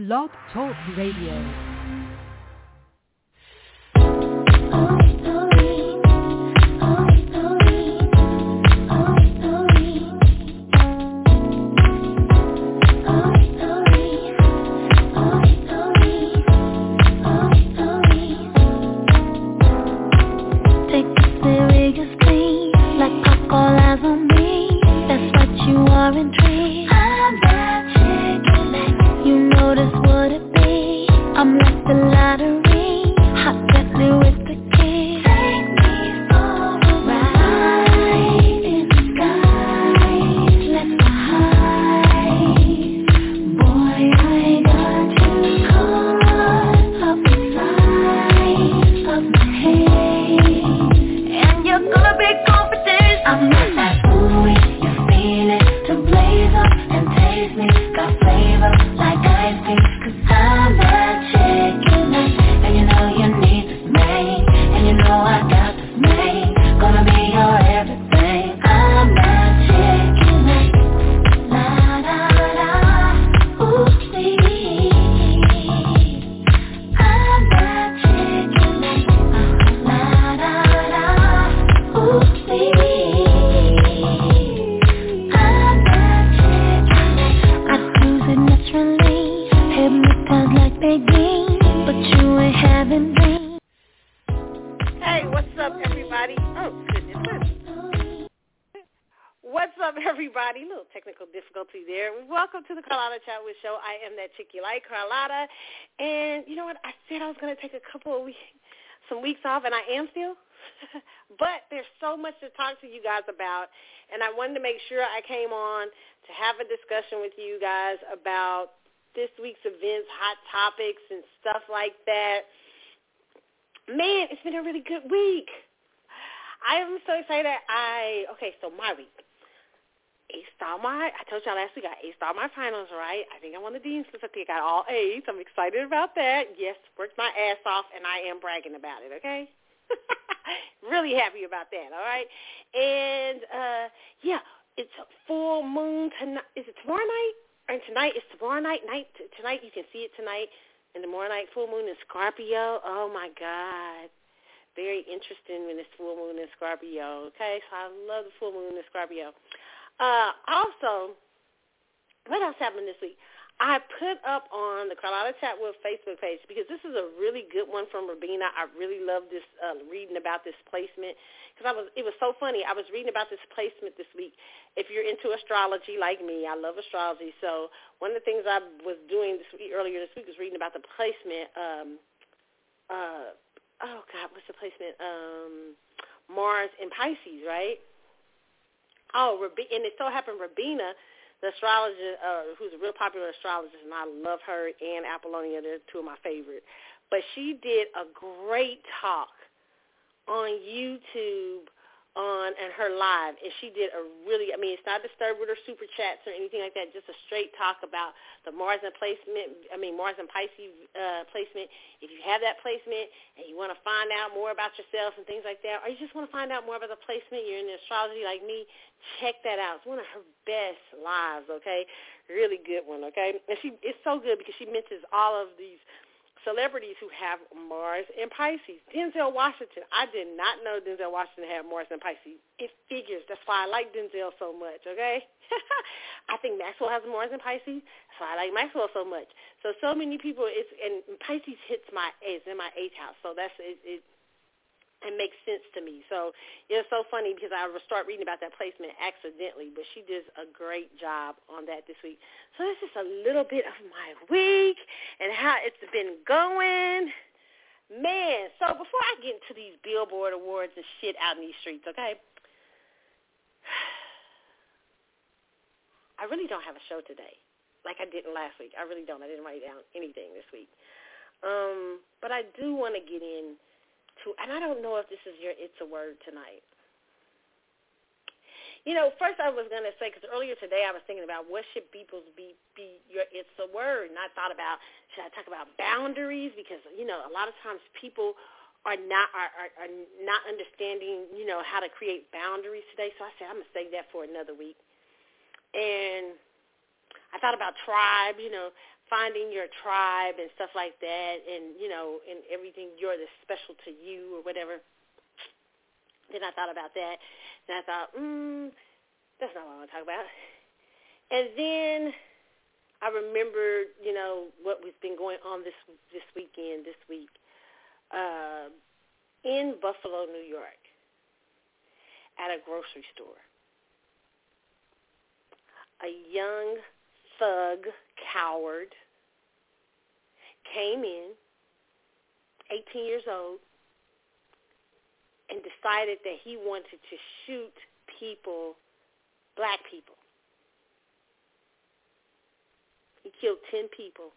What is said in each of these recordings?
Blog Talk Radio. Couple of weeks, some weeks off, and I am still. but there's so much to talk to you guys about, and I wanted to make sure I came on to have a discussion with you guys about this week's events, hot topics, and stuff like that. Man, it's been a really good week. I am so excited. I okay, so my week. Aced all my I told y'all last week I aced all my finals, right? I think I won the Dean's List. I think I got all A's. I'm excited about that. Yes, worked my ass off and I am bragging about it, okay? really happy about that, all right? And uh yeah, it's full moon tonight. Is it tomorrow night? And tonight is tomorrow night. Night tonight you can see it tonight. And tomorrow night full moon in Scorpio. Oh my God very interesting when it's full moon in Scorpio. Okay, so I love the full moon in Scorpio. Uh, also, what else happened this week? I put up on the Carlotta Chatwood Facebook page because this is a really good one from Rabina. I really love this uh, reading about this placement because I was it was so funny. I was reading about this placement this week. If you're into astrology like me, I love astrology. So one of the things I was doing this week, earlier this week was reading about the placement. Um, uh, oh God, what's the placement? Um, Mars in Pisces, right? Oh, and it so happened Rabina, the astrologer, uh, who's a real popular astrologist, and I love her and Apollonia. They're two of my favorite. But she did a great talk on YouTube on and her live and she did a really I mean it's not disturbed with her super chats or anything like that, just a straight talk about the Mars and placement I mean Mars and Pisces uh placement. If you have that placement and you want to find out more about yourself and things like that, or you just want to find out more about the placement, you're in astrology like me, check that out. It's one of her best lives, okay? Really good one, okay? And she it's so good because she mentions all of these celebrities who have Mars and Pisces. Denzel Washington. I did not know Denzel Washington had Mars and Pisces. It figures. That's why I like Denzel so much, okay? I think Maxwell has Mars and Pisces. That's why I like Maxwell so much. So, so many people, it's, and Pisces hits my, it's in my eighth house. So that's, it, it it makes sense to me. So it's so funny because I start reading about that placement accidentally, but she does a great job on that this week. So this is a little bit of my week and how it's been going. Man, so before I get into these Billboard awards and shit out in these streets, okay? I really don't have a show today, like I didn't last week. I really don't. I didn't write down anything this week. Um, but I do want to get in to, and I don't know if this is your It's a Word tonight. You know, first I was going to say, because earlier today I was thinking about what should people's be, be your It's a Word, and I thought about, should I talk about boundaries? Because, you know, a lot of times people are not are, are, are not understanding, you know, how to create boundaries today. So I said I'm gonna save that for another week. And I thought about tribe, you know, finding your tribe and stuff like that, and you know, and everything you're the special to you or whatever. Then I thought about that, and I thought, mm, that's not what I want to talk about. And then I remembered, you know, what was been going on this this weekend, this week, uh, in Buffalo, New York, at a grocery store. A young thug coward came in, 18 years old, and decided that he wanted to shoot people, black people. He killed 10 people.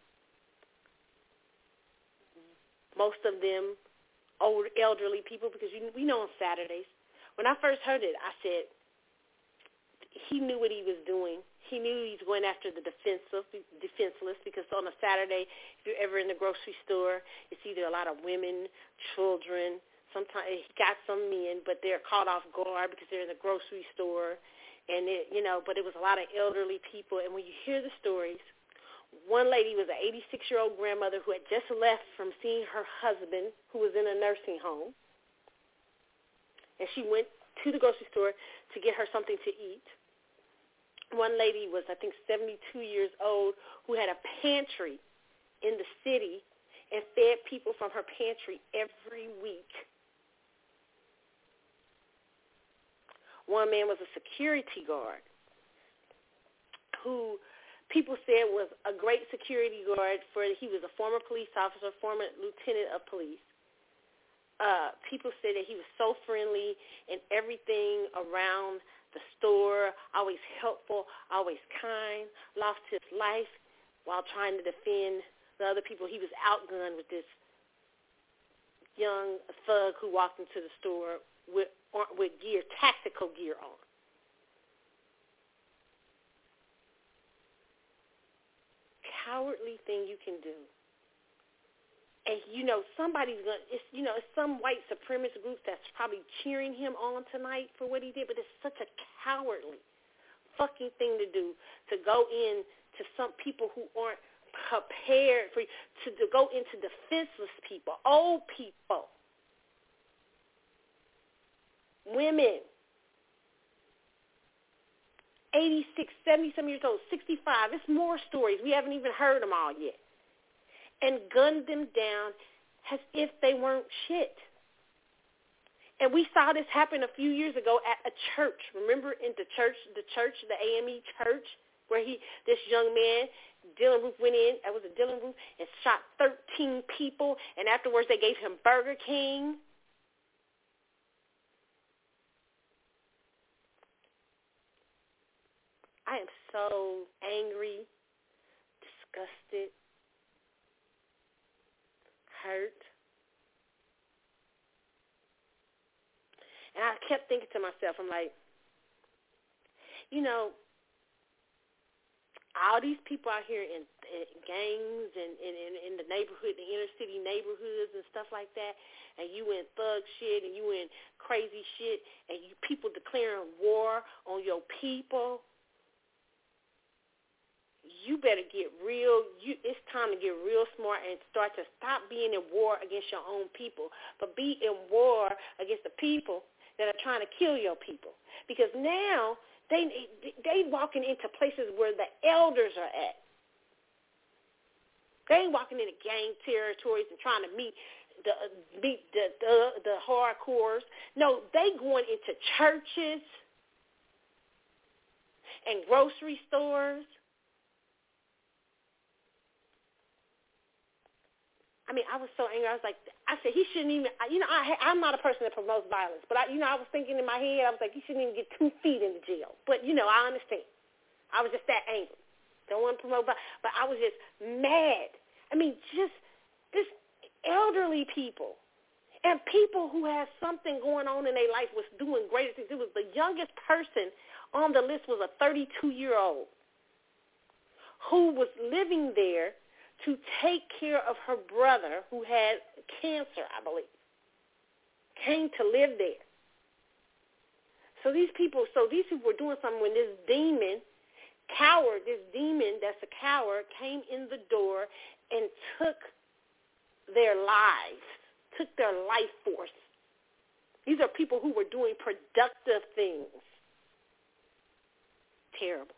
Most of them old elderly people because we know on Saturdays. When I first heard it, I said he knew what he was doing he knew he's going after the defenseless, defenseless because on a Saturday, if you're ever in the grocery store, it's either a lot of women, children. Sometimes he got some men, but they're caught off guard because they're in the grocery store, and it, you know. But it was a lot of elderly people, and when you hear the stories, one lady was an 86-year-old grandmother who had just left from seeing her husband, who was in a nursing home, and she went to the grocery store to get her something to eat one lady was, I think, 72 years old who had a pantry in the city and fed people from her pantry every week. One man was a security guard who people said was a great security guard for he was a former police officer, former lieutenant of police. Uh, people said that he was so friendly and everything around the store, always helpful, always kind, lost his life while trying to defend the other people. He was outgunned with this young thug who walked into the store with with gear, tactical gear on. Cowardly thing you can do and you know somebody's gonna it's you know it's some white supremacist group that's probably cheering him on tonight for what he did but it's such a cowardly fucking thing to do to go in to some people who aren't prepared for to, to go into defenseless people old people. Women. 86 70 some years old 65 it's more stories. We haven't even heard them all yet and gunned them down as if they weren't shit. And we saw this happen a few years ago at a church. Remember in the church, the church, the AME church, where he, this young man, Dylann Roof went in. That was a Dylann Roof and shot 13 people. And afterwards, they gave him Burger King. I am so angry, disgusted, hurt. And I kept thinking to myself, I'm like, you know, all these people out here in, in gangs and in, in, in the neighborhood, the inner city neighborhoods and stuff like that, and you in thug shit and you in crazy shit, and you people declaring war on your people you better get real. You, it's time to get real smart and start to stop being in war against your own people, but be in war against the people that are trying to kill your people. Because now they they walking into places where the elders are at. They ain't walking into gang territories and trying to meet the meet the the, the hardcores. No, they going into churches and grocery stores I mean, I was so angry. I was like, I said he shouldn't even. You know, I I'm not a person that promotes violence, but I, you know, I was thinking in my head, I was like, he shouldn't even get two feet in the jail. But you know, I understand. I was just that angry. Don't want to promote, but but I was just mad. I mean, just this elderly people and people who had something going on in their life was doing great things. It was the youngest person on the list was a 32 year old who was living there to take care of her brother who had cancer, I believe, came to live there. So these people, so these people were doing something when this demon coward, this demon that's a coward, came in the door and took their lives, took their life force. These are people who were doing productive things. Terrible.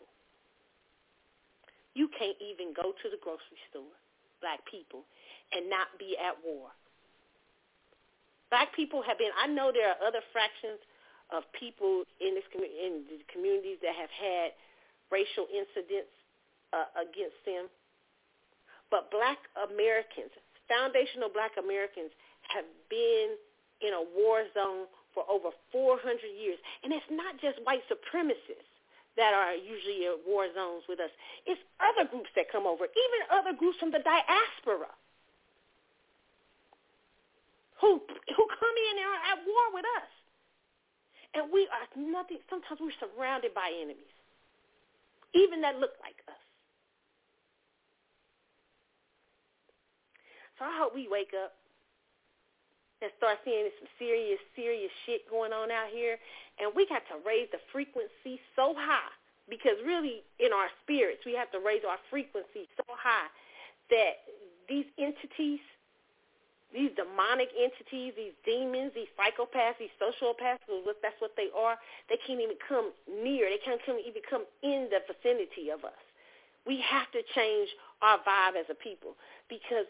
You can't even go to the grocery store, black people, and not be at war. Black people have been, I know there are other fractions of people in this in the communities that have had racial incidents uh, against them. But black Americans, foundational black Americans have been in a war zone for over 400 years. And it's not just white supremacists that are usually in war zones with us. It's other groups that come over, even other groups from the diaspora who who come in and are at war with us. And we are nothing sometimes we're surrounded by enemies. Even that look like us. So I hope we wake up and start seeing some serious, serious shit going on out here. And we got to raise the frequency so high because really in our spirits we have to raise our frequency so high that these entities, these demonic entities, these demons, these psychopaths, these sociopaths, that's what they are, they can't even come near. They can't come, even come in the vicinity of us. We have to change our vibe as a people because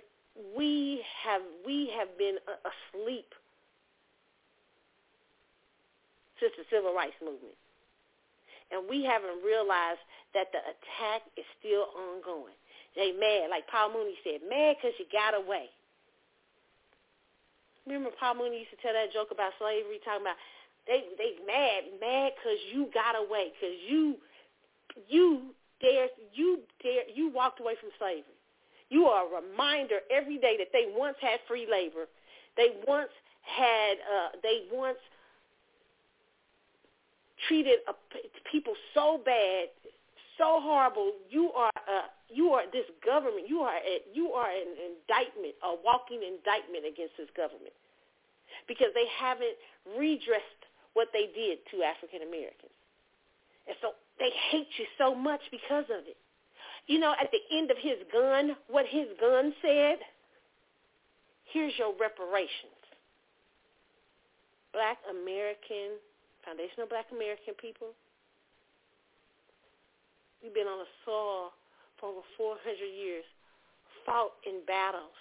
we have we have been uh, asleep since the civil rights movement. And we haven't realized that the attack is still ongoing. They mad, like Paul Mooney said, mad because you got away. Remember Paul Mooney used to tell that joke about slavery, talking about they they mad, mad because you got away, because you you dare you dare you walked away from slavery. You are a reminder every day that they once had free labor. They once had, uh, they once treated a, people so bad, so horrible. You are, uh, you are this government. You are, a, you are an indictment, a walking indictment against this government, because they haven't redressed what they did to African Americans, and so they hate you so much because of it. You know, at the end of his gun, what his gun said, here's your reparations. Black American, foundational black American people, we've been on a soil for over 400 years, fought in battles.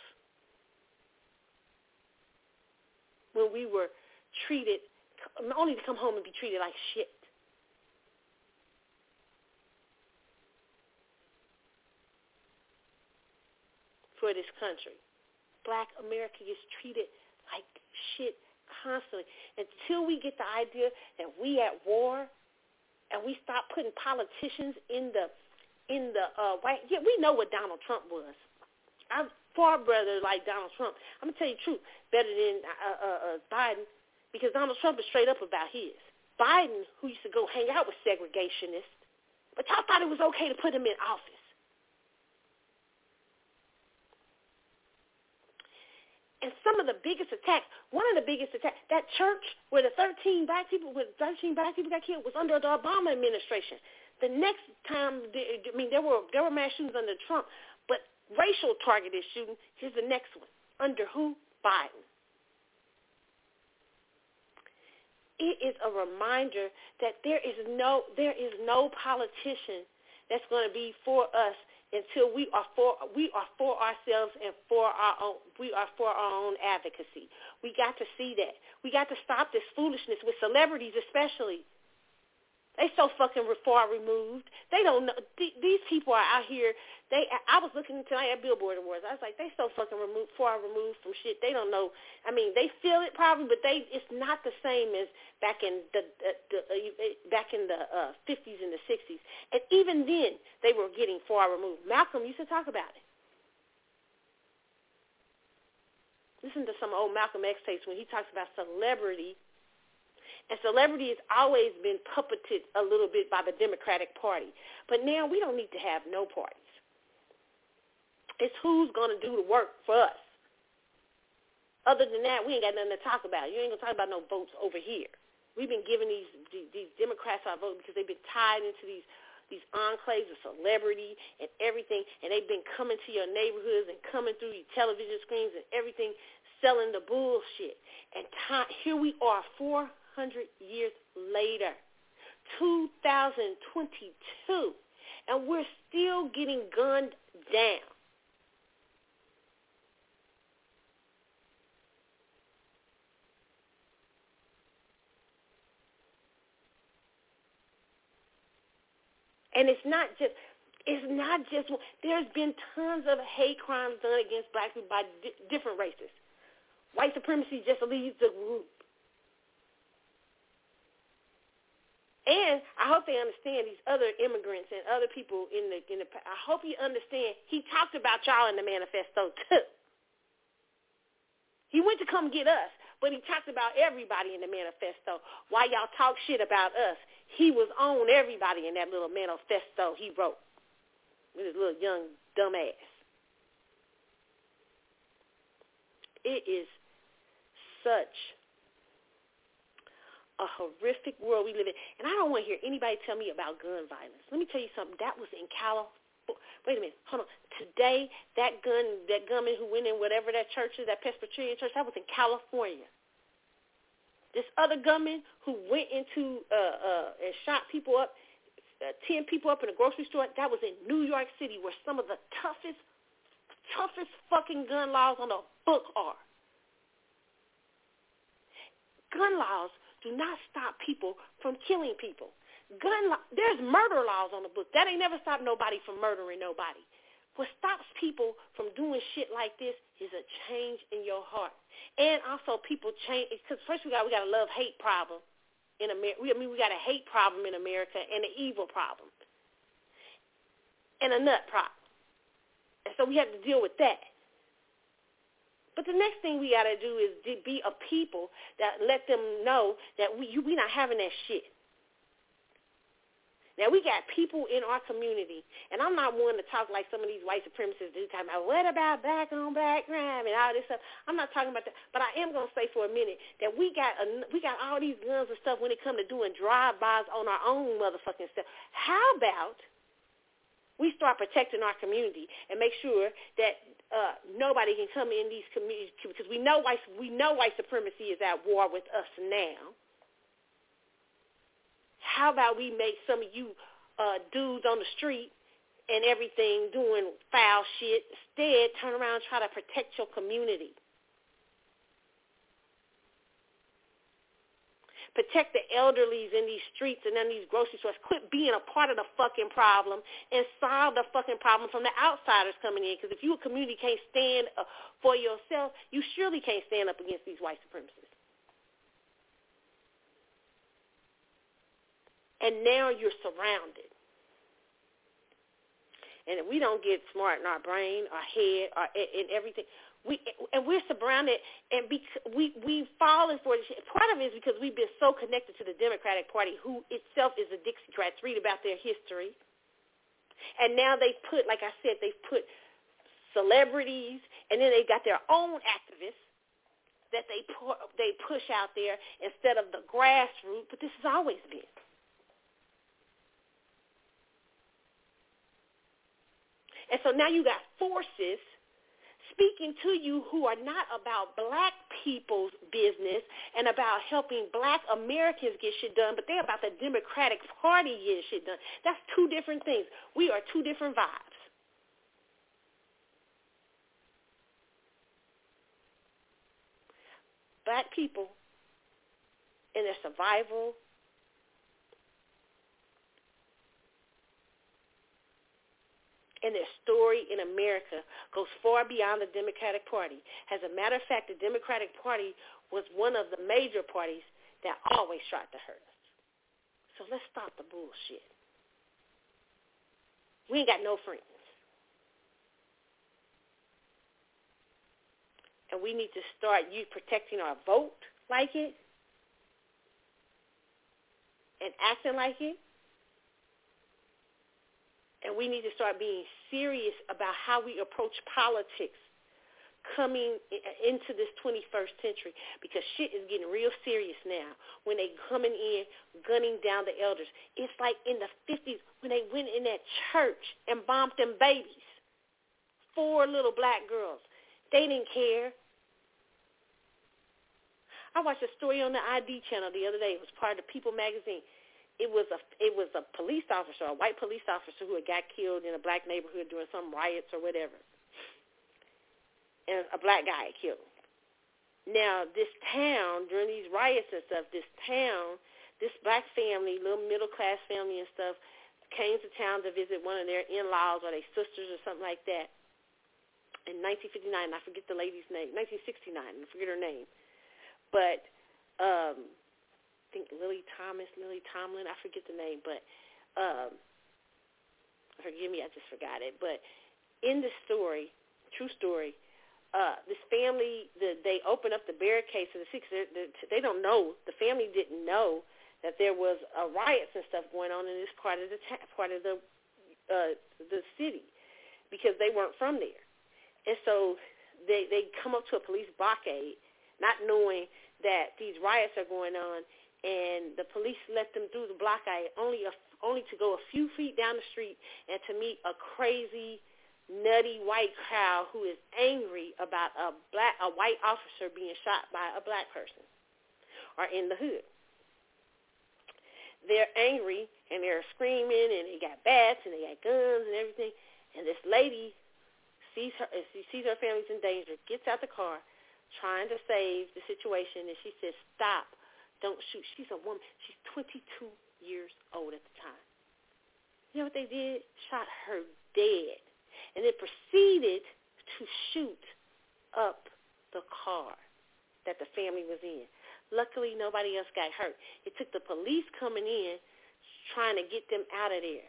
When we were treated, only to come home and be treated like shit. For this country. Black America gets treated like shit constantly until we get the idea that we at war and we stop putting politicians in the in the uh white yeah we know what Donald Trump was. I'm far better like Donald Trump. I'm gonna tell you the truth, better than uh, uh, uh, Biden because Donald Trump is straight up about his. Biden, who used to go hang out with segregationists, but y'all thought it was okay to put him in office. And some of the biggest attacks, one of the biggest attacks, that church where the 13 black people, where 13 black people got killed was under the Obama administration. The next time, I mean, there were there were mass shootings under Trump, but racial targeted shooting. Here's the next one under who? Biden. It is a reminder that there is no there is no politician that's going to be for us until we are for we are for ourselves and for our own we are for our own advocacy. We got to see that. We got to stop this foolishness with celebrities especially. They so fucking far removed. They don't know. these people are out here. They. I was looking tonight at Billboard Awards. I was like, they so fucking removed, far removed from shit. They don't know. I mean, they feel it probably, but they. It's not the same as back in the, the, the uh, back in the uh, 50s and the 60s. And even then, they were getting far removed. Malcolm used to talk about it. Listen to some old Malcolm X tapes when he talks about celebrity and celebrity has always been puppeted a little bit by the Democratic Party. But now we don't need to have no parties. It's who's going to do the work for us. Other than that, we ain't got nothing to talk about. You ain't going to talk about no votes over here. We've been giving these these Democrats our vote because they've been tied into these these enclaves of celebrity and everything, and they've been coming to your neighborhoods and coming through your television screens and everything, selling the bullshit. And time, here we are 400 years later, 2022, and we're still getting gunned down. And it's not just it's not just there's been tons of hate crimes done against black people by di- different races. White supremacy just leads the group. And I hope they understand these other immigrants and other people in the in the. I hope you understand. He talked about y'all in the manifesto too. He went to come get us, but he talked about everybody in the manifesto. Why y'all talk shit about us? He was on everybody in that little manifesto he wrote with his little young dumbass. It is such a horrific world we live in. And I don't want to hear anybody tell me about gun violence. Let me tell you something. That was in California. Wait a minute. Hold on. Today, that gun, that gunman who went in whatever that church is, that Presbyterian church, that was in California. This other gunman who went into uh, uh, and shot people up, uh, ten people up in a grocery store, that was in New York City, where some of the toughest, toughest fucking gun laws on the book are. Gun laws do not stop people from killing people. Gun law, there's murder laws on the book. That ain't never stopped nobody from murdering nobody. What stops people from doing shit like this is a change in your heart. And also people change, because first we got, we got a love-hate problem in America. I mean, we got a hate problem in America and an evil problem and a nut problem. And so we have to deal with that. But the next thing we got to do is be a people that let them know that we you, we not having that shit. Now we got people in our community, and I'm not one to talk like some of these white supremacists do, talking about what about black on black crime and all this stuff. I'm not talking about that, but I am gonna say for a minute that we got a, we got all these guns and stuff when it come to doing drive-bys on our own motherfucking stuff. How about we start protecting our community and make sure that uh, nobody can come in these communities because we know white we know white supremacy is at war with us now. How about we make some of you uh, dudes on the street and everything doing foul shit instead turn around and try to protect your community? Protect the elderlies in these streets and in these grocery stores. Quit being a part of the fucking problem and solve the fucking problem from the outsiders coming in. Because if you a community can't stand uh, for yourself, you surely can't stand up against these white supremacists. and now you're surrounded. And if we don't get smart in our brain, our head, our in everything, we and we're surrounded, and bec- we we fallen for this. Part of it is because we've been so connected to the Democratic Party, who itself is a Dixiecrats. Read about their history, and now they put, like I said, they put celebrities, and then they've got their own activists that they they push out there instead of the grassroots. But this has always been. And so now you got forces speaking to you who are not about black people's business and about helping black Americans get shit done, but they're about the Democratic Party getting shit done. That's two different things. We are two different vibes. Black people in their survival and their story in America goes far beyond the Democratic Party. As a matter of fact, the Democratic Party was one of the major parties that always tried to hurt us. So let's stop the bullshit. We ain't got no friends. And we need to start you protecting our vote like it and acting like it and we need to start being serious about how we approach politics coming into this 21st century because shit is getting real serious now when they coming in gunning down the elders. It's like in the 50s when they went in that church and bombed them babies. Four little black girls. They didn't care. I watched a story on the ID channel the other day. It was part of People magazine. It was a it was a police officer, a white police officer who had got killed in a black neighborhood during some riots or whatever and a black guy killed. Now, this town, during these riots and stuff, this town, this black family, little middle-class family and stuff, came to town to visit one of their in-laws or their sisters or something like that. In 1959, I forget the lady's name, 1969, I forget her name. But um, think Lily Thomas, Lily Tomlin, I forget the name, but um, forgive me, I just forgot it. But in the story, true story, uh, this family, the, they open up the barricades to the six. They, don't know. The family didn't know that there was a riots and stuff going on in this part of the ta- part of the uh, the city because they weren't from there, and so they they come up to a police blockade, not knowing that these riots are going on, and the police let them through the blockade only a, only to go a few feet down the street and to meet a crazy nutty white crowd who is angry about a black a white officer being shot by a black person or in the hood. They're angry and they're screaming and they got bats and they got guns and everything. And this lady sees her she sees her family's in danger, gets out the car, trying to save the situation, and she says, "Stop! Don't shoot." She's a woman. She's 22 years old at the time. You know what they did? Shot her dead and it proceeded to shoot up the car that the family was in. Luckily, nobody else got hurt. It took the police coming in trying to get them out of there.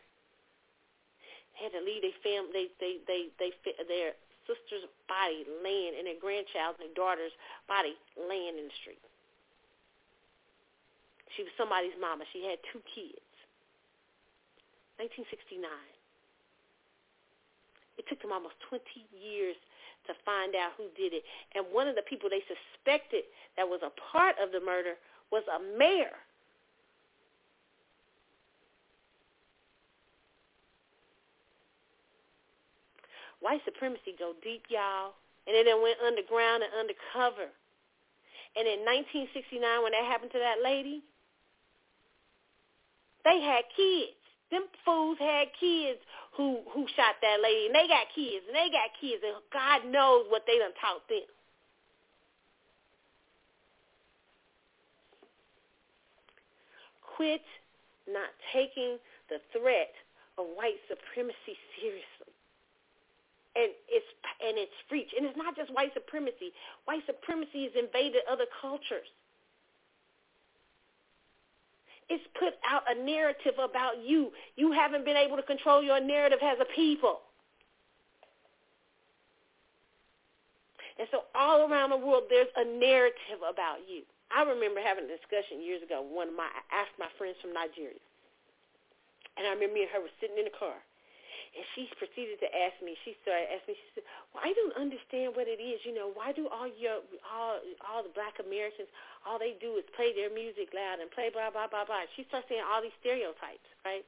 They had to leave their family, they, they, they, they, their sister's body laying, and their grandchild's, their daughter's body laying in the street. She was somebody's mama. She had two kids. 1969. It took them almost 20 years to find out who did it. And one of the people they suspected that was a part of the murder was a mayor. White supremacy go deep, y'all. And then it went underground and undercover. And in 1969, when that happened to that lady, they had kids. Them fools had kids who who shot that lady, and they got kids, and they got kids, and God knows what they done taught them. Quit not taking the threat of white supremacy seriously. And it's and it's reach. And it's not just white supremacy. White supremacy has invaded other cultures. It's put out a narrative about you. You haven't been able to control your narrative as a people. And so all around the world, there's a narrative about you. I remember having a discussion years ago. One of my, I asked my friends from Nigeria. And I remember me and her were sitting in the car. And she proceeded to ask me. She started asking me. She said, "Well, I don't understand what it is. You know, why do all your all all the Black Americans all they do is play their music loud and play blah blah blah blah." She starts saying all these stereotypes, right?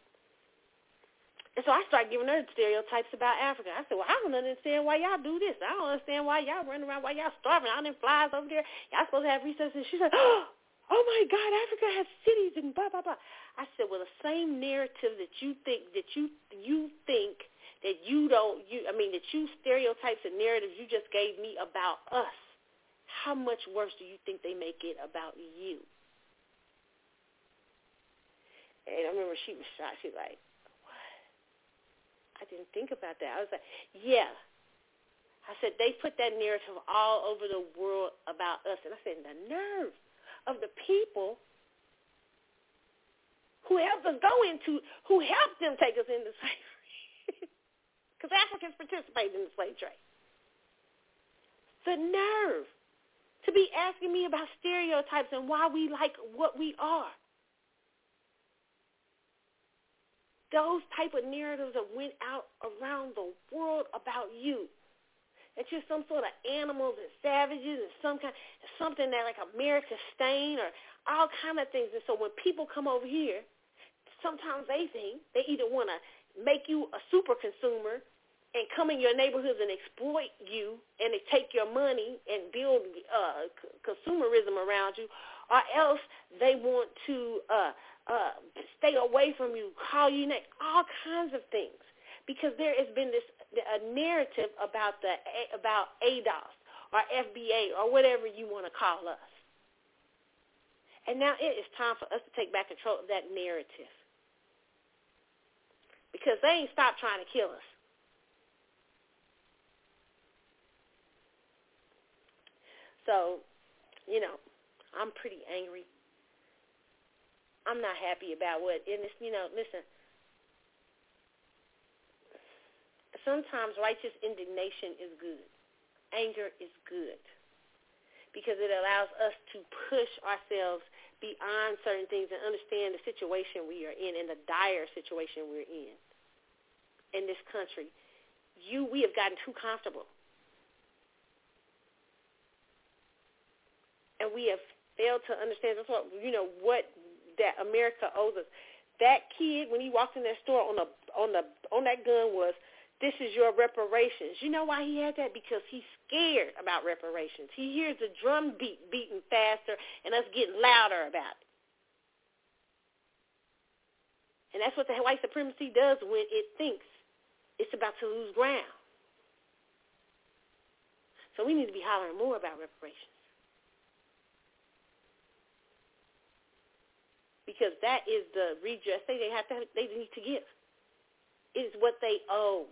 And so I started giving her stereotypes about Africa. I said, "Well, I don't understand why y'all do this. I don't understand why y'all running around, why y'all starving all them flies over there. Y'all supposed to have recess." And she said, oh, "Oh my God, Africa has cities and blah blah blah." I said, well, the same narrative that you think that you you think that you don't you I mean that you stereotypes and narratives you just gave me about us. How much worse do you think they make it about you? And I remember she was shocked. She's like, what? I didn't think about that. I was like, yeah. I said, they put that narrative all over the world about us. And I said, the nerve of the people who helped us go into, who helped them take us into slavery. Because Africans participated in the slave trade. The nerve to be asking me about stereotypes and why we like what we are. Those type of narratives that went out around the world about you. that you're some sort of animals and savages and some kind something that like America stain or all kind of things. And so when people come over here, sometimes they think they either want to make you a super consumer and come in your neighborhoods and exploit you and take your money and build uh, c- consumerism around you, or else they want to uh, uh, stay away from you, call you next, all kinds of things. Because there has been this a narrative about the about ADOS or FBA or whatever you want to call us. And now it is time for us to take back control of that narrative. Because they ain't stopped trying to kill us. So, you know, I'm pretty angry. I'm not happy about what, and it's, you know, listen, sometimes righteous indignation is good. Anger is good because it allows us to push ourselves beyond certain things and understand the situation we are in and the dire situation we're in in this country. You, we have gotten too comfortable. And we have failed to understand, that's what, you know, what that America owes us. That kid, when he walked in that store on the on the on that gun was this is your reparations. You know why he had that? Because he's scared about reparations. He hears the drum beat beating faster and us getting louder about it. And that's what the white supremacy does when it thinks it's about to lose ground. So we need to be hollering more about reparations. Because that is the redress they, they have to they need to give. It is what they owe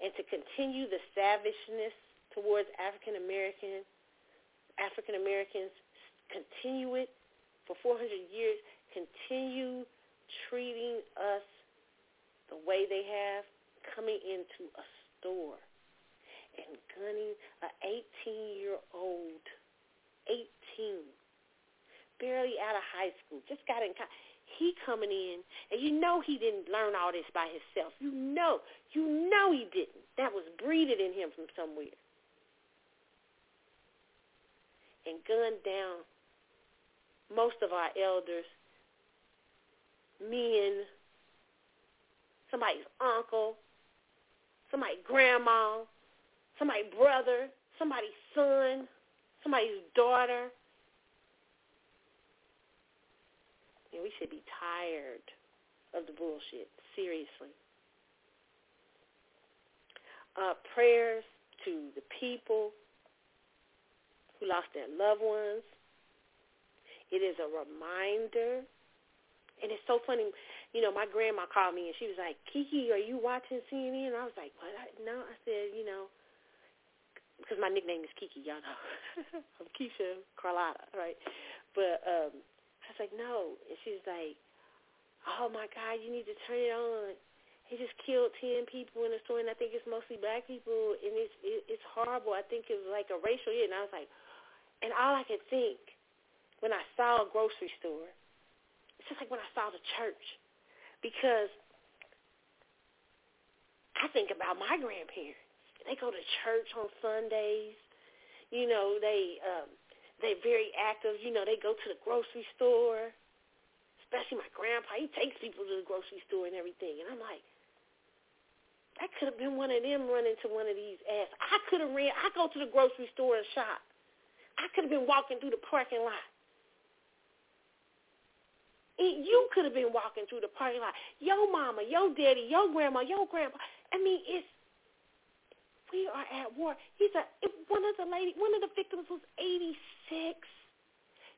and to continue the savageness towards African American African Americans, continue it for 400 years, continue treating us the way they have, coming into a store and gunning an 18-year-old, 18, barely out of high school, just got in college he coming in, and you know he didn't learn all this by himself. You know, you know he didn't. That was breeded in him from somewhere. And gunned down most of our elders, men, somebody's uncle, somebody's grandma, somebody's brother, somebody's son, somebody's daughter, And we should be tired of the bullshit, seriously. Uh, prayers to the people who lost their loved ones. It is a reminder. And it's so funny. You know, my grandma called me and she was like, Kiki, are you watching CNN? And I was like, what? No. I said, you know, because my nickname is Kiki, y'all know. I'm Keisha Carlotta, right? But um, I was like, no. And she's like, oh, my God, you need to turn it on. He just killed 10 people in the store, and I think it's mostly black people, and it's it, it's horrible. I think it's like a racial hit. And I was like, and all I could think when I saw a grocery store, it's just like when I saw the church. Because I think about my grandparents. They go to church on Sundays. You know, they um, they're very active. You know, they go to the grocery store. Especially my grandpa, he takes people to the grocery store and everything. And I'm like, that could have been one of them running to one of these ass. I could have ran. I go to the grocery store and shop. I could have been walking through the parking lot. you could have been walking through the parking lot. Yo mama, yo daddy, yo grandma, yo grandpa. I mean, it's we are at war. He's a one of the lady one of the victims was 86.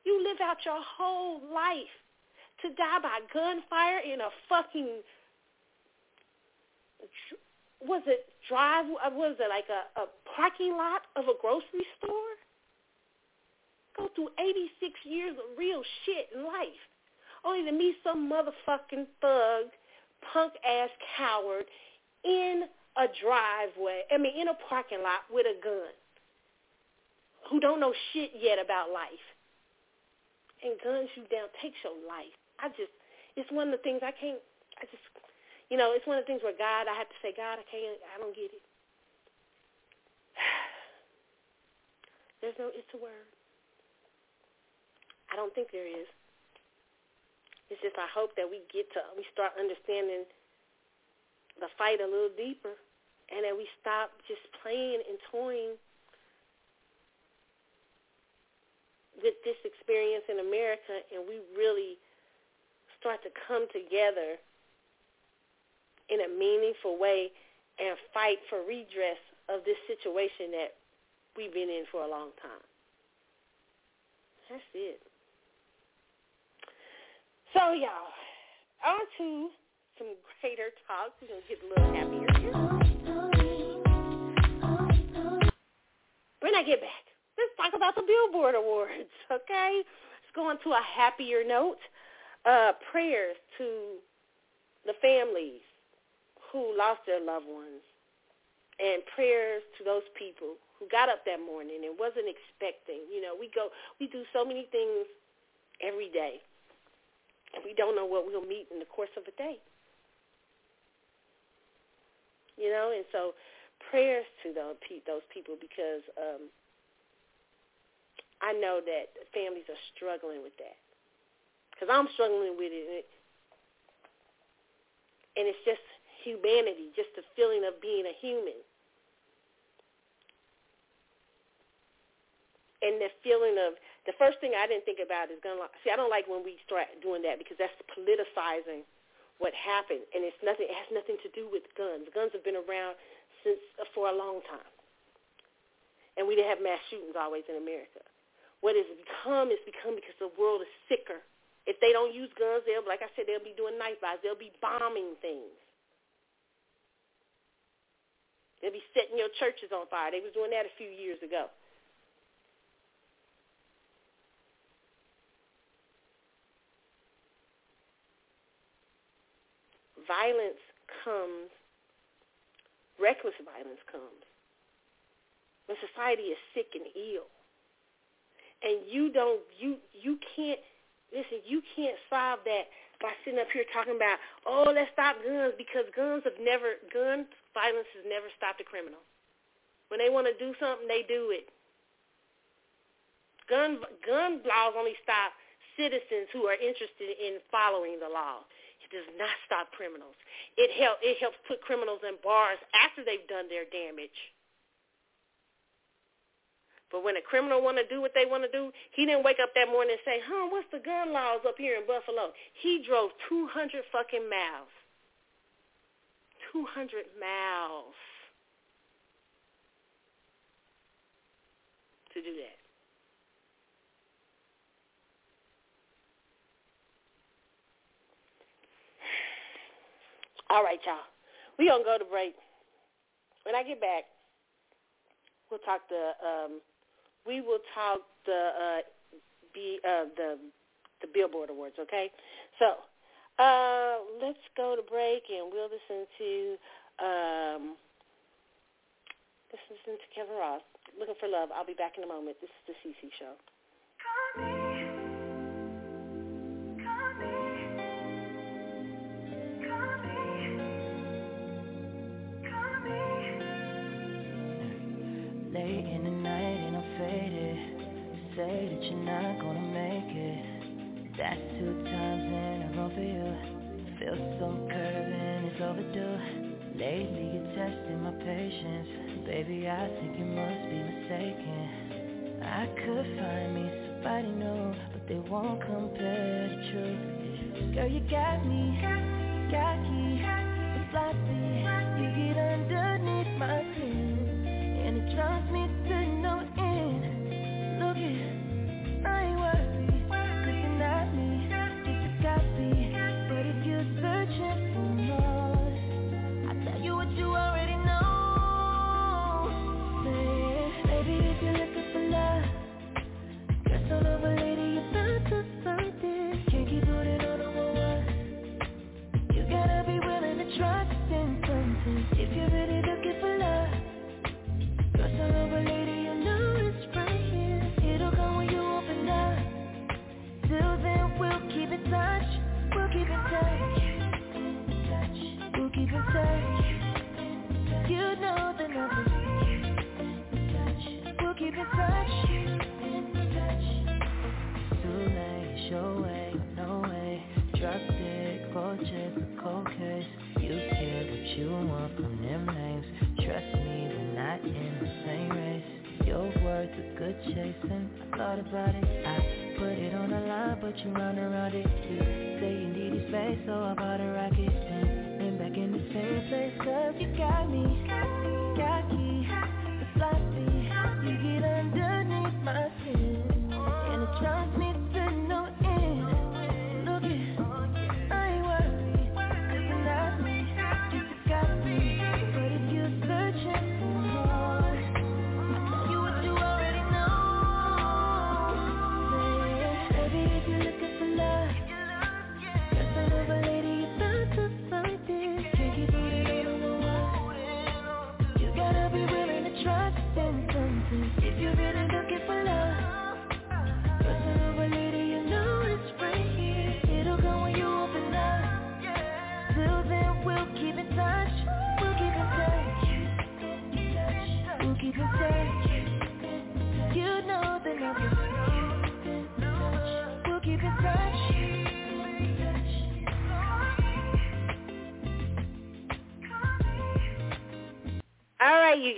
You live out your whole life to die by gunfire in a fucking was it drive was it like a, a parking lot of a grocery store? Go through 86 years of real shit in life. Only to meet some motherfucking thug, punk ass coward in a driveway, I mean, in a parking lot with a gun who don't know shit yet about life and guns you down, takes your life. I just, it's one of the things I can't, I just, you know, it's one of the things where God, I have to say, God, I can't, I don't get it. There's no, it's a word. I don't think there is. It's just I hope that we get to, we start understanding the fight a little deeper and that we stop just playing and toying with this experience in America and we really start to come together in a meaningful way and fight for redress of this situation that we've been in for a long time. That's it. So y'all, on to some greater talk. We're gonna get a little happier here. When I get back, talk about the Billboard Awards, okay? Let's go on to a happier note. Uh, prayers to the families who lost their loved ones and prayers to those people who got up that morning and wasn't expecting. You know, we go, we do so many things every day, and we don't know what we'll meet in the course of a day. You know, and so prayers to those those people because um, I know that families are struggling with that because I'm struggling with it, and it's just humanity, just the feeling of being a human. and the feeling of the first thing I didn't think about is gun law. See, I don't like when we start doing that because that's politicizing what happened, and it's nothing. It has nothing to do with guns. Guns have been around since for a long time, and we didn't have mass shootings always in America. What it's become is become because the world is sicker. If they don't use guns, they'll, like I said, they'll be doing knife buys. They'll be bombing things. They'll be setting your churches on fire. They was doing that a few years ago. violence comes, reckless violence comes when society is sick and ill. And you don't, you, you can't, listen, you can't solve that by sitting up here talking about, oh, let's stop guns because guns have never, gun violence has never stopped a criminal. When they want to do something, they do it. Gun, gun laws only stop citizens who are interested in following the law It does not stop criminals. It help it helps put criminals in bars after they've done their damage. But when a criminal want to do what they want to do, he didn't wake up that morning and say, huh, what's the gun laws up here in Buffalo? He drove 200 fucking miles. 200 miles to do that. All right, y'all. we to go to break. When I get back, we'll talk to um, we will talk the, uh, be, uh, the, the Billboard Awards, okay? So, uh, let's go to break and we'll listen to, um, listen to Kevin Ross, Looking for Love. I'll be back in a moment. This is the CC Show. Say that you're not gonna make it. That's two times in a row for you. Feel so curved and it's overdue. Lately you're testing my patience. Baby, I think you must be mistaken. I could find me somebody new But they won't compare the truth. Girl, you got me, cocky, sloppy You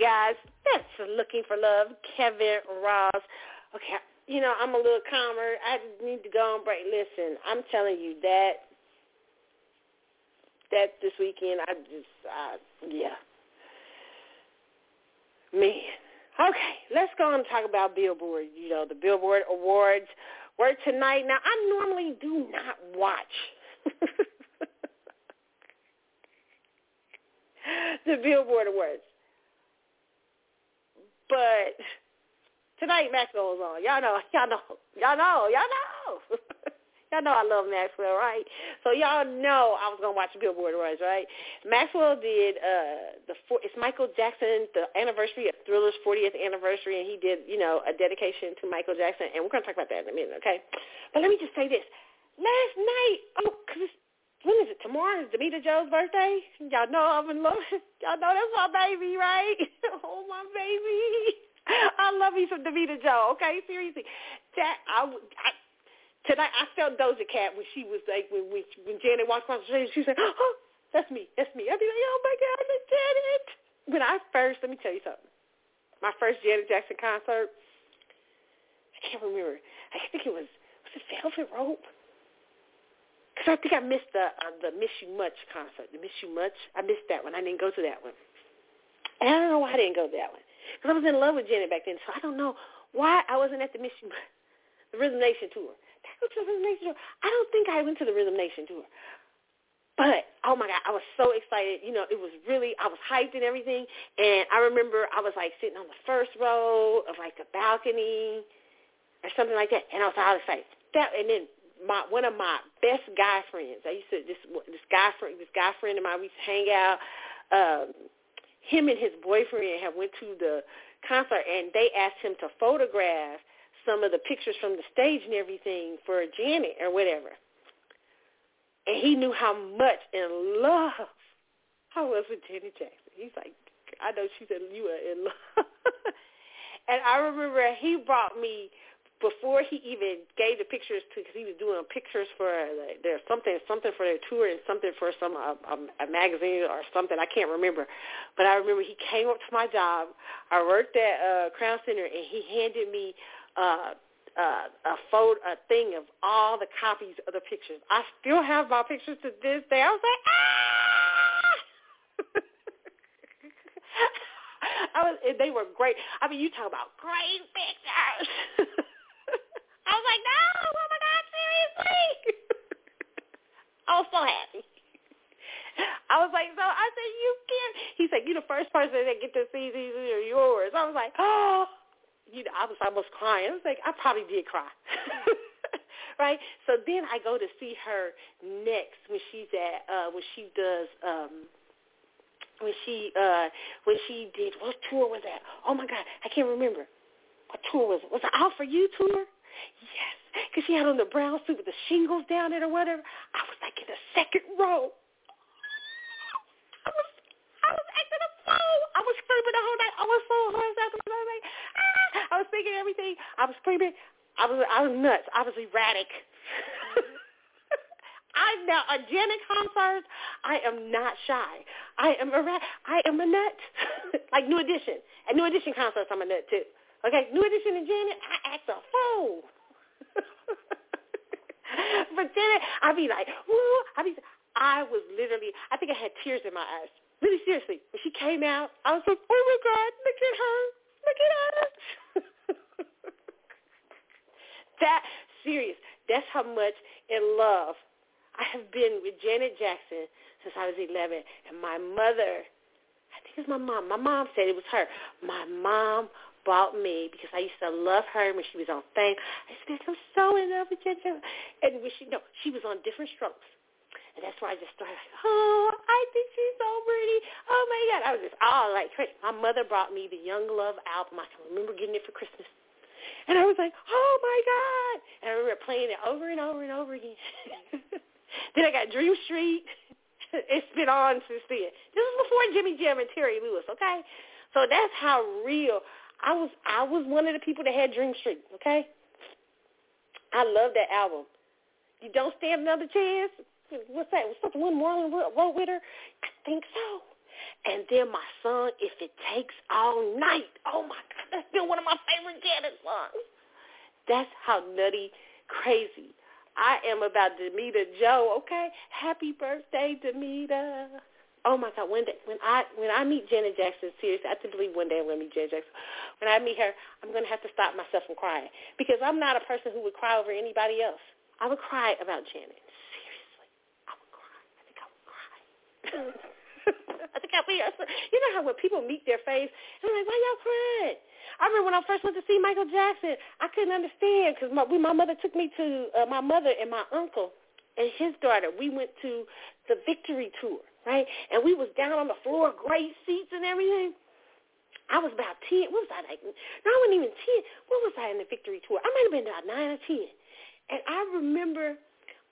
guys. That's Looking for Love, Kevin Ross. Okay, you know, I'm a little calmer. I need to go on break. Listen, I'm telling you that that this weekend, I just, uh, yeah. Man. Okay, let's go and talk about Billboard. You know, the Billboard Awards were tonight. Now, I normally do not watch the Billboard Awards. But tonight Maxwell was on. Y'all know, y'all know, y'all know, y'all know. y'all know I love Maxwell, right? So y'all know I was gonna watch Billboard Awards, right? Maxwell did uh the four, it's Michael Jackson, the anniversary of Thriller's 40th anniversary, and he did you know a dedication to Michael Jackson, and we're gonna talk about that in a minute, okay? But let me just say this: last night, oh, cause when is it? Tomorrow is Damita Jo's birthday. Y'all know I'm in love. Y'all know that's my baby, right? oh, my baby. I love me some Damita Jo. Okay, seriously. That I, I tonight I felt Doja Cat when she was like when when, when Janet walked across the stage. She said, "Oh, that's me. That's me." I'd be like, "Oh my God, it's Janet." When I first, let me tell you something. My first Janet Jackson concert. I can't remember. I think it was was it Velvet Rope. Because I think I missed the uh, the Miss You Much concert, the Miss You Much. I missed that one. I didn't go to that one. And I don't know why I didn't go to that one. Because I was in love with Janet back then, so I don't know why I wasn't at the Miss You Much, the Rhythm Nation tour. Go to the Rhythm Nation tour? I don't think I went to the Rhythm Nation tour. But oh my God, I was so excited. You know, it was really I was hyped and everything. And I remember I was like sitting on the first row of like the balcony or something like that, and I was all excited. That and then my one of my best guy friends. I used to this this guy friend this guy friend of mine. We used to hang out. Um, him and his boyfriend have went to the concert and they asked him to photograph some of the pictures from the stage and everything for Janet or whatever. And he knew how much in love I was with Janet Jackson. He's like, I know she said you are in love. and I remember he brought me before he even gave the pictures to, because he was doing pictures for uh, there's something something for their tour and something for some uh, um, a magazine or something I can't remember, but I remember he came up to my job. I worked at uh, Crown Center and he handed me uh, uh, a photo, a thing of all the copies of the pictures. I still have my pictures to this day. I was like, ah. I was, they were great. I mean, you talk about great pictures. I was like, no, oh my God, seriously. I was so happy. I was like, so I said, you can't. He said, you're the first person that get to see these are yours. I was like, oh, you know, I was almost crying. I was like, I probably did cry. right? So then I go to see her next when she's at, uh, when she does, um, when she, uh, when she did, what tour was that? Oh my God, I can't remember. What tour was it? Was it All For You tour? Yes, because she had on the brown suit with the shingles down it or whatever. I was like in the second row. I was, I was acting a fool. I was screaming the whole night. I was so hoarse I was like, ah! I was thinking everything. I was screaming. I was, I was nuts. I was erratic. I now a Janet concert. I am not shy. I am a I am a nut. like New Edition. At New Edition concerts, I'm a nut too. Okay, New Edition and Janet, I act a fool. but Janet, I'd be like, woo, I'd be, I was literally, I think I had tears in my eyes. Really seriously. When she came out, I was like, oh my God, look at her. Look at her. that serious. That's how much in love I have been with Janet Jackson since I was 11. And my mother, I think it's my mom. My mom said it was her. My mom bought me because I used to love her when she was on Fame. I said, I'm so in love with Janet. And when she, no, she was on Diff'rent Strokes. And that's why I just started oh, I think she's so pretty. Oh, my God. I was just all like crazy. My mother brought me the Young Love album. I can remember getting it for Christmas. And I was like, oh, my God. And I remember playing it over and over and over again. then I got Dream Street. it's been on since then. This was before Jimmy Jam and Terry Lewis, okay? So that's how real I was. I was one of the people that had Dream Street, okay? I love that album. You don't stand another chance what's that? Was that the one Marlon wrote with her? I think so. And then my song, If It Takes All Night. Oh, my God. That's still one of my favorite Janet songs. That's how nutty crazy I am about Damita Jo, okay? Happy birthday, Damita. Oh my God! When when I when I meet Janet Jackson, seriously, I believe one day I'm gonna meet Janet Jackson. When I meet her, I'm gonna have to stop myself from crying because I'm not a person who would cry over anybody else. I would cry about Janet. Seriously, I would cry. I think I would cry. I think I'd you know how when people meet their face, I'm like, why y'all crying? I remember when I first went to see Michael Jackson, I couldn't understand because my, my mother took me to uh, my mother and my uncle and his daughter. We went to the Victory Tour, right? And we was down on the floor, great seats and everything. I was about 10. What was I like? No, I wasn't even 10. What was I in the Victory Tour? I might have been about 9 or 10. And I remember –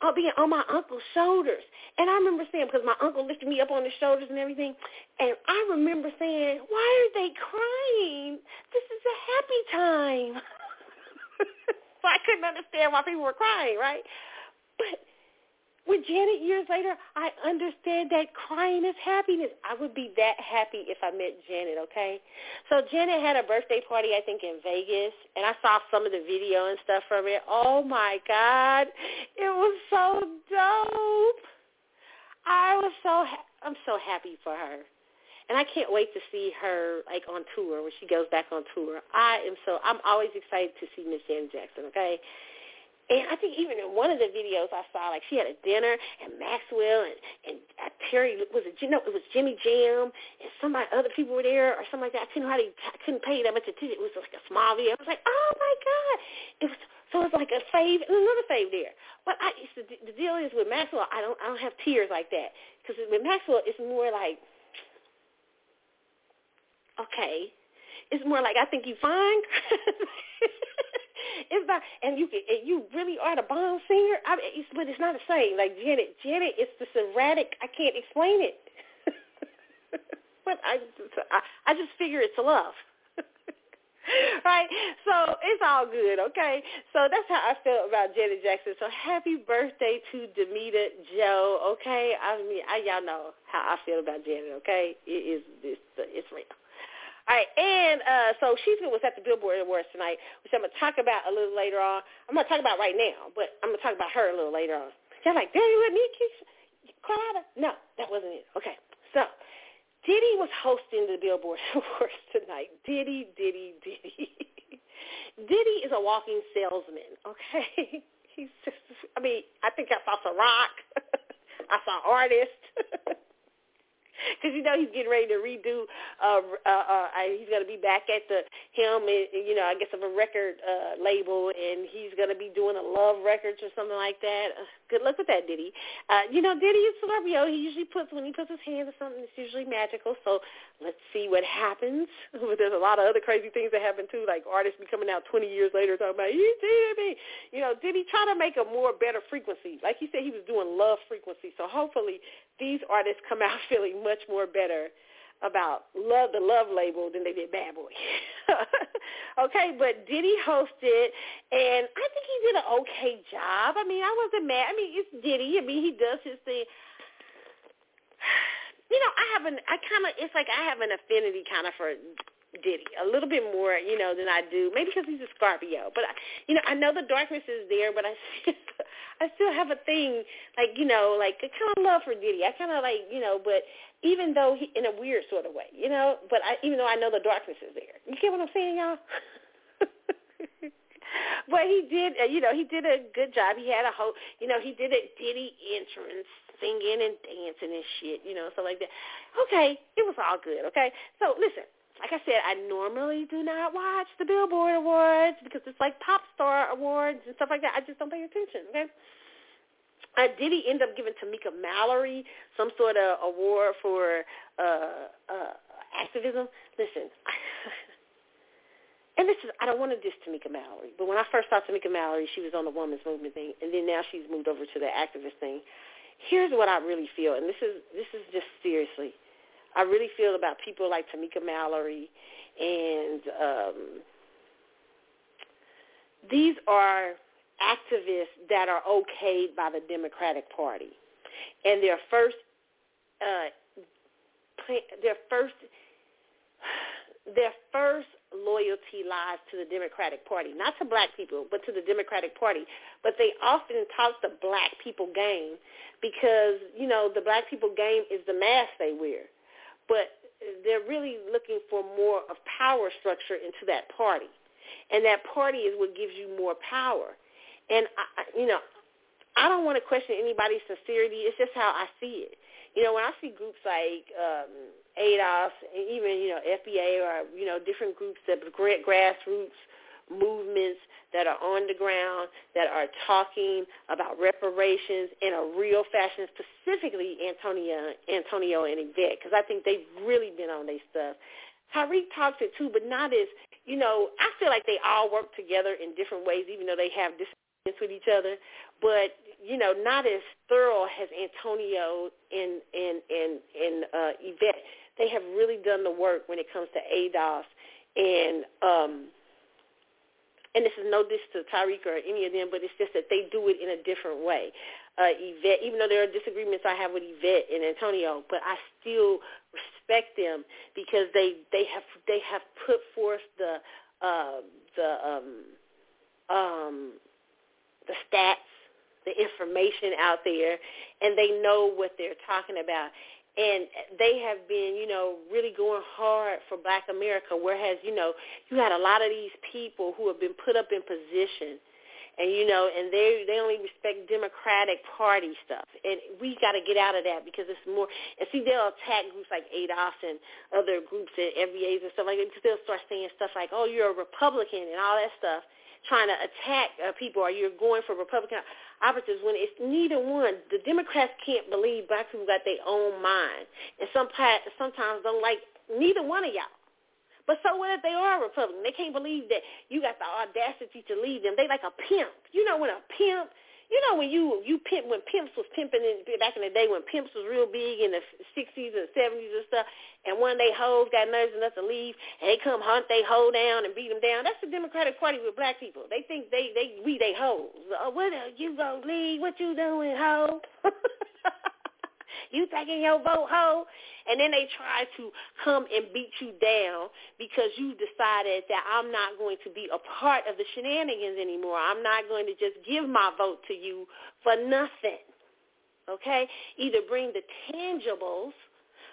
uh, being on my uncle's shoulders. And I remember saying, because my uncle lifted me up on his shoulders and everything, and I remember saying, why are they crying? This is a happy time. so I couldn't understand why people were crying, right? But with Janet years later, I understand that crying is happiness. I would be that happy if I met Janet, okay? So Janet had a birthday party, I think, in Vegas, and I saw some of the video and stuff from it. Oh, my God. It was so dope. I was so, ha- I'm so happy for her. And I can't wait to see her like on tour when she goes back on tour. I am so I'm always excited to see Miss Janet Jackson, okay? And I think even in one of the videos I saw, like she had a dinner and Maxwell and and uh, Terry was it you know it was Jimmy Jam and some other people were there or something like that. I couldn't hardly I couldn't pay that much attention. It was like a small video. I was like, oh my god! It was so it's like a fave and another fave there. But I the, the deal is with Maxwell, I don't I don't have tears like that because with Maxwell it's more like okay, it's more like I think you fine. it's not, and you can, and you really are the bomb singer. I mean, it's, but it's not the same. Like Janet, Janet is this erratic. I can't explain it. but I, I, I just figure it's love. right? So it's all good, okay? So that's how I felt about Janet Jackson. So happy birthday to Damita Jo, okay? I mean, I, y'all know how I feel about Janet, okay? It is it's, it's real. Right, and uh, so she's was at the Billboard Awards tonight, which I'm gonna talk about a little later on. I'm gonna talk about right now, but I'm gonna talk about her a little later on. You're like, Daddy, what me, Carlotta? No, that wasn't it. Okay, so Diddy was hosting the Billboard Awards tonight. Diddy, Diddy, Diddy. Diddy is a walking salesman. Okay, he's just. I mean, I think I saw some rock. I saw artists. because you know he's getting ready to redo. Uh, uh, uh, he's going to be back at the him, and, you know, I guess of a record uh, label, and he's going to be doing a Love Records or something like that. Uh, good luck with that, Diddy. Uh, you know, Diddy is Scorpio. He usually puts when he puts his hand to something, it's usually magical. So let's see what happens. There's a lot of other crazy things that happen too, like artists be coming out 20 years later talking about he did me. You know, did he try to make a more better frequency? Like he said, he was doing love frequency. So hopefully these artists come out feeling much more better about love the love label than they did bad boy okay but diddy hosted and i think he did an okay job i mean i wasn't mad i mean it's diddy i mean he does his thing you know i have an i kind of it's like i have an affinity kind of for Diddy a little bit more, you know, than I do. Maybe because he's a Scorpio, but I, you know, I know the darkness is there, but I, I still have a thing, like you know, like a kind of love for Diddy. I kind of like, you know, but even though he, in a weird sort of way, you know, but I, even though I know the darkness is there, you get what I'm saying, y'all? but he did, uh, you know, he did a good job. He had a whole, you know, he did a Diddy entrance, singing and dancing and shit, you know, so like that. Okay, it was all good. Okay, so listen, like I said, I normally do not watch the Billboard Awards because it's like pop star awards and stuff like that. I just don't pay attention. Okay. Uh, did he end up giving Tamika Mallory some sort of award for uh, uh, activism? Listen, and this is I don't want to diss Tamika Mallory, but when I first saw Tamika Mallory, she was on the women's movement thing, and then now she's moved over to the activist thing. Here's what I really feel, and this is this is just seriously. I really feel about people like Tamika Mallory and um, these are activists that are okayed by the Democratic Party. And their first uh, their first their first loyalty lies to the Democratic Party, not to black people, but to the Democratic Party. But they often talk the black people game because, you know, the black people game is the mask they wear but they're really looking for more of power structure into that party. And that party is what gives you more power. And, I, you know, I don't want to question anybody's sincerity. It's just how I see it. You know, when I see groups like um, ADOS, and even, you know, FBA or, you know, different groups that are grassroots movements that are on the ground, that are talking about reparations in a real fashion, specifically Antonio, Antonio and Yvette, because I think they've really been on their stuff. Tariq talks it too, but not as, you know, I feel like they all work together in different ways, even though they have disagreements with each other, but, you know, not as thorough as Antonio and, and, and, and uh, Yvette. They have really done the work when it comes to ADOS and, um, and this is no diss to Tariq or any of them, but it's just that they do it in a different way. Uh, Yvette, even though there are disagreements I have with Yvette and Antonio, but I still respect them because they they have they have put forth the uh, the um, um, the stats, the information out there, and they know what they're talking about and they have been, you know, really going hard for Black America. Whereas, you know, you had a lot of these people who have been put up in position, and you know, and they they only respect Democratic Party stuff, and we got to get out of that because it's more. And see, they'll attack groups like ADOS and other groups and FBAs and stuff like that because they'll start saying stuff like, "Oh, you're a Republican" and all that stuff trying to attack uh, people or you're going for Republican operatives when it's neither one. The Democrats can't believe black people got their own mind, and some sometimes don't like neither one of y'all. But so what if they are Republican? They can't believe that you got the audacity to lead them. They like a pimp. You know when a pimp you know when you you pimp when pimps was pimping in, back in the day when pimps was real big in the sixties and seventies and stuff, and one day hoes got nerves enough to leave and they come hunt they hoe down and beat them down. That's the Democratic Party with black people. They think they they we they hoes. Oh, what are you go leave? What you doing, hoe? you taking your vote, ho? And then they try to come and beat you down because you decided that I'm not going to be a part of the shenanigans anymore. I'm not going to just give my vote to you for nothing. Okay? Either bring the tangibles,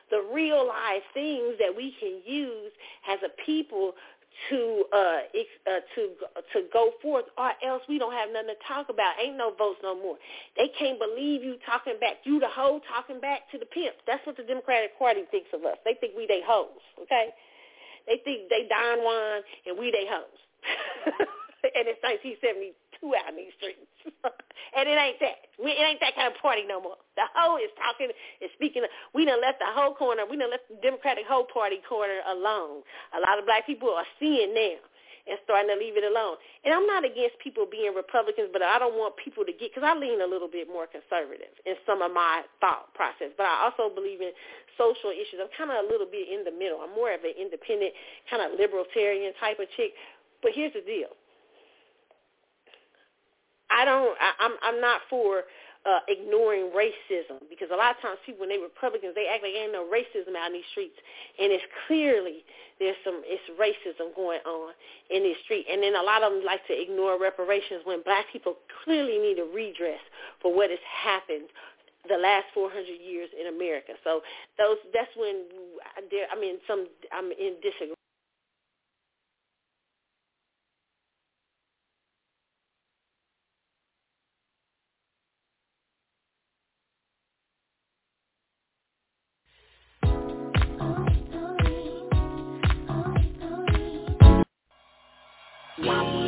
the real life things that we can use as a people to uh, uh to to go forth or else we don't have nothing to talk about. Ain't no votes no more. They can't believe you talking back. You the hoe talking back to the pimp. That's what the Democratic Party thinks of us. They think we they hoes, okay? They think they Don Juan and we they hoes. and it's 1972 out in these streets. and it ain't that. We, it ain't that kind of party no more. The hoe is talking, is speaking. We done left the whole corner. We done left the Democratic whole party corner alone. A lot of black people are seeing now and starting to leave it alone. And I'm not against people being Republicans, but I don't want people to get, because I lean a little bit more conservative in some of my thought process. But I also believe in social issues. I'm kind of a little bit in the middle. I'm more of an independent, kind of libertarian type of chick. But here's the deal. I don't. I, I'm. I'm not for uh, ignoring racism because a lot of times people when they Republicans they act like ain't no racism out in these streets and it's clearly there's some it's racism going on in these streets and then a lot of them like to ignore reparations when black people clearly need a redress for what has happened the last 400 years in America. So those that's when there I mean some I'm in disagreement Wow.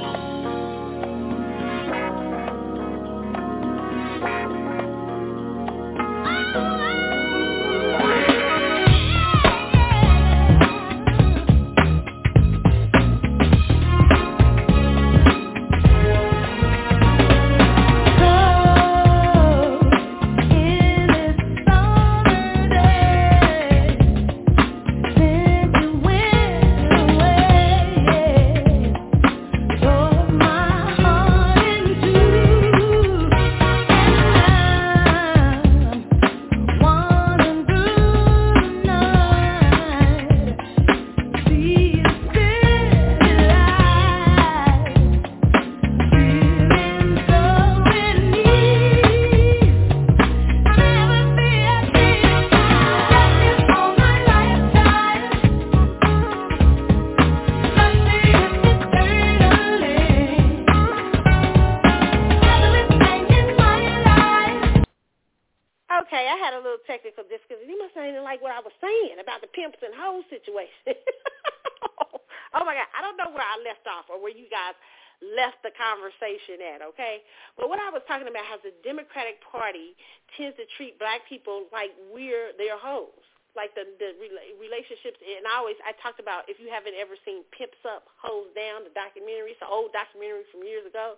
Conversation at, okay? But what I was talking about how the Democratic Party tends to treat black people like we're their hoes. Like the the relationships, and I always I talked about if you haven't ever seen Pimps Up, Hoes Down, the documentary, it's an old documentary from years ago,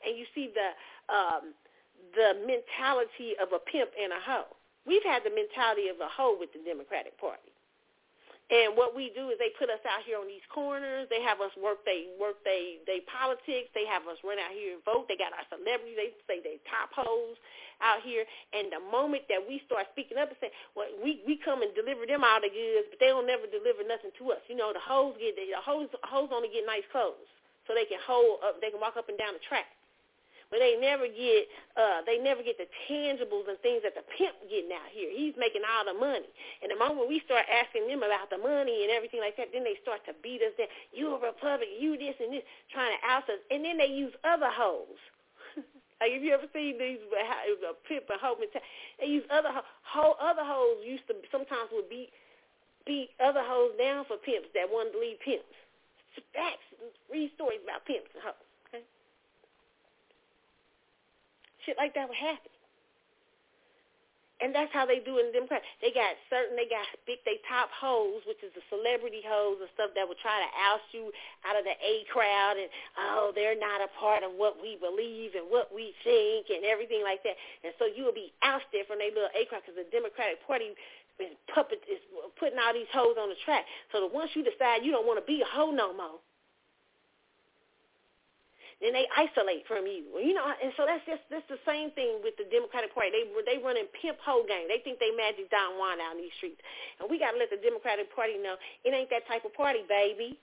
and you see the um, the mentality of a pimp and a hoe. We've had the mentality of a hoe with the Democratic Party. And what we do is they put us out here on these corners. They have us work they work they they politics. They have us run out here and vote. They got our celebrities. They say they top hoes out here. And the moment that we start speaking up and say, well, we we come and deliver them all the goods, but they don't never deliver nothing to us. You know, the hoes get the hoes hoes only get nice clothes so they can hold up. They can walk up and down the track but they never get uh they never get the tangibles and things that the pimp getting out here. He's making all the money. And the moment we start asking them about the money and everything like that, then they start to beat us down. You a Republican, you this and this, trying to oust us. And then they use other hoes. like if you ever seen these uh, pimp and hoe they use other ho, other hoes used to sometimes would beat beat other hoes down for pimps that wanted to leave pimps. Facts, read stories about pimps and hoes. Shit like that would happen. And that's how they do in Democrat. They got certain, they got big, they top hoes, which is the celebrity hoes and stuff that would try to oust you out of the A crowd and, oh, they're not a part of what we believe and what we think and everything like that. And so you will be ousted from their little A crowd because the Democratic Party is puppet is putting all these hoes on the track. So that once you decide you don't want to be a hoe no more, then they isolate from you. You know, and so that's just that's the same thing with the Democratic Party. They they run in pimp hoe gang. They think they magic Don Juan out in these streets, and we got to let the Democratic Party know it ain't that type of party, baby.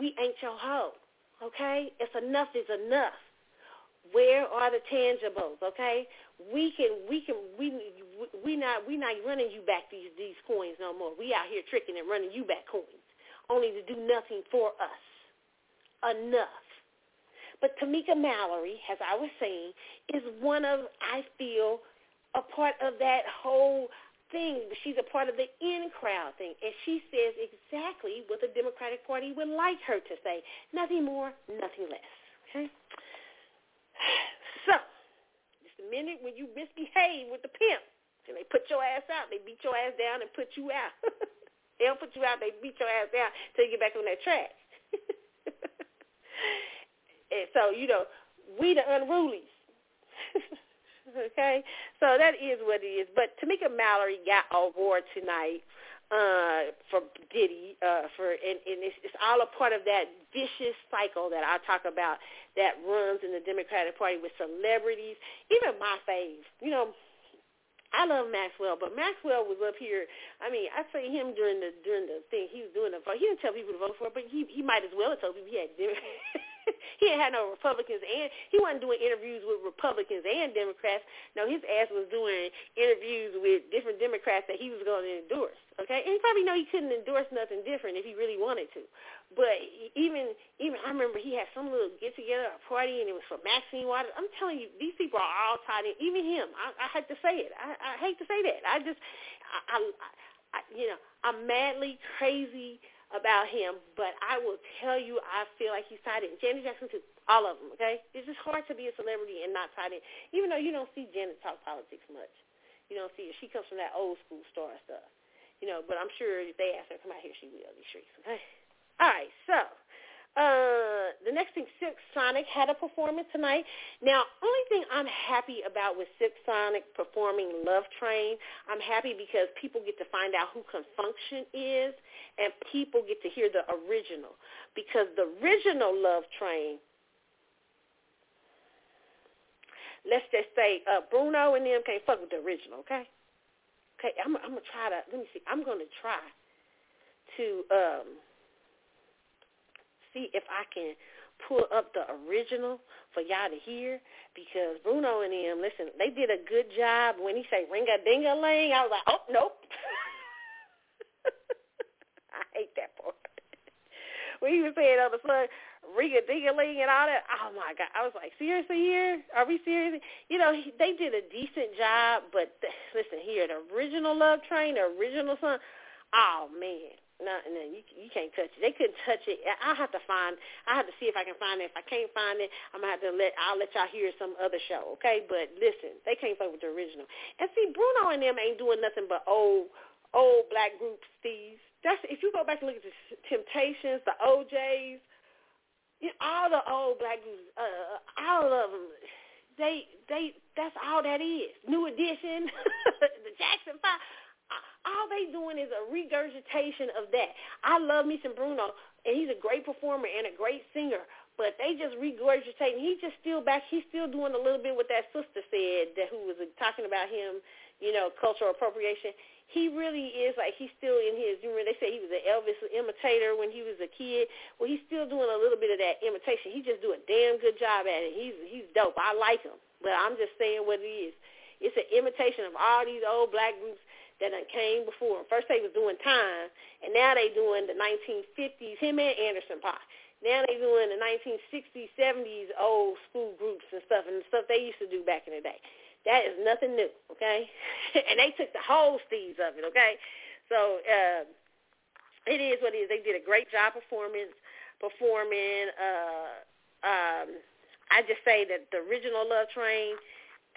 We ain't your hoe. Okay, it's enough is enough. Where are the tangibles? Okay, we can we can we we not we not running you back these these coins no more. We out here tricking and running you back coins, only to do nothing for us. Enough. But Tamika Mallory, as I was saying, is one of, I feel, a part of that whole thing. She's a part of the in crowd thing. And she says exactly what the Democratic Party would like her to say. Nothing more, nothing less. Okay? So, just a minute when you misbehave with the pimp, and they put your ass out, they beat your ass down and put you out. they don't put you out, they beat your ass down till you get back on that track. And so, you know, we the unrulies. okay? So that is what it is. But Tamika Mallory got an award tonight. uh, for Diddy, uh, for and, and it's, it's all a part of that vicious cycle that I talk about that runs in the Democratic Party with celebrities, even my faves. You know, I love Maxwell, but Maxwell was up here. I mean, I see him during the during the thing he was doing the vote. He didn't tell people to vote for it, but he he might as well have told people he had. he had no Republicans and he wasn't doing interviews with Republicans and Democrats. No, his ass was doing interviews with different Democrats that he was going to endorse. Okay, and probably know he couldn't endorse nothing different if he really wanted to. But even even I remember he had some little get together, a party, and it was for Maxine Waters. I'm telling you, these people are all tied in. Even him. I, I hate to say it. I, I hate to say that. I just, I, I, I you know, I'm madly crazy about him, but I will tell you, I feel like he's tied in. Janet Jackson too, all of them. Okay, it's just hard to be a celebrity and not tied in. Even though you don't see Janet talk politics much, you don't see. She comes from that old school star stuff, you know. But I'm sure if they ask her to come out here, she will. These streets. Okay. All right, so uh, the next thing, Silk Sonic had a performance tonight. Now, only thing I'm happy about with Silk Sonic performing Love Train, I'm happy because people get to find out who Con Funk Shun is, and people get to hear the original. Because the original Love Train, let's just say uh, Bruno and them can't fuck with the original, okay? Okay, I'm, I'm gonna try to. Let me see. I'm gonna try to. um see if I can pull up the original for y'all to hear because Bruno and him, listen, they did a good job. When he say ring a ding a ling, I was like, oh nope. I hate that part. when he was saying on the song, ring a ding a ling and all that, oh my god, I was like, seriously here? Are we serious? You know, he, they did a decent job, but th- listen here, the original Love Train, the original song, oh man, no, no, you you can't touch it. They couldn't touch it. I have to find. I have to see if I can find it. If I can't find it, I'm gonna have to let. I'll let y'all hear some other show, okay? But listen, they can't fuck with the original. And see, Bruno and them ain't doing nothing but old, old black groups. These. That's if you go back and look at the Temptations, the O'Jays, you know, all the old black groups, uh, all of them. They, they. That's all that is. New Edition, the Jackson Five all they doing is a regurgitation of that. I love me some Bruno, and he's a great performer and a great singer. But they just regurgitating. He just still back. He's still doing a little bit what that sister said that who was talking about him, you know, cultural appropriation. He really is like he's still in his. You remember they said he was an Elvis imitator when he was a kid. Well, he's still doing a little bit of that imitation. He just do a damn good job at it. He's he's dope. I like him. But I'm just saying what it is. It's an imitation of all these old black groups that came before. First they was doing time, and now they doing the 1950s, him and Anderson .Paak. Now they doing the 1960s, 70s old school groups and stuff, and the stuff they used to do back in the day. That is nothing new, okay? and they took the whole steeds of it, okay? So uh, it is what it is. They did a great job performance, performing. Uh, um, I just say that the original Love Train,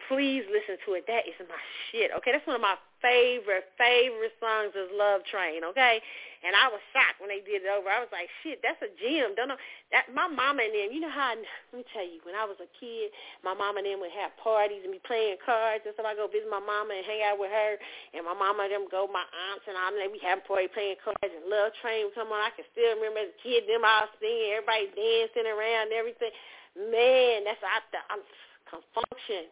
please listen to it. That is my shit, okay? That's one of my favorite, favorite songs is Love Train, okay? And I was shocked when they did it over. I was like, shit, that's a gem. Don't know that my mama and them, you know how let me tell you, when I was a kid, my mama and them would have parties and be playing cards and stuff. I go visit my mama and hang out with her and my mama and them go my aunts and all and we have party playing cards and Love Train would come on. I can still remember as a kid them all singing, everybody dancing around and everything. Man, that's out the I'm confunction.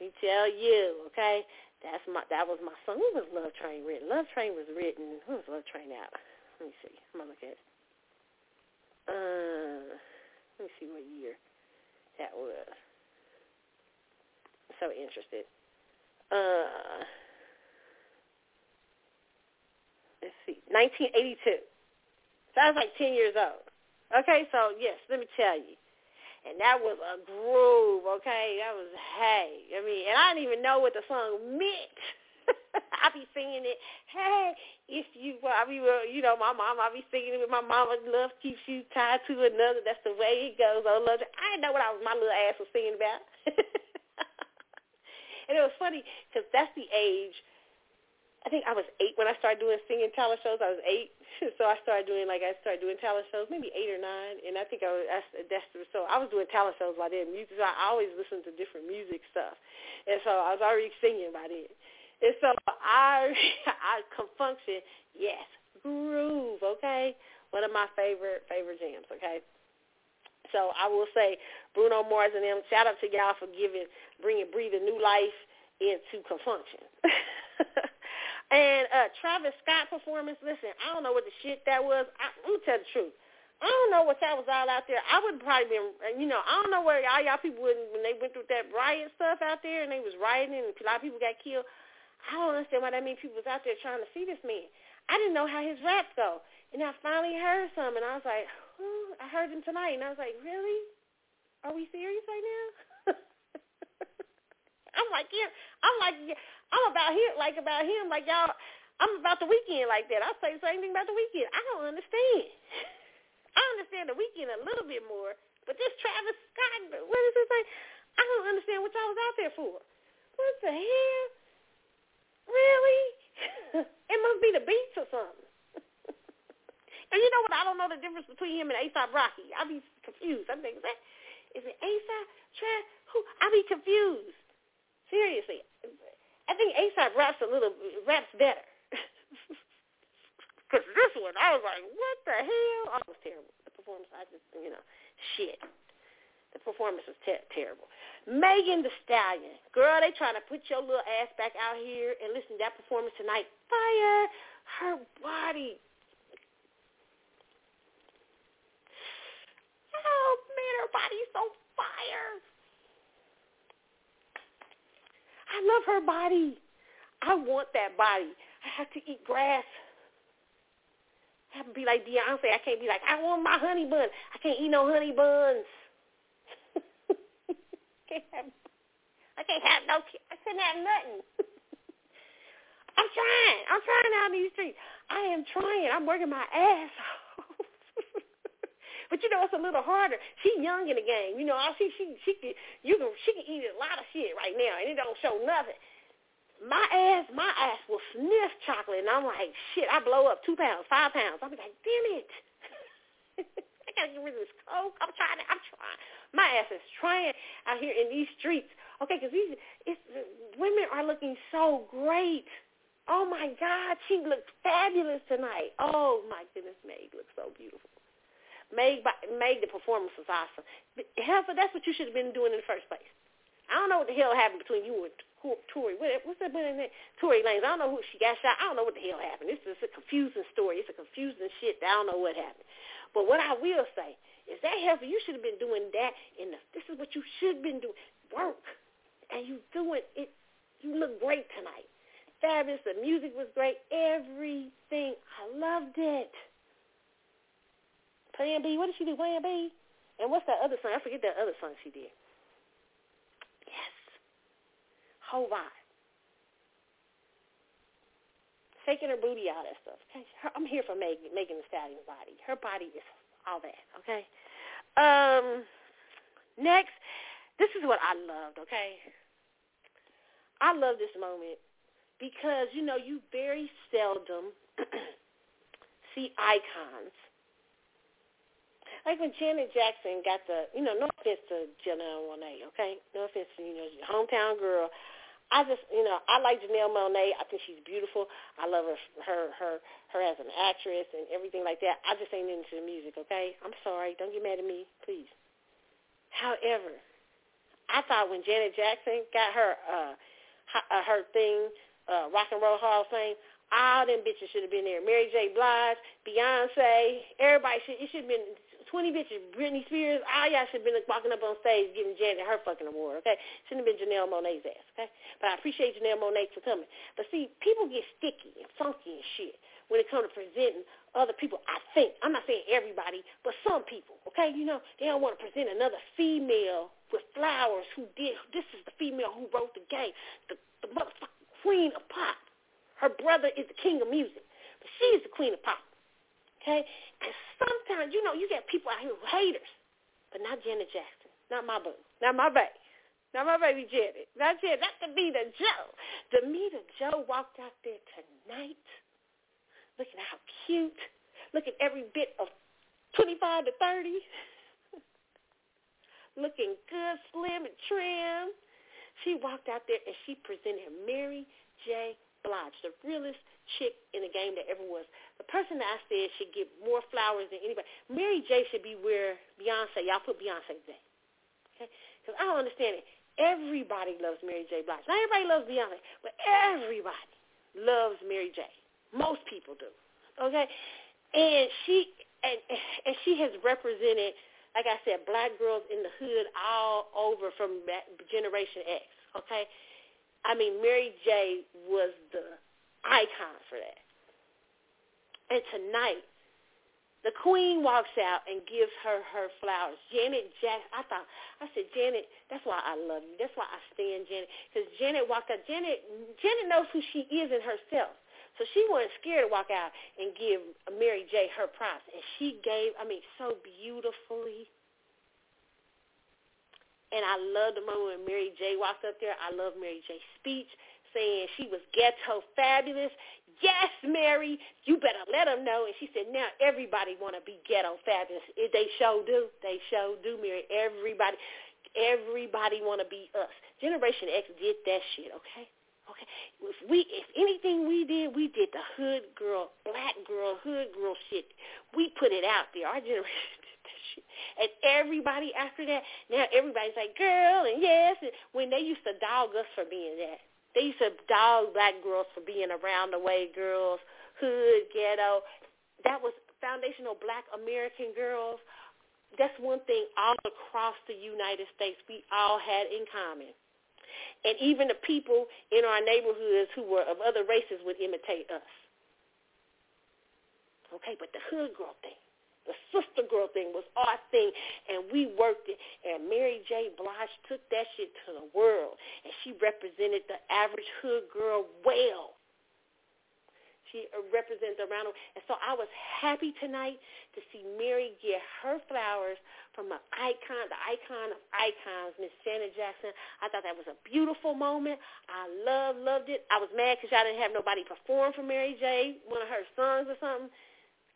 Let me tell you, okay? That's my that was my song. Was Love Train written? Love Train was written. Who was Love Train out? Let me see. I'm gonna look at. Uh, let me see what year that was. I'm so interested. Uh, let's see, 1982. So I was like 10 years old. Okay, so yes, let me tell you and that was a groove, okay? That was hey. I mean, and I didn't even know what the song meant. I be singing it, hey, if you, I be, you know, my mom, I be singing it with my mama. Love keeps you tied to another. That's the way it goes. Oh, love. I didn't know what I was, my little ass was singing about. and it was funny because that's the age I think I was eight when I started doing singing talent shows. I was eight, so I started doing like I started doing talent shows, maybe eight or nine, and I think I was that's, so I was doing talent shows by then. Music, so I always listened to different music stuff, and so I was already singing by then. And so our our Con Funk yes, groove, okay? One of my favorite favorite jams, okay? So I will say Bruno Mars and them, shout out to y'all for giving, bringing, breathing new life into Con Funk Shun. And uh, Travis Scott performance, listen, I don't know what the shit that was. I, I'm to tell the truth. I don't know what that was all out there. I would probably been, you know, I don't know where all y'all people would when they went through that riot stuff out there and they was rioting and a lot of people got killed. I don't understand why that means people was out there trying to see this man. I didn't know how his raps go. And I finally heard some and I was like, I heard him tonight and I was like, really? Are we serious right now? I'm like, yeah, I'm like, yeah, I'm about him, like about him, like y'all, I'm about the Weeknd like that. I say the same thing about the Weeknd. I don't understand. I understand the Weeknd a little bit more, but this Travis Scott, what is his name? I don't understand what y'all was out there for. What the hell? Really? it must be the beats or something. and you know what? I don't know the difference between him and ASAP Rocky. I be confused. I'm thinking, that is it ASAP? Trav? Who? I be confused. Seriously, I think ASAP raps a little raps better. Because this one, I was like, what the hell? It was terrible. The performance, I just, you know, shit. The performance was ter- terrible. Megan Thee Stallion. Girl, they trying to put your little ass back out here and listen to that performance tonight. Fire. Her body. Oh, man, her body's so fire. I love her body. I want that body. I have to eat grass. I have to be like Beyonce. I can't be like, I want my honey bun. I can't eat no honey buns. can't have, I can't have no, I couldn't have nothing. I'm trying. I'm trying out in these streets. I am trying. I'm working my ass off. But you know, it's a little harder. She young in the game. You know, she she she can you can she can eat a lot of shit right now, and it don't show nothing my ass, my ass will sniff chocolate, and I'm like, shit, I blow up two pounds, five pounds. I'm like, damn it. I gotta get rid of this coke. I'm trying. To, I'm trying. My ass is trying out here in these streets. Okay, because these it's, women are looking so great. Oh my God, she looks fabulous tonight. Oh my goodness, Meg looks so beautiful. Meg, Meg, the performance was awesome. Heifer, that's what you should have been doing in the first place. I don't know what the hell happened between you and Tory. What, what's that man name? Tory Lanez. I don't know who she got shot. I don't know what the hell happened. It's just a confusing story. It's a confusing shit. I don't know what happened. But what I will say is that heifer, you should have been doing that. In the, this is what you should have been doing. Work, and you doing it. You look great tonight. Fabulous. The music was great. Everything. I loved it. Plan B. What did she do? Plan B. And what's that other song? I forget that other song she did Yes. whole vibe. Shaking her booty, all that stuff. Okay, her, I'm here for Megan, Megan Thee Stallion's body. Her body is all that. Okay. Um. Next, this is what I loved. Okay. I love this moment because you know you very seldom see icons like when Janet Jackson got the, you know, no offense to Janelle Monáe, okay? No offense to, you know, hometown girl. I just, you know, I like Janelle Monáe. I think she's beautiful. I love her, her, her, her as an actress and everything like that. I just ain't into the music, okay? I'm sorry. Don't get mad at me, please. However, I thought when Janet Jackson got her, uh, uh her thing, uh, Rock and Roll Hall of Fame, all them bitches should have been there. Mary J. Blige, Beyonce, everybody should. It should have been 20 bitches, Britney Spears, all y'all should have been walking up on stage giving Janet her fucking award, okay? Shouldn't have been Janelle Monáe's ass, okay? But I appreciate Janelle Monáe for coming. But see, people get sticky and funky and shit when it comes to presenting other people, I think. I'm not saying everybody, but some people, okay? You know, they don't want to present another female with flowers who did, this is the female who wrote the game, the, the motherfucking queen of pop. Her brother is the king of music, but she's the queen of pop. Okay? And sometimes, you know, you get people out here haters, but not Janet Jackson. Not my boo. Not my baby. Not my baby Janet. Not Janet. Not Damita Jo. Damita Jo walked out there tonight looking how cute, looking every bit of 25 to 30, looking good, slim, and trim. She walked out there and she presented Mary J. Blige, the realest chick in the game that ever was. The person that I said should get more flowers than anybody. Mary J. should be where Beyonce. Y'all put Beyonce today. Okay? Because I don't understand it. Everybody loves Mary J. Blige. Not everybody loves Beyonce, but everybody loves Mary J. Most people do. Okay? And she and and she has represented, like I said, black girls in the hood all over from Generation X. Okay? I mean, Mary J. was the icon for that. And tonight, the queen walks out and gives her her flowers. Janet Jackson, I thought, I said, Janet, that's why I love you. That's why I stand Janet. Because Janet walked out. Janet, Janet knows who she is in herself. So she wasn't scared to walk out and give Mary J. her props. And she gave, I mean, so beautifully. And I love the moment when Mary J. walked up there. I love Mary J.'s speech saying she was ghetto fabulous. Yes, Mary, you better let them know. And she said, now everybody want to be ghetto fabulous. They show do. They show do, Mary. Everybody, everybody want to be us. Generation X did that shit, okay? Okay. If we, if anything we did, we did the hood girl, black girl, hood girl shit. We put it out there. Our generation and everybody after that, now everybody's like, girl, and yes. And when they used to dog us for being that. They used to dog black girls for being around the way girls, hood, ghetto. That was foundational black American girls. That's one thing all across the United States we all had in common. And even the people in our neighborhoods who were of other races would imitate us. Okay, but the hood girl thing, the sister girl thing was our thing, and we worked it. And Mary J. Blige took that shit to the world, and she represented the average hood girl well. She uh, represents around, and so I was happy tonight to see Mary get her flowers from an icon, the icon of icons, Miss Janet Jackson. I thought that was a beautiful moment. I love, loved it. I was mad because I didn't have nobody perform for Mary J. One of her songs or something.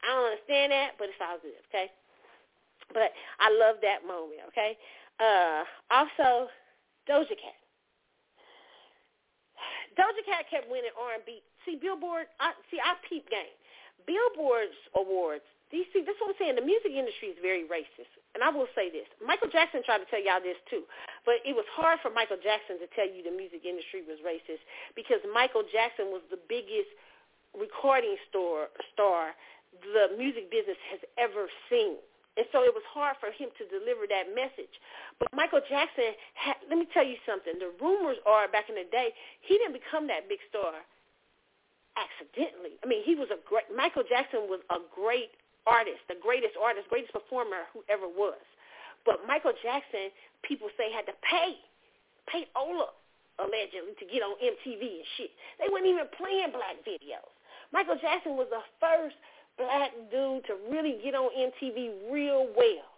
I don't understand that, but it's good, okay? But I love that moment, okay? Uh, also, Doja Cat. Doja Cat kept winning R&B. See, Billboard, I, see, I peep game. Billboard's awards, these, see, that's what I'm saying. The music industry is very racist. And I will say this. Michael Jackson tried to tell y'all this too. But it was hard for Michael Jackson to tell you the music industry was racist because Michael Jackson was the biggest recording store star the music business has ever seen. And so it was hard for him to deliver that message. But Michael Jackson, had, let me tell you something. The rumors are back in the day, he didn't become that big star accidentally. I mean, he was a great, Michael Jackson was a great artist, the greatest artist, greatest performer who ever was. But Michael Jackson, people say, had to pay, payola, allegedly, to get on MTV and shit. They weren't even playing black videos. Michael Jackson was the first black dude to really get on MTV real well.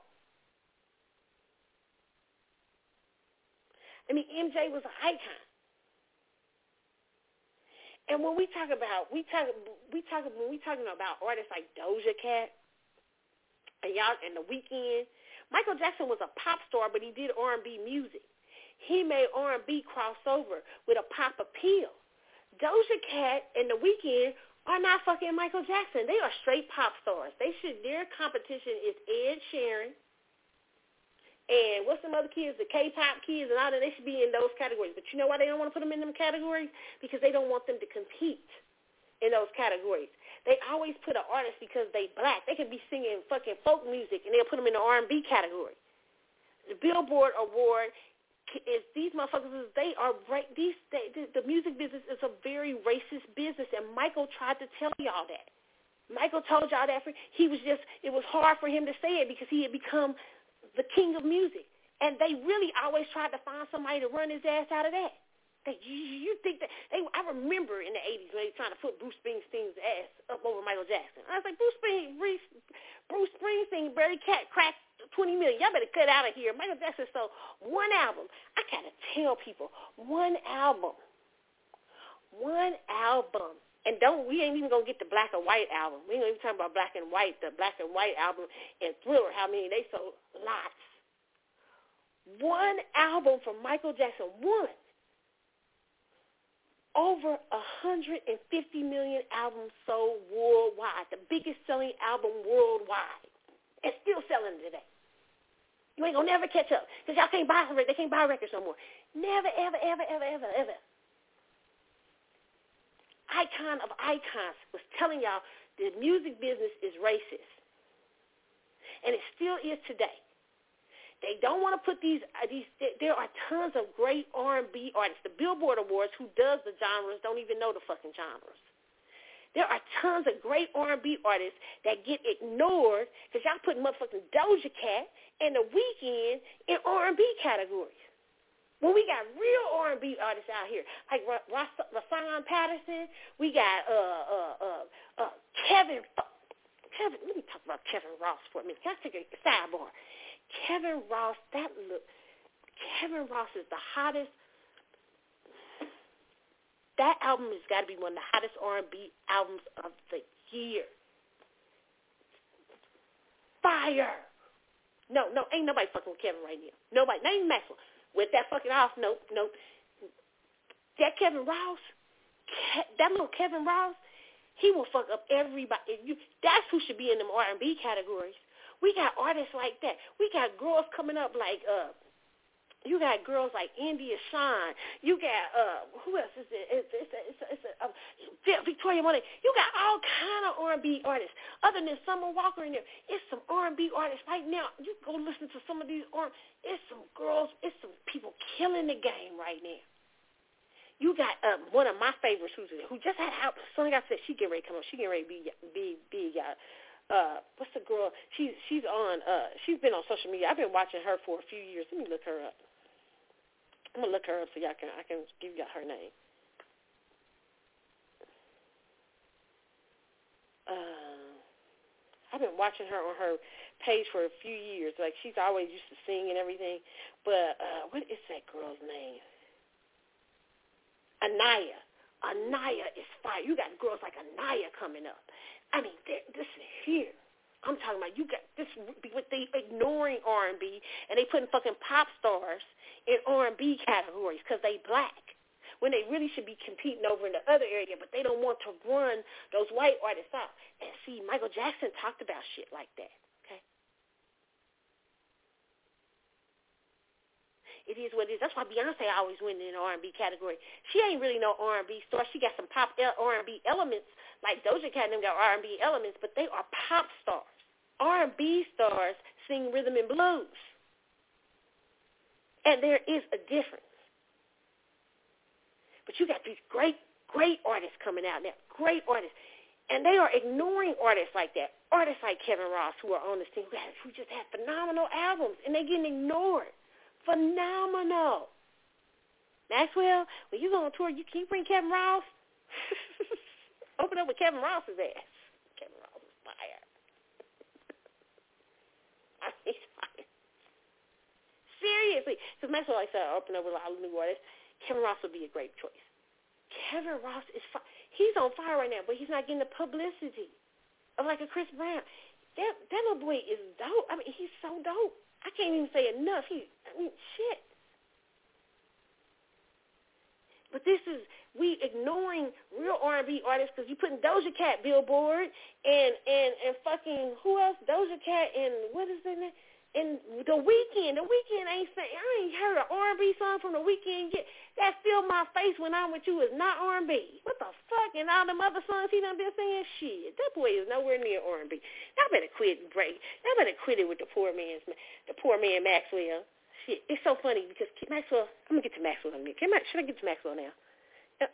I mean, MJ was an icon. And when we talk about we talk we talk when we talking about artists like Doja Cat and y'all and the Weeknd, Michael Jackson was a pop star, but he did R and B music. He made R and B crossover with a pop appeal. Doja Cat and the Weeknd are not fucking Michael Jackson. They are straight pop stars. They should their competition is Ed Sheeran and what's some other kids, the K-pop kids and all that. They should be in those categories. But you know why they don't want to put them in them categories? Because they don't want them to compete in those categories. They always put an artist because they black. They could be singing fucking folk music and they'll put them in the R&B category. The Billboard Award is these motherfuckers they are right these they, the, music business is a very racist business and Michael tried to tell y'all that. Michael told y'all that for, he was just it was hard for him to say it because he had become the king of music. And they really always tried to find somebody to run his ass out of that. They, you, think that they? I remember in the '80s when they were trying to put Bruce Springsteen's ass up over Michael Jackson. I was like, Bruce Spring, Bruce, Springsteen, Barry Cat cracked 20 million. Y'all better cut out of here. Michael Jackson sold one album. I gotta tell people, one album, one album. And don't we ain't even gonna get the black and white album. We ain't even talking about black and white, the black and white album and Thriller. How many they sold? Lots. One album from Michael Jackson. One. Over 150 million albums sold worldwide, the biggest selling album worldwide. It's still selling today. You ain't gonna never catch up because y'all can't buy records. they can't buy records no more. Never, ever, ever, ever, ever, ever. Icon of icons was telling y'all the music business is racist, and it still is today. They don't want to put these uh, these. There are tons of great R&B artists. The Billboard Awards, who does the genres, don't even know the fucking genres. There are tons of great R&B artists that get ignored because y'all putting motherfucking Doja Cat and The Weeknd in R&B categories. When we got real R&B artists out here, like Rahsaan Patterson, we got uh uh uh, uh Kevin. Kevin, let me talk about Kevin Ross for a minute. Can I take a sidebar? Kevin Ross, that look, Kevin Ross is the hottest. That album has got to be one of the hottest R&B albums of the year. Fire. No, no, ain't nobody fucking with Kevin right now. Nobody, not even Maxwell. With that fucking house, nope, nope. That Kevin Ross, that little Kevin Ross, he will fuck up everybody. You, that's who should be in them R&B categories. We got artists like that. We got girls coming up like uh you got girls like India Shawn. You got uh who else is it? It's it's it's, it's uh, Victoria Monet. You got all kind of R&B artists. Other than Summer Walker in there, it's some R&B artists right now. You go listen to some of these R. It's some girls. It's some people killing the game right now. You got um, one of my favorites who's who just had out. Something I said she get ready to come up. She get ready to be be big. Uh, uh what's the girl? She's she's on uh she's been on social media. I've been watching her for a few years. Let me look her up. I'm gonna look her up so y'all can I can give y'all her name. Uh, I've been watching her on her page for a few years. Like she's always used to sing and everything. But uh what is that girl's name? Anaya. Anaya is fire. You got girls like Anaya coming up. I mean, this is here. I'm talking about you got this with the ignoring R&B and they putting fucking pop stars in R&B categories because they black when they really should be competing over in the other area, but they don't want to run those white artists out. And see, Michael Jackson talked about shit like that. Okay, it is what it is. That's why Beyonce always wins in the R&B category. She ain't really no R&B star. She got some pop R&B elements, like Doja Cat and them got R&B elements, but they are pop stars. R&B stars sing rhythm and blues. And there is a difference. But you got these great, great artists coming out now, great artists. And they are ignoring artists like that, artists like Kevin Ross who are on this team who just have phenomenal albums, and they're getting ignored. Phenomenal. Maxwell, when you go on tour, you can you bring Kevin Ross? Open up with Kevin Ross's ass. Kevin Ross is fire. I Seriously. Because Maxwell, like I said, open up with a lot of new artists. Kevin Ross would be a great choice. Kevin Ross is fi- he's on fire right now, but he's not getting the publicity of like a Chris Brown. That that little boy is dope. I mean, he's so dope. I can't even say enough. He, I mean, shit. But this is we ignoring real R&B artists because you putting Doja Cat Billboard and and and fucking who else? Doja Cat and what is their name? And the Weeknd, the Weeknd ain't saying I ain't heard an R&B song from the Weeknd yet. That fill my face when I'm with you is not R&B. What the fuck? And all them other songs he done been saying shit. That boy is nowhere near R&B. Y'all better quit and break. Y'all better quit it with the poor man's the poor man Maxwell. Shit, it's so funny because Maxwell. I'm gonna get to Maxwell in a minute. Can I, should I get to Maxwell now?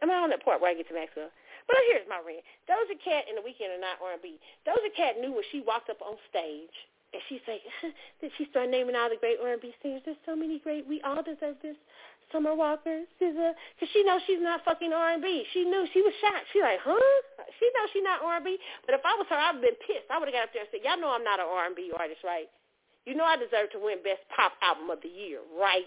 Am I on that part where I get to Maxwell? But here's my rant. Doja Cat and The Weeknd are not R&B. Doja Cat knew when she walked up on stage and she's like, then she started naming all the great R&B singers. There's so many great. We all deserve this. Summer Walker, SZA, because she knows she's not fucking R&B. She knew she was shocked. She like, huh? She knows she's not R&B. But if I was her, I'd have been pissed. I would have got up there and said, y'all know I'm not an R&B artist, right? You know I deserve to win Best Pop Album of the Year, right?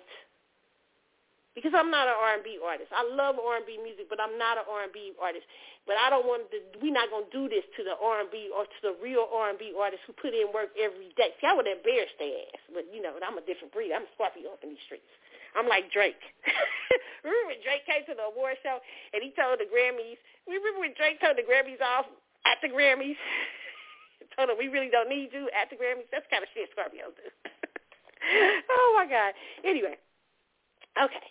Because I'm not an R&B artist. I love R&B music, but I'm not an R&B artist. But I don't want to. We're not gonna do this to the R&B or to the real R&B artists who put in work every day. See, I would embarrass their ass, but you know, I'm a different breed. I'm a Scorpio up in these streets. I'm like Drake. remember when Drake came to the award show and he told the Grammys? Remember when Drake told the Grammys off at the Grammys? told them we really don't need you at the Grammys. That's the kind of shit Scorpios do. oh my God. Anyway, okay.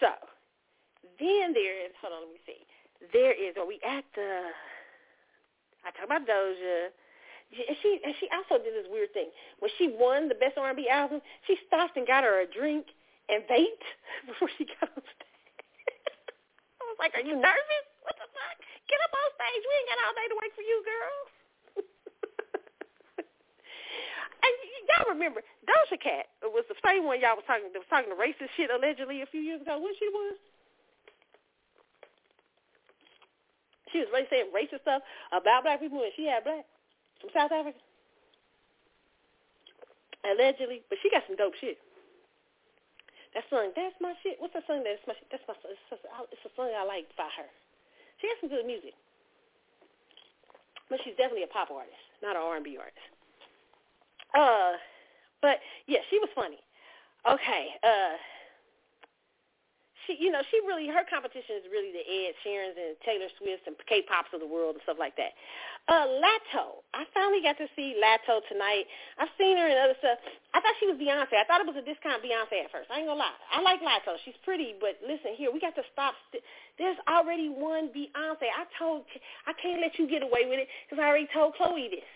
So then there is, hold on, let me see. There is, are we at the, I talk about Doja. And she and she also did this weird thing. When she won the best R&B album, she stopped and got her a drink and vaped before she got on stage. I was like, are you nervous? What the fuck? Get up on stage. We ain't got all day to wait for you, girl. And y'all remember Doja Cat was the same one y'all was talking that was talking the racist shit allegedly a few years ago. When she was, she was really saying racist stuff about black people when she had black from South Africa, allegedly. But she got some dope shit. That song, that's my shit. What's that song? That's my shit. That's my. A, it's a song I like by her. She has some good music, but she's definitely a pop artist, not an R&B artist. Uh, but yeah, she was funny. Okay. Uh, she, you know, she really her competition is really the Ed Sheerans and Taylor Swifts and K-pops of the world and stuff like that. Uh, Latto, I finally got to see Latto tonight. I've seen her and other stuff. I thought she was Beyonce. I thought it was a discount Beyonce at first. I ain't gonna lie. I like Latto. She's pretty, but listen here, we got to stop. St- There's already one Beyonce. I told, I can't let you get away with it because I already told Chloe this.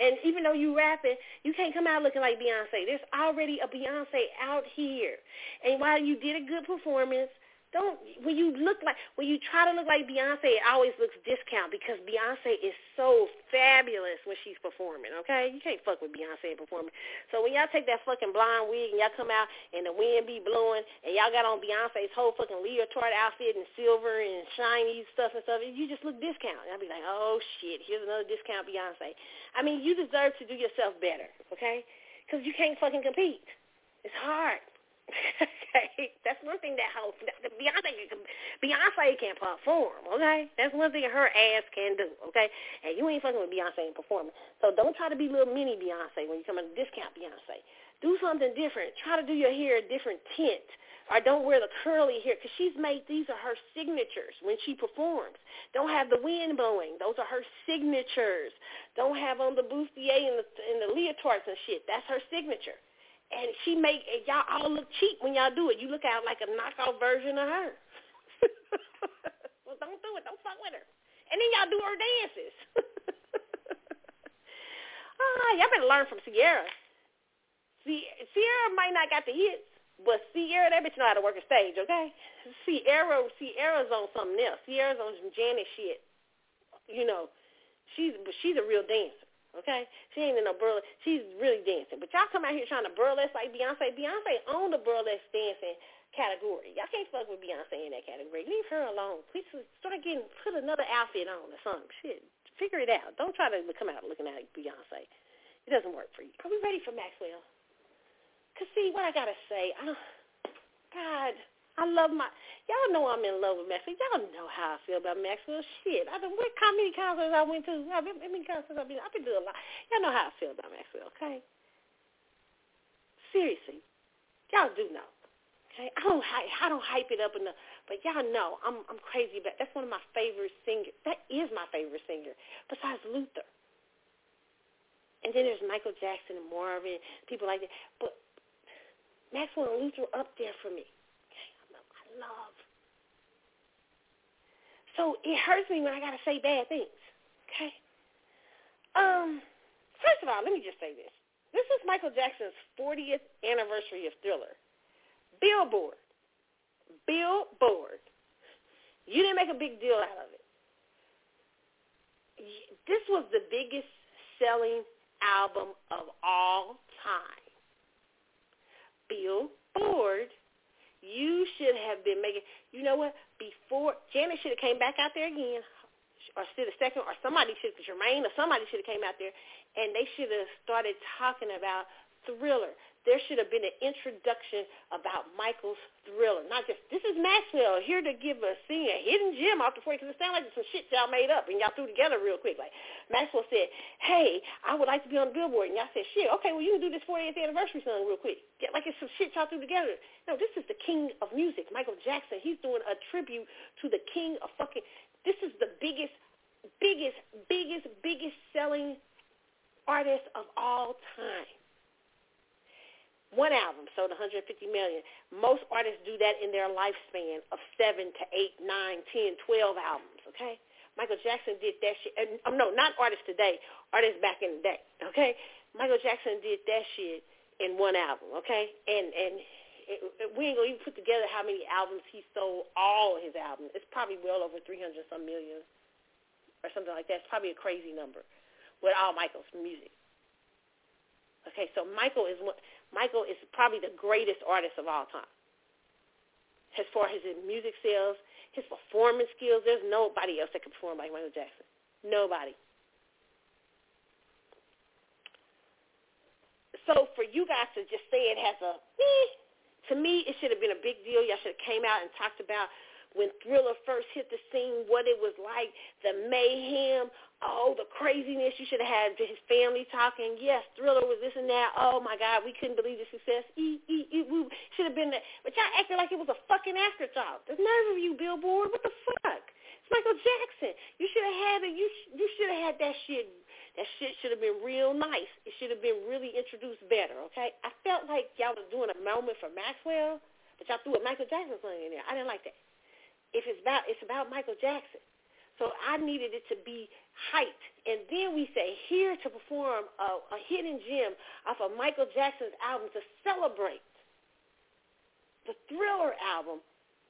And even though you rapping, you can't come out looking like Beyonce. There's already a Beyonce out here. And while you did a good performance, don't when you look like when you try to look like Beyonce, it always looks discount because Beyonce is so fabulous when she's performing. Okay, you can't fuck with Beyonce performing. So when y'all take that fucking blonde wig and y'all come out and the wind be blowing and y'all got on Beyonce's whole fucking leotard outfit and silver and shiny stuff and stuff, you just look discount. And I'll be like, oh shit, here's another discount Beyonce. I mean, you deserve to do yourself better. Okay, because you can't fucking compete. It's hard okay, that's one thing that helps. Beyonce, Beyonce can perform. Okay, that's one thing her ass can do. Okay, and you ain't fucking with Beyonce and performing. So don't try to be little mini Beyonce when you come in discount Beyonce. Do something different. Try to do your hair a different tint. Or don't wear the curly hair because she's made these are her signatures when she performs. Don't have the wind blowing. Those are her signatures. Don't have on the bustier and the, and the leotards and shit. That's her signature and she make and y'all all look cheap when y'all do it. You look out like a knockoff version of her. well, don't do it. Don't fuck with her. And then y'all do her dances. ah, y'all better learn from Ciara. See, Ciara might not got the hits, but Ciara, that bitch know how to work a stage, okay? Ciara, Ciara's on something else. Ciara's on some Janet shit. You know, she's but she's a real dancer. Okay, she ain't in no burlesque. She's really dancing. But y'all come out here trying to burlesque like Beyonce. Beyonce owned the burlesque dancing category. Y'all can't fuck with Beyonce in that category. Leave her alone. Please start getting put another outfit on or something. Shit, figure it out. Don't try to come out looking like Beyonce. It doesn't work for you. Are we ready for Maxwell? Cause see what I gotta say. I don't, God, I love my. Y'all know I'm in love with Maxwell. Y'all know how I feel about Maxwell. Shit, I don't. What how many concerts I went to? I've been, how many concerts I've been. I've been doing a lot. Y'all know how I feel about Maxwell. Okay. Seriously, y'all do know. Okay, I don't. I don't hype it up enough, but y'all know I'm. I'm crazy about. That's one of my favorite singers. That is my favorite singer, besides Luther. And then there's Michael Jackson and Marvin, people like that. But Maxwell and Luther up there for me love. So it hurts me when I gotta say bad things. Okay. Um. First of all, let me just say this. This is Michael Jackson's 40th anniversary of Thriller. Billboard. Billboard. You didn't make a big deal out of it. This was the biggest selling album of all time. Billboard you should have been making. You know what? Before Janet should have came back out there again, or should have second, or somebody should, have Jermaine or somebody should have came out there, and they should have started talking about Thriller. There should have been an introduction about Michael's Thriller. Not just, this is Maxwell here to give a scene, a hidden gem off the 40, because it sounds like some shit y'all made up and y'all threw together real quick. Like, Maxwell said, hey, I would like to be on the Billboard. And y'all said, shit, okay, well, you can do this 40th anniversary song real quick. Get, like it's some shit y'all threw together. No, this is the king of music, Michael Jackson. He's doing a tribute to the king of fucking, this is the biggest, biggest, biggest, biggest selling artist of all time. One album sold 150 million. Most artists do that in their lifespan of seven to eight, nine, ten, twelve albums. Okay, Michael Jackson did that shit. And, um, no, not artists today. Artists back in the day. Okay, Michael Jackson did that shit in one album. Okay, and and it, it, we ain't gonna even put together how many albums he sold. All his albums. It's probably well over 300 some million or something like that. It's probably a crazy number with all Michael's music. Okay, so Michael is one. Michael is probably the greatest artist of all time. As far as his music sales, his performance skills, there's nobody else that can perform like Michael Jackson. Nobody. So for you guys to just say it has a, eh, to me, it should have been a big deal. Y'all should have came out and talked about when Thriller first hit the scene, what it was like, the mayhem, oh, the craziness. You should have had his family talking. Yes, Thriller was this and that. Oh, my God, we couldn't believe the success. E, e, e, we should have been there. But y'all acted like it was a fucking afterthought. The nerve of you, Billboard. What the fuck? It's Michael Jackson. You should have had it. You, you should have had that shit. That shit should have been real nice. It should have been really introduced better, okay? I felt like y'all was doing a moment for Maxwell, but y'all threw a Michael Jackson song in there. I didn't like that if it's about it's about Michael Jackson. So I needed it to be hyped. And then we say here to perform a, a hidden gem off of Michael Jackson's album to celebrate the Thriller album,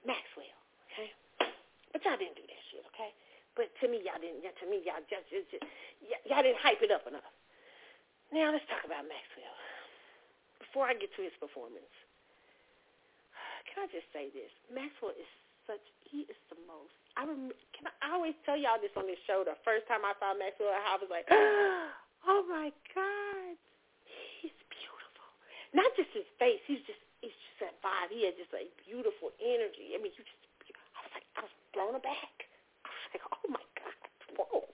Maxwell. Okay, but y'all didn't do that shit. Okay, but to me y'all didn't. To me y'all just, just, just y'all didn't hype it up enough. Now let's talk about Maxwell. Before I get to his performance, can I just say this? Maxwell is such he is the most. I rem- can I, I always tell y'all this on this show. The first time I saw Maxwell, I was like, oh my god, he's beautiful. Not just his face. He's just he's just that vibe. He had just a beautiful energy. I mean, you just I was like I was blown aback. I was like, oh my god, whoa,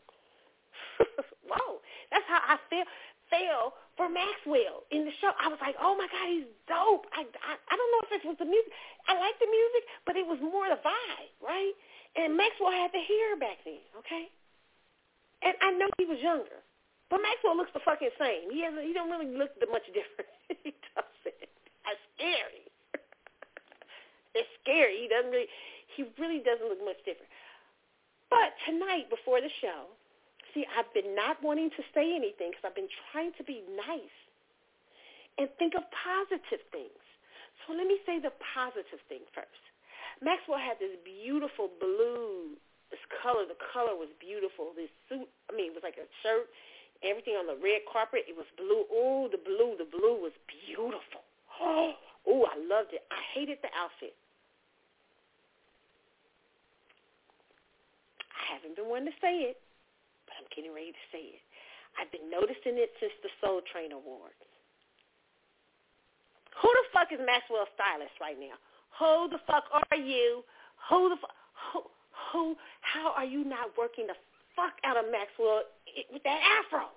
whoa. That's how I feel fell for Maxwell in the show. I was like, oh my God, he's dope. I, I I don't know if it was the music. I like the music, but it was more the vibe, right? And Maxwell had the hair back then, okay? And I know he was younger, but Maxwell looks the fucking same. He hasn't. He don't really look that much different. he doesn't. That's scary. it's scary. He doesn't really. He really doesn't look much different. But tonight, before the show, See, I've been not wanting to say anything because I've been trying to be nice and think of positive things. So let me say the positive thing first. Maxwell had this beautiful blue, this color. The color was beautiful. This suit, I mean, it was like a shirt, everything on the red carpet. It was blue. Oh, the blue, the blue was beautiful. Oh, oh, I loved it. I hated the outfit. I haven't been wanting to say it, getting ready to say it. I've been noticing it since the Soul Train Awards. Who the fuck is Maxwell Stylist right now? Who the fuck are you? Who the fuck? Who, who? How are you not working the fuck out of Maxwell with that afro?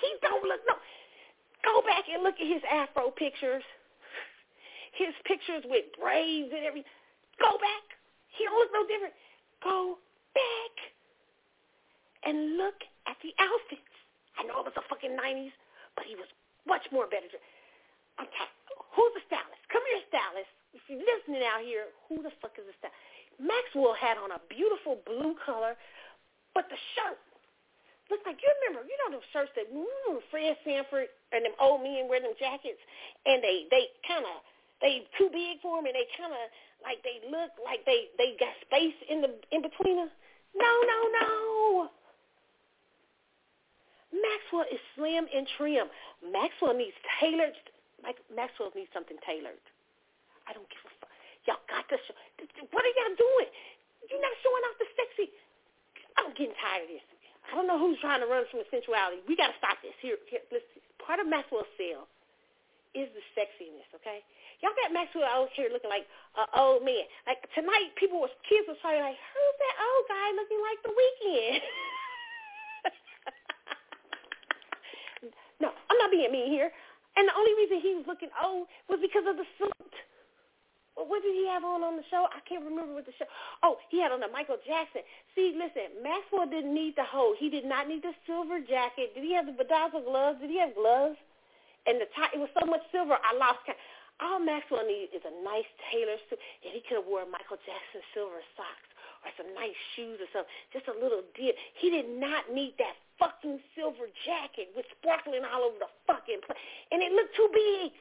He don't look no. Go back and look at his afro pictures. His pictures with braids and everything. Go back. He don't look no different. Go back and look at the outfits. I know it was the fucking 90s, but he was much more better. I'm who's the stylist? Come here, stylist. If you're listening out here, who the fuck is the stylist? Maxwell had on a beautiful blue color, but the shirt looked like, you remember, you know those shirts that mm, Fred Sanford and them old men wear them jackets, and they, they kind of, they too big for them, and they kind of, like they look like they, they got space in the in between them. No, no, no. Maxwell is slim and trim. Maxwell needs tailored. Maxwell needs something tailored. I don't give a fuck. Y'all got to show. What are y'all doing? You're not showing off the sexy. I'm getting tired of this. I don't know who's trying to run from the sensuality. We got to stop this. Here, here listen. Part of Maxwell's sale is the sexiness, okay? Y'all got Maxwell out here looking like an old man. Like tonight, people was kids was probably like, "Who's that old guy looking like the Weeknd?" no, I'm not being mean here. And the only reason he was looking old was because of the suit. What did he have on on the show? I can't remember what the show. Oh, he had on the Michael Jackson. See, listen, Maxwell didn't need the hoe. He did not need the silver jacket. Did he have the bedazzled gloves? Did he have gloves? And the tie, it was so much silver, I lost count. All Maxwell needs is a nice tailor suit, and he could have worn Michael Jackson silver socks or some nice shoes or something, just a little dip. He did not need that fucking silver jacket with sparkling all over the fucking place, and it looked too big.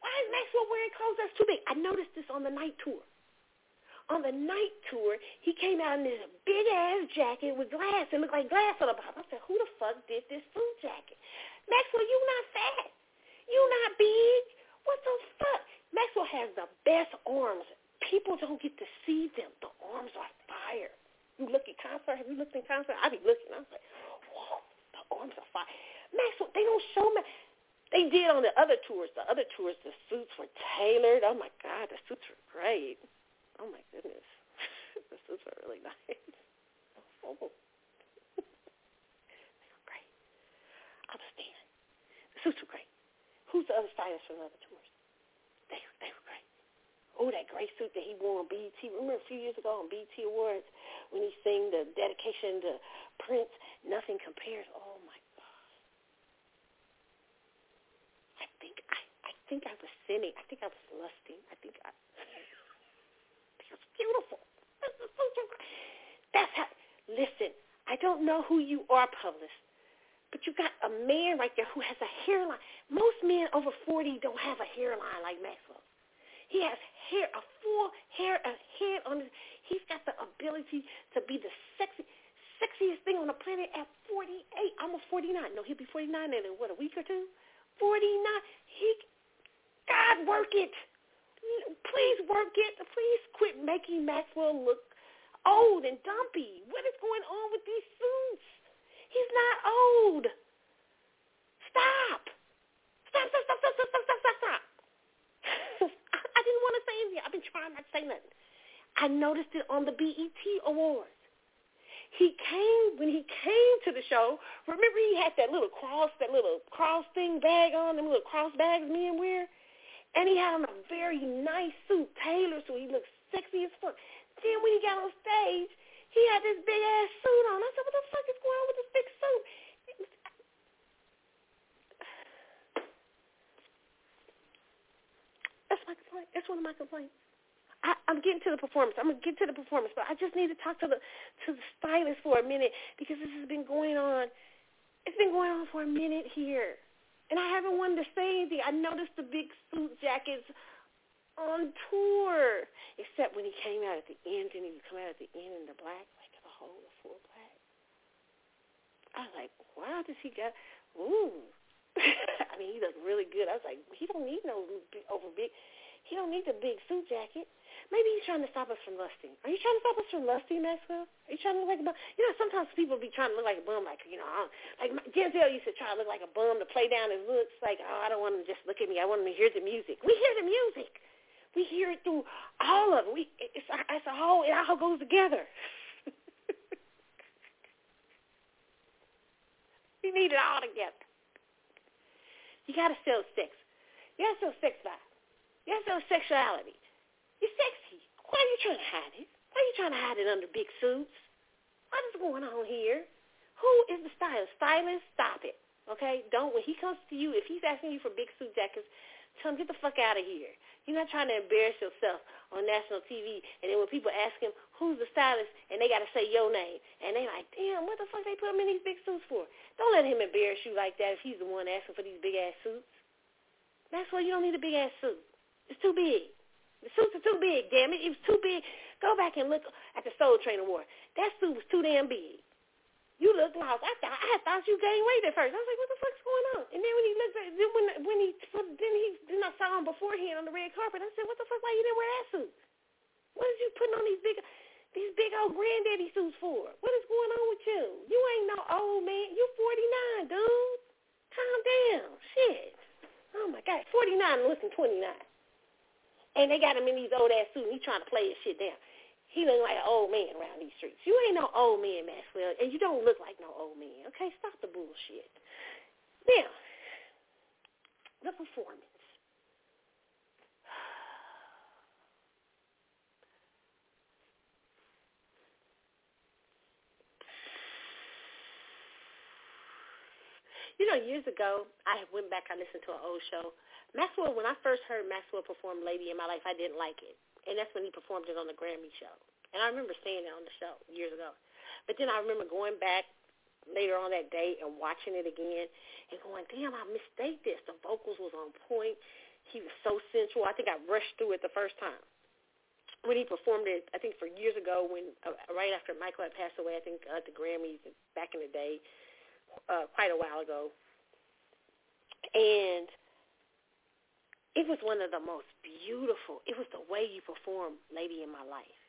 Why is Maxwell wearing clothes that's too big? I noticed this on the night tour. On the night tour, he came out in this big ass jacket with glass. It looked like glass on the bottom. I said, who the fuck did this suit jacket? Maxwell, you not fat. You not big. What the fuck? Maxwell has the best arms. People don't get to see them. The arms are fire. You look at concert. Have you looked in concert? I be looking. I was like, the arms are fire. Maxwell, they don't show me. They did on the other tours. The other tours, the suits were tailored. Oh my God, the suits were great. Oh my goodness, the suits were really nice. Oh, they were great. Outstanding. The suits were great. Who's the other stylist from the other tours? They they were great. Oh, that gray suit that he wore on BET. Remember a few years ago on BET Awards when he sang the dedication to Prince, Nothing Compares. Oh my God. I think I I think I was sinning. I think I was lusting. I think I. was beautiful. That's how. Listen, I don't know who you are, published, but you got a man right there who has a hairline. Most men over forty don't have a hairline like Maxwell. He has hair, a full hair, a head on his. He's got the ability to be the sexy, sexiest thing on the planet at 48, almost 49. No, he'll be 49 in what a week or two. 49. He God, work it. Please work it. Please quit making Maxwell look old and dumpy. What is going on with these suits? He's not old. Stop. Stop, stop, stop, stop, stop, stop, stop, stop, stop. I didn't want to say anything. I've been trying not to say nothing. I noticed it on the BET Awards. He came when he came to the show. Remember, he had that little cross, that little cross thing bag on, them little cross bags men wear. And he had on a very nice suit, tailored so he looked sexy as fuck. Then when he got on stage, he had this big ass suit on. I said, what the fuck is going on with this big suit? That's my complaint. That's one of my complaints. I, I'm getting to the performance. I'm gonna get to the performance, but I just need to talk to the to the stylist for a minute because this has been going on. It's been going on for a minute here. And I haven't wanted to say anything. I noticed the big suit jackets on tour, except when he came out at the end, and he would come out at the end in the black, like the whole the full black. I was like, wow, does he got? Ooh, I mean, he looked really good. I was like, he don't need no over big. He don't need the big suit jacket. Maybe he's trying to stop us from lusting. Are you trying to stop us from lusting, Maxwell? Are you trying to look like a bum? You know, sometimes people be trying to look like a bum, like, you know, I don't, like Denzel used to try to look like a bum to play down his looks. Like, oh, I don't want him to just look at me. I want him to hear the music. We hear the music. We hear it through all of it. We, it's, it's a whole, it all goes together. we need it all together. You got to sell sex. You got to sell sex vibe. You got to sell sexuality. You're sexy. Why are you trying to hide it? Why are you trying to hide it under big suits? What is going on here? Who is the stylist? Stylist, stop it. Okay? Don't, when he comes to you, if he's asking you for big suit jackets, tell him, get the fuck out of here. You're not trying to embarrass yourself on national TV. And then when people ask him, who's the stylist, and they got to say your name. And they like, damn, what the fuck they put him in these big suits for? Don't let him embarrass you like that if he's the one asking for these big-ass suits. That's why you don't need a big-ass suit. It's too big. The suits are too big, damn it. It was too big. Go back and look at the Soul Train Award. That suit was too damn big. You look lost. I thought I thought you gained weight at first. I was like, what the fuck's going on? And then when he looked then when when he then he then I saw him beforehand on the red carpet. I said, what the fuck? Why you didn't wear that suit? What is you putting on these big? These big old granddaddy suits for? What is going on with you? You ain't no old man. You 49, dude. Calm down. Shit. Oh, my God. 49 and looking 29. And they got him in these old-ass suits, and he trying to play his shit down. He look like an old man around these streets. You ain't no old man, Maxwell, and you don't look like no old man. Okay, stop the bullshit. Now, the performance. You know, years ago, I went back, I listened to an old show. Maxwell, when I first heard Maxwell perform Lady in My Life, I didn't like it. And that's when he performed it on the Grammy show. And I remember saying it on the show years ago. But then I remember going back later on that day and watching it again and going, damn, I mistake this. The vocals was on point. He was so sensual. I think I rushed through it the first time. When he performed it, I think for years ago, when uh, right after Michael had passed away, I think at the Grammys back in the day, uh, Uh, quite a while ago, and it was one of the most beautiful. It was the way you performed "Lady in My Life."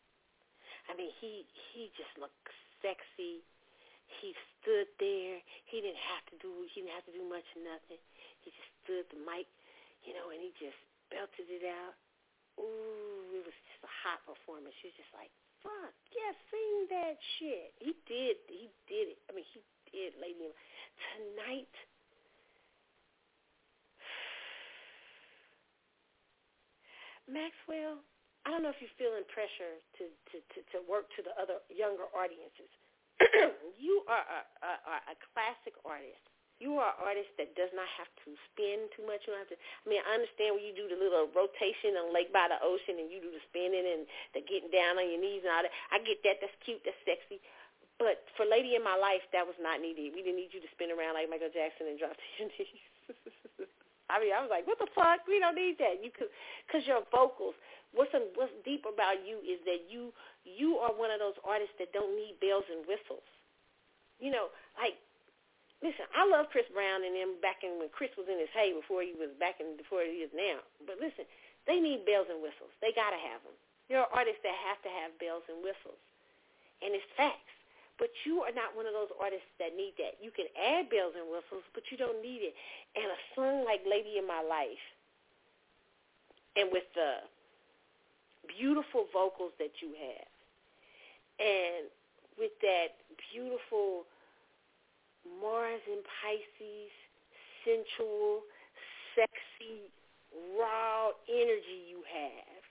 I mean, he he just looked sexy. He stood there. He didn't have to do. He didn't have to do much of nothing. He just stood the mic, you know, and he just belted it out. Ooh, it was just a hot performance. She was just like, "Fuck, yeah, sing that shit." He did. He did it. I mean, he did, lady. Tonight, Maxwell, I don't know if you're feeling pressure to, to, to, to work to the other younger audiences. you are a, a, a classic artist. You are an artist that does not have to spin too much. You don't have to. I mean, I understand when you do the little rotation on Lake by the Ocean and you do the spinning and the getting down on your knees and all that. I get that. That's cute. That's sexy. But for Lady in My Life, that was not needed. We didn't need you to spin around like Michael Jackson and drop to your knees. I mean, I was like, what the fuck? We don't need that. You could, cause your vocals. What's a, what's deep about you is that you you are one of those artists that don't need bells and whistles. You know, like listen, I love Chris Brown and them back in when Chris was in his hay before he was back in before he is now. But listen, they need bells and whistles. They gotta have them. There are artists that have to have bells and whistles, and it's facts. But you are not one of those artists that need that. You can add bells and whistles, but you don't need it. And a song like Lady in My Life, and with the beautiful vocals that you have, and with that beautiful Mars and Pisces, sensual, sexy, raw energy you have,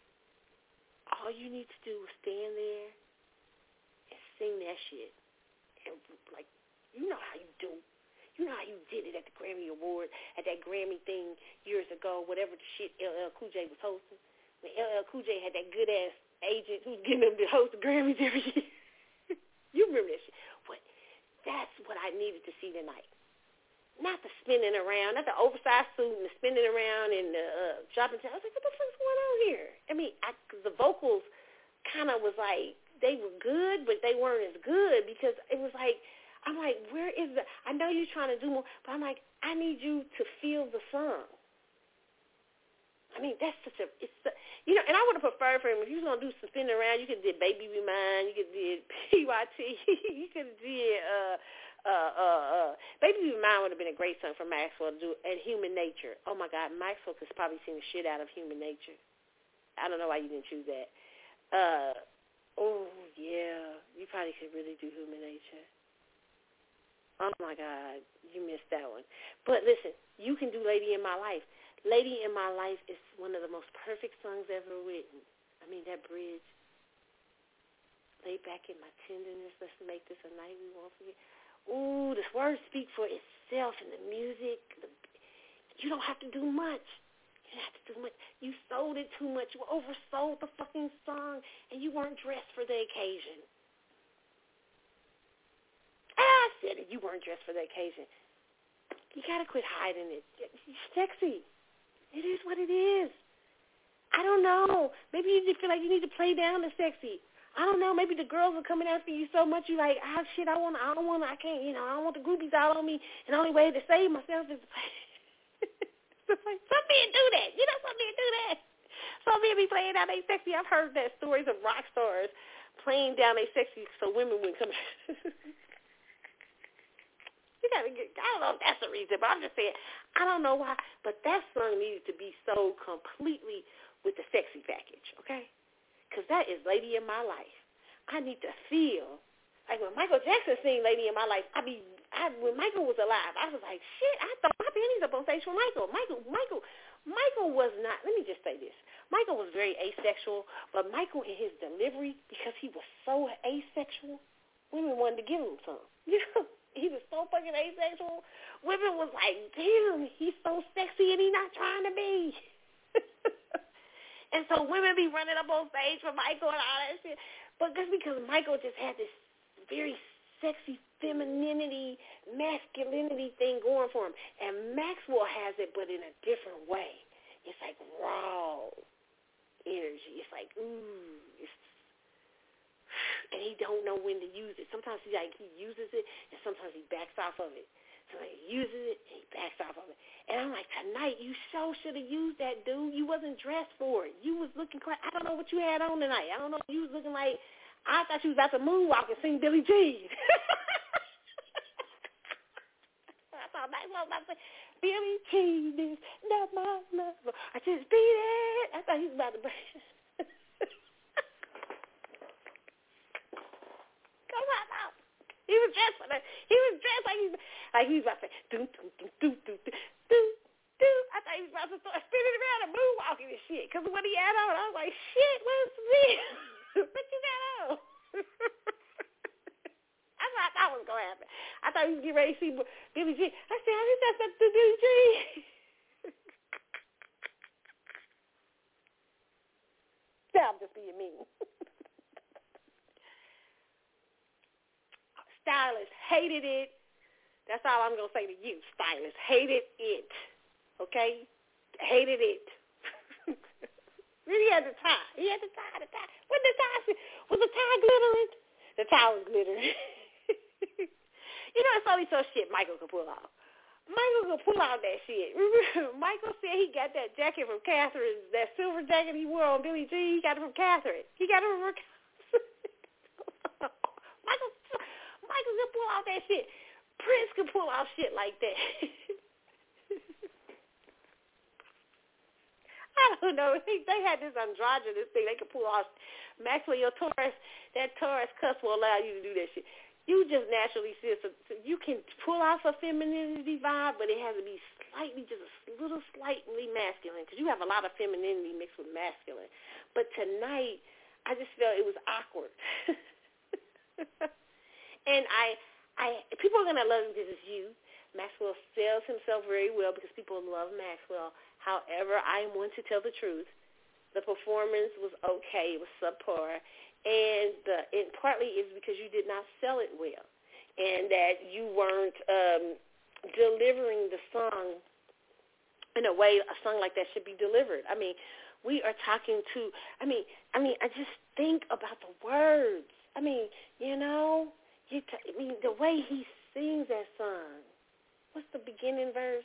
all you need to do is stand there and sing that shit like you know how you do. You know how you did it at the Grammy Award, at that Grammy thing years ago, whatever the shit LL Cool J was hosting. When LL Cool J had that good ass agent who's getting them to host the Grammys every year. you remember that shit. But that's what I needed to see tonight. Not the spinning around, not the oversized suit and the spinning around and the uh, shopping. I was like, what the fuck's going on here? I mean, I, the vocals kind of was like, they were good, but they weren't as good because it was like I'm like, where is the? I know you're trying to do more, but I'm like, I need you to feel the song. I mean, that's such a, it's, a, you know, and I would have preferred for him if you was gonna do some spinning around. You could did Baby Be Mine, you could did PYT, you could did uh, uh, uh, uh, Baby Be Mine would have been a great song for Maxwell to do, and Human Nature. Oh my God, Maxwell could probably sing the shit out of Human Nature. I don't know why you didn't choose that. Uh, Oh, yeah. You probably could really do human nature. Oh, my God. You missed that one. But listen, you can do Lady in My Life. Lady in My Life is one of the most perfect songs ever written. I mean, that bridge. Lay back in my tenderness. Let's make this a night we won't forget. Ooh, the words speak for itself and the music. The, you don't have to do much. You have to do much. You sold it too much. You oversold the fucking song, and you weren't dressed for the occasion. I said it. You weren't dressed for the occasion. You gotta quit hiding it. It's sexy. It is what it is. I don't know. Maybe you just feel like you need to play down the sexy. I don't know. Maybe the girls are coming after you so much. You like, ah, shit. I want. I don't want. I can't. You know. I don't want the groupies out on me. And the only way to save myself is some men do that. You know, some men do that. Some men be playing out they sexy. I've heard that stories of rock stars playing down a sexy so women wouldn't come. you gotta get. I don't know if that's the reason, but I'm just saying. I don't know why, but that song needed to be so completely with the sexy package, okay? Because that is "Lady in My Life." I need to feel like when Michael Jackson sing "Lady in My Life." I be I, when Michael was alive, I was like, shit. I thought my panties up on stage for Michael. Michael, Michael, Michael was not. Let me just say this. Michael was very asexual, but Michael in his delivery, because he was so asexual, women wanted to give him some. You know, he was so fucking asexual. Women was like, damn, he's so sexy and he's not trying to be. and so women be running up on stage for Michael and all that shit. But just because Michael just had this very sexy femininity, masculinity thing going for him. And Maxwell has it, but in a different way. It's like raw energy. It's like, ooh, it's, and he don't know when to use it. Sometimes he like he uses it, and sometimes he backs off of it. So he uses it and he backs off of it. And I'm like, tonight you so should have used that, dude. You wasn't dressed for it. You was looking. Cra- I don't know what you had on tonight. I don't know. You was looking like I thought you was about to moonwalk and sing Billie Jean. I thought that was say, Billie Jean is not my love. I just beat it. I thought he was about to break. Come on now. He was dressed that. He was dressed like he like he was about to do, do, do, do, do, do, do, do. I thought he was about to start spinning around and moonwalking and shit. Because when he had on, I was like, shit, what's this? what you got on? I thought was gonna happen. I thought you getting ready to see Billie Jean. I said, I think that's the Billie Jean. yeah, I'm just being mean. Stylist hated it. That's all I'm gonna say to you. Stylist hated it. Okay, hated it. He had the tie. He had the tie, the tie. The? Was the tie glittering? The tie was glittering. you know, it's only so shit Michael could pull off. Michael could pull out that shit. Michael said he got that jacket from Catherine, that silver jacket he wore on Billie Jean. He got it from Catherine. He got it from Michael. Michael could pull out that shit. Prince could pull off shit like that. I don't know. They, they had this androgynous thing. They could pull off. Maxwell, your Taurus, that Taurus cuss will allow you to do that shit. You just naturally see so, so you can pull off a femininity vibe, but it has to be slightly, just a little slightly masculine because you have a lot of femininity mixed with masculine. But tonight, I just felt it was awkward. and I, I, people are gonna love this is you. Maxwell sells himself very well because people love Maxwell. However, I one to tell the truth. The performance was okay. It was subpar. And the, it partly is because you did not sell it well and that you weren't um, delivering the song in a way a song like that should be delivered. I mean, we are talking to, I mean, I mean, I just think about the words. I mean, you know, you t- I mean, the way he sings that song. What's the beginning verse?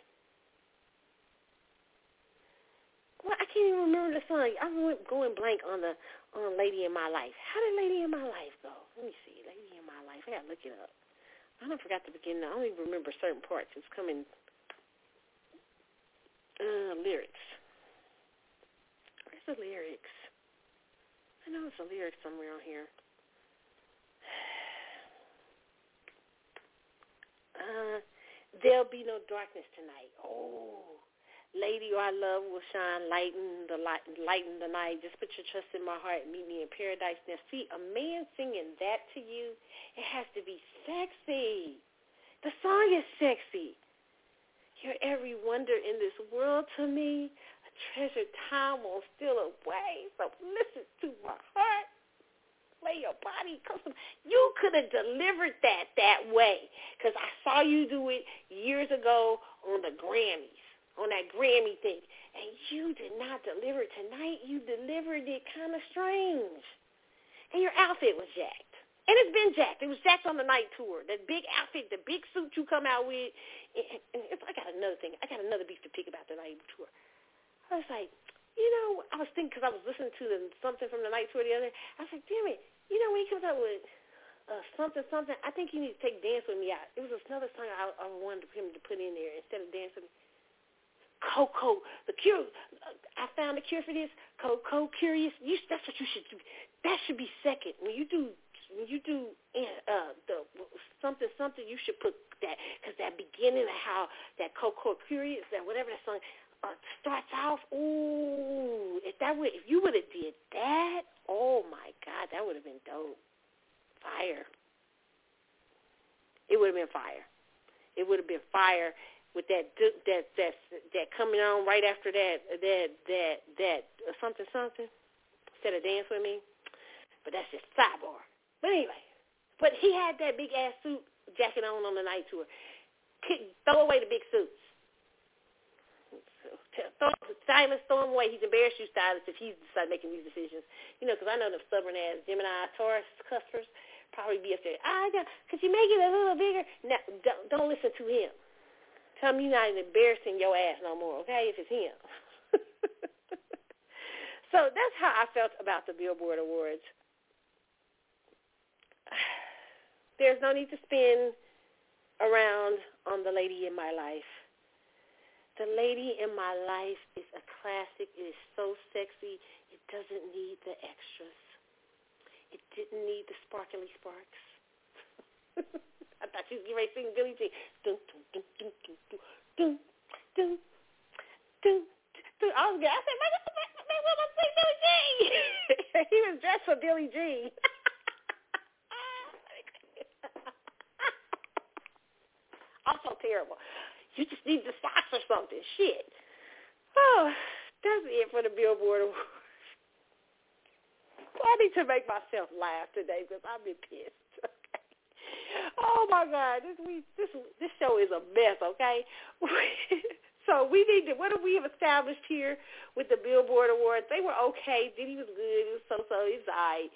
Well, I can't even remember the song. I'm going blank on the on Lady in My Life. How did Lady in My Life go? Let me see. Lady in My Life. I gotta look it up. I don't forgot the beginning. I even remember certain parts. It's coming. Uh, lyrics. Where's the lyrics? I know it's a lyric somewhere on here. Uh, there'll be no darkness tonight. Oh. Lady, our love will shine, lighten the light, lighten the night. Just put your trust in my heart and meet me in paradise. Now, see, a man singing that to you, it has to be sexy. The song is sexy. You're every wonder in this world to me. A treasured time won't steal away. So listen to my heart. Lay your body custom. You could have delivered that that way because I saw you do it years ago on the Grammys on that Grammy thing. And you did not deliver tonight. You delivered it kind of strange. And your outfit was jacked. And it's been jacked. It was jacked on the night tour. That big outfit, the big suit you come out with. And, and I got another thing. I got another beef to pick about the night tour. I was like, you know, I was thinking because I was listening to the, something from the night tour the other. I was like, damn it, you know, when he comes out with uh, something, something, I think you need to take Dance With Me out. It was another song I, I wanted him to put in there instead of Dance With Me. Coco, the cure. I found the cure for this. Coco, curious. You, that's what you should do. That should be second. When you do, when you do uh, the something, something, you should put that because that beginning of how that Coco, curious, that whatever that song uh, starts off. Ooh, if that would, if you would have did that, oh my God, that would have been dope. Fire. It would have been fire. It would have been fire with that that that that coming on right after that that that that uh, something something instead of dance with me. But that's just sidebar. But anyway, but he had that big ass suit jacket on on the night tour. Throw away the big suits. Throw, stylist, throw him away. He's embarrassed you, stylist, if he's decided making these decisions. You know, because I know the stubborn ass Gemini, Taurus customers probably be up there. Ah, could you make it a little bigger? No, don't, don't listen to him. Tell him you're not embarrassing your ass no more, okay, if it's him. so that's how I felt about the Billboard Awards. There's no need to spin around on the lady in my life. The lady in my life is a classic. It is so sexy. It doesn't need the extras. It didn't need the sparkly sparks. I thought she was getting ready to sing Billie Jean. Dun, dun, dun, dun, dun, dun, dun, dun, dun. I was I said, man, man, what am sing Billie Jean? he was dressed for Billie Jean. I'm so terrible. You just need the socks or something. Shit. Oh, that's it for the Billboard Awards. I need to make myself laugh today because I've been pissed. Oh my God, this we this this show is a mess. Okay. so we need to. What have we have established here with the Billboard Awards? They were okay. Diddy was good. It was so so. It's alright.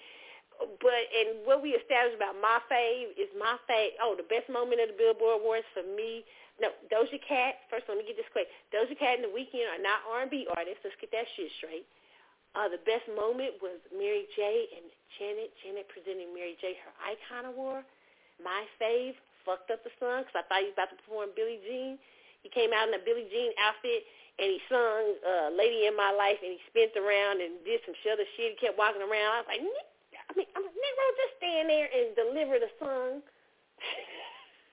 But and what we established about my fave is my fave. Oh, the best moment of the Billboard Awards for me. No, Doja Cat. First, let me get this straight. Doja Cat and The Weeknd are not R&B artists. Let's get that shit straight. Uh, the best moment was Mary J. and Janet. Janet presenting Mary J. her Icon Award. My fave, fucked up the song because I thought he was about to perform Billie Jean. He came out in a Billie Jean outfit and he sung uh, "Lady in My Life" and he spent around and did some other shit. He kept walking around. I was like, I mean, I'm like, Negro, just stand there and deliver the song.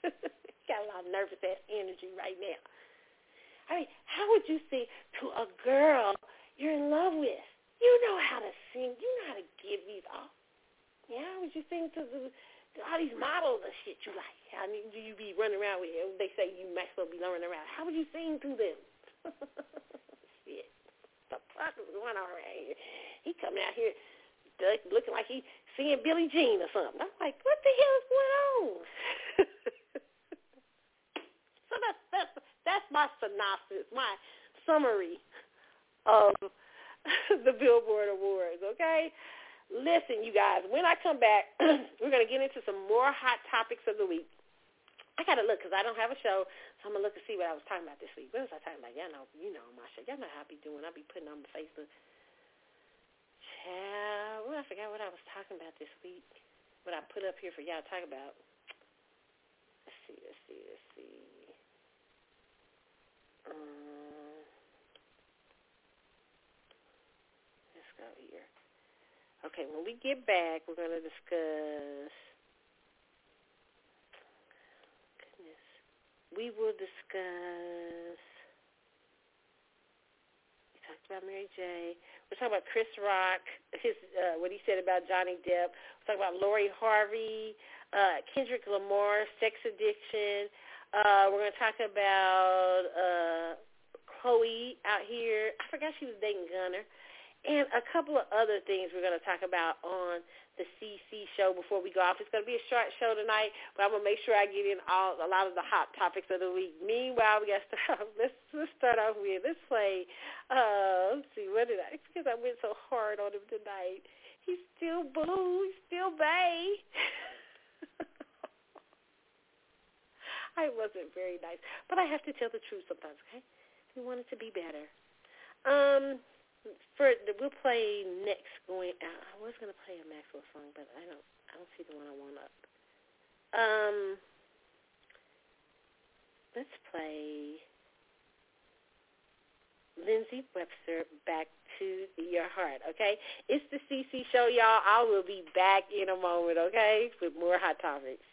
Got a lot of nervous ass energy right now. I mean, how would you say to a girl you're in love with? You know how to sing. You know how to give these off. Yeah, would you sing to the all these models and shit you like? I mean, do you be running around with? They say you might as well be running around. How would you sing to them? shit, the fuck is going on right here? He coming out here looking like he singing Billie Jean or something. I'm like, what the hell is going on? so that's that's that's my synopsis, my summary of the Billboard Awards, okay? Listen, you guys, when I come back, we're going to get into some more hot topics of the week. I got to look because I don't have a show, so I'm to look and see what I was talking about this week. What was I talking about? Y'all know, you know my show. Y'all know how I be doing. I be putting on Facebook. Child, well, I forgot what I was talking about this week. What I put up here for y'all to talk about. Let's see, let's see, let's see. Um, Okay, when we get back, we're going to discuss. Goodness, we will discuss. We talked about Mary J. We're talking about Chris Rock, his uh, what he said about Johnny Depp. We're talking about Lori Harvey, uh, Kendrick Lamar, sex addiction. Uh, we're going to talk about uh, Chloe out here. I forgot she was dating Gunna and a couple of other things we're going to talk about on the CC show before we go off. It's going to be a short show tonight, but I'm going to make sure I get in all a lot of the hot topics of the week. Meanwhile, we got to let's let's start off with let's play. Uh, let's see, what did I? Because I went so hard on him tonight. He's still boo. He's still bay. I wasn't very nice, but I have to tell the truth sometimes. Okay, we want it to be better. Um, for we'll play next. Going, uh, I was gonna play a Maxwell song, but I don't. I don't see the one I want up. Um, let's play Lindsey Webster, Back to Your Heart, okay? It's the CC Show, y'all. I will be back in a moment, okay, with more hot topics.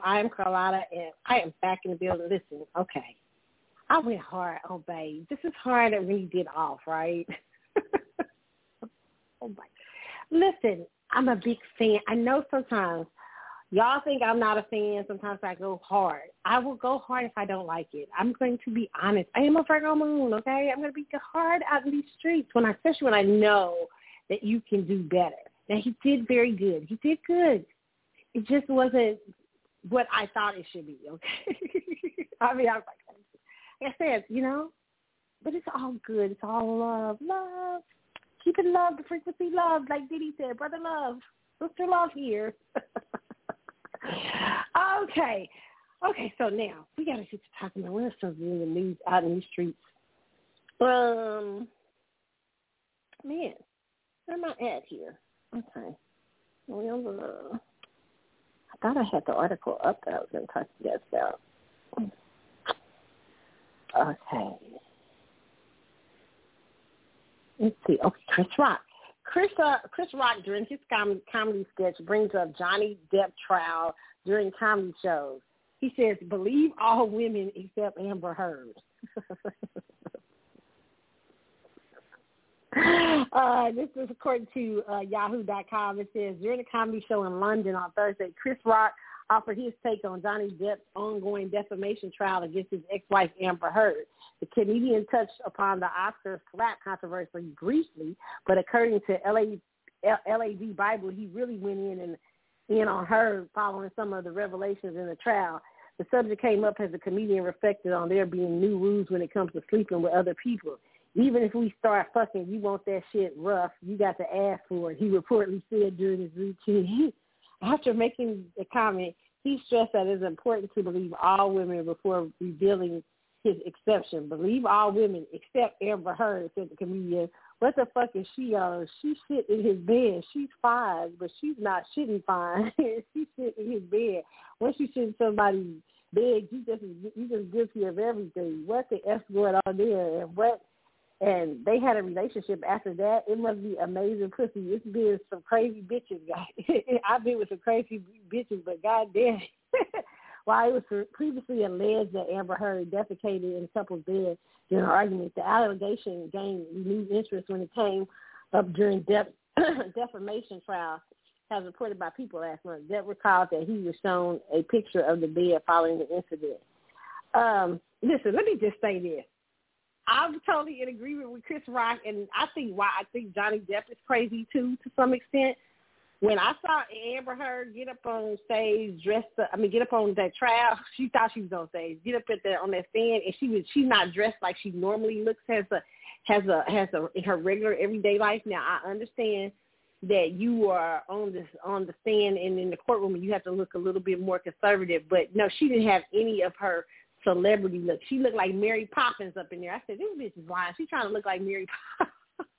CC Show. I am Carlotta, and I am back in the building. Listen, okay. I went hard on Babe. This is hard when you get off, right? oh my. Listen, I'm a big fan. I know sometimes y'all think I'm not a fan. Sometimes I go hard. I will go hard if I don't like it. I'm going to be honest. I am a Virgo moon, okay? I'm going to be hard out in these streets when I, especially when I know that you can do better. Now he did very good. He did good. It just wasn't what I thought it should be. Okay. I mean, I was like, I said, you know, but it's all good. It's all love, love. Keep it love, the frequency love, like Diddy said, brother love, sister love here. okay. Okay, so now we gotta get to talking about what's something in the news out in the streets. Um man, where am I at here? Okay. Well uh, thought I had the article up that I was gonna talk to you guys about. Okay. Let's see. Okay, Chris Rock. Chris uh, Chris Rock during his com- comedy sketch brings up Johnny Depp trial during comedy shows. He says, "Believe all women except Amber Heard." uh, this is according to uh, Yahoo.com. It says during a comedy show in London on Thursday, Chris Rock offered his take on Johnny Depp's ongoing defamation trial against his ex-wife Amber Heard. The comedian touched upon the Oscar slap controversy briefly, but according to LA, LAD Bible, he really went in and in on her following some of the revelations in the trial. The subject came up as the comedian reflected on there being new rules when it comes to sleeping with other people. Even if we start fucking, you want that shit rough, you got to ask for it. He reportedly said during his routine. After making the comment, he stressed that it's important to believe all women before revealing his exception. Believe all women except Amber Heard, said the comedian. What the fuck is she on? She shit in his bed. She's fine, but she's not shitting fine. she shit in his bed. Once you shit in somebody's bed, you just you just guilty of everything. What the f going on there? And what and they had a relationship after that. It must be amazing pussy. It's been some crazy bitches, guys. I've been with some crazy bitches, but goddamn. While it was previously alleged that Amber Heard defecated in a couple's bed during an argument, the allegation gained renewed interest when it came up during def- defamation trial, as reported by People last month. Depp recalled that he was shown a picture of the bed following the incident. Um, listen, let me just say this. I'm totally in agreement with Chris Rock, and I think why I think Johnny Depp is crazy too, to some extent. When I saw Amber Heard get up on stage, dressed up, I mean, get up on that trial, she thought she was on stage. Get up at that on that stand, and she was she's not dressed like she normally looks. Has a has a has a in her regular everyday life. Now I understand that you are on this on the stand and in the courtroom, and you have to look a little bit more conservative. But no, she didn't have any of her celebrity look. She looked like Mary Poppins up in there. I said, this bitch is lying. She's trying to look like Mary Poppins.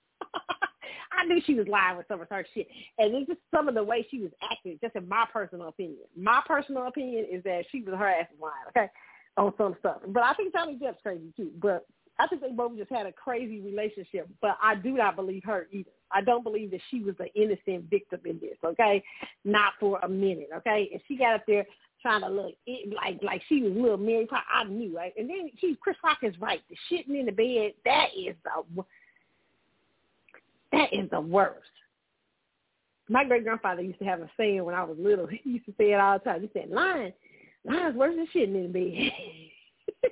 I knew she was lying with some of her shit. And it's just some of the way she was acting, just in my personal opinion. My personal opinion is that she was her ass lying, okay, on some stuff. But I think Johnny Depp's crazy too. But I think they both just had a crazy relationship. But I do not believe her either. I don't believe that she was the innocent victim in this, okay? Not for a minute, okay? And she got up there trying to look it, like like she was little Mary Poppins. I knew, right? And then she, Chris Rock is right. The shitting in the bed, that is the that is the worst. My great grandfather used to have a saying when I was little. He used to say it all the time. He said, "Lying, lying's worse than shitting in the bed."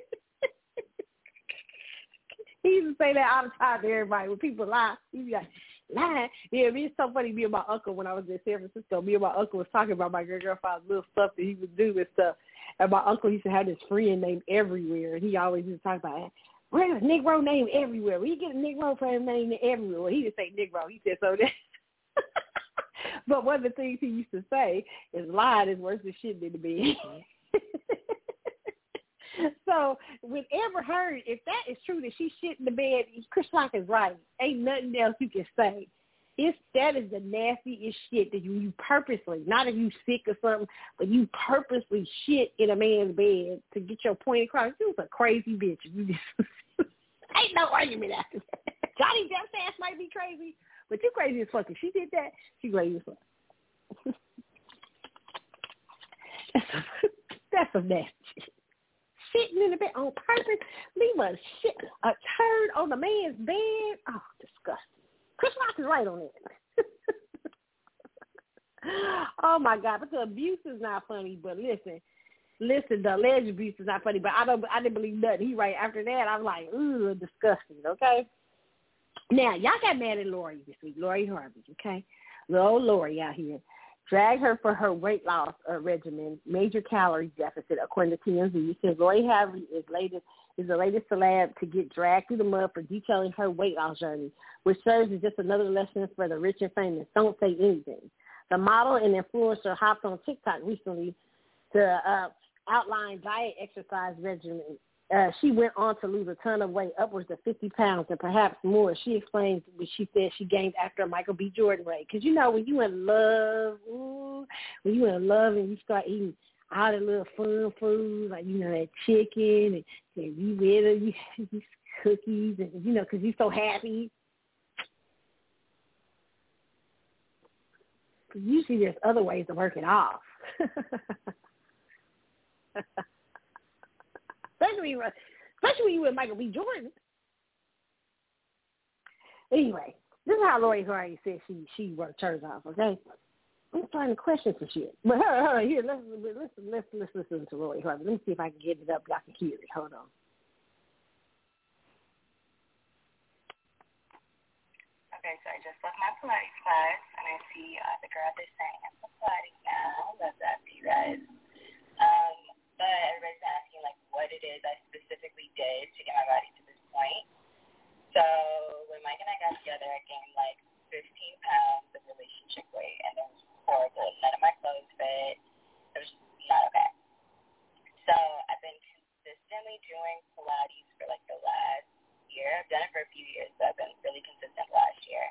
he used to say that all the time to everybody. When people lie, he'd be like, Yeah, me, it's so funny. Me and my uncle, when I was in San Francisco, me and my uncle was talking about my great grandfather's little stuff that he would do and stuff. And my uncle used to have this friend named Everywhere, and he always used to talk about Where's Negro name everywhere? Where you get a Negro him name everywhere? Well, he didn't say Negro. He said so that. but one of the things he used to say is lying is worse than shit in the bed. so with Amber Heard, if that is true that she shit in the bed, Chris Rock is right. Ain't nothing else you can say. If that is the nastiest shit that you, you purposely, not if you sick or something, but you purposely shit in a man's bed to get your point across. You was a crazy bitch. You just ain't no argument after that. Johnny Depp's ass might be crazy, but you crazy as fuck. If she did that, she crazy as fuck. that's some, that's some nasty shit. Sitting in the bed on purpose, leave a shit a turd on the man's bed. Oh, disgusting. Chris Rock is right on it. oh my God! The abuse is not funny. But listen, listen, the alleged abuse is not funny. But I don't, I didn't believe nothing. He right after that. I'm like, ooh, disgusting. Okay. Now y'all got mad at Lori this week, Lori Harvey. Okay, little old Lori out here dragged her for her weight loss uh, regimen, major calorie deficit, according to TMZ. Says Lori Harvey is latest is the latest celeb to get dragged through the mud for detailing her weight loss journey, which serves as just another lesson for the rich and famous. Don't say anything. The model and influencer hopped on TikTok recently to uh, outline diet exercise regimen. Uh, she went on to lose a ton of weight, upwards of 50 pounds and perhaps more. She explains what she said she gained after Michael B. Jordan raid. Because, you know, when you in love, ooh, when you in love and you start eating all the little fun foods, like, you know, that chicken and, and you with you, these cookies, and, you know, because you're so happy. Usually there's other ways to work it off. especially, especially when you with Michael B. Jordan. Anyway, this is how Lori Harvey said she she worked hers off. Okay, I'm trying to question some shit. But hold on. here, let's let's let's let's listen to Lori Harvey. Let me see if I can get it up. Y'all can hear it. Hold on. Okay, so I just left my Pilates class, and I see uh, the girl they're saying I'm Pilates now. Love that for you guys. Um, but everybody's asking what it is I specifically did to get my body to this point. So when Mike and I got together, I gained like 15 pounds of relationship weight, and it was horrible. None of my clothes fit. It was not okay. So I've been consistently doing Pilates for like the last year. I've done it for a few years, so I've been really consistent last year.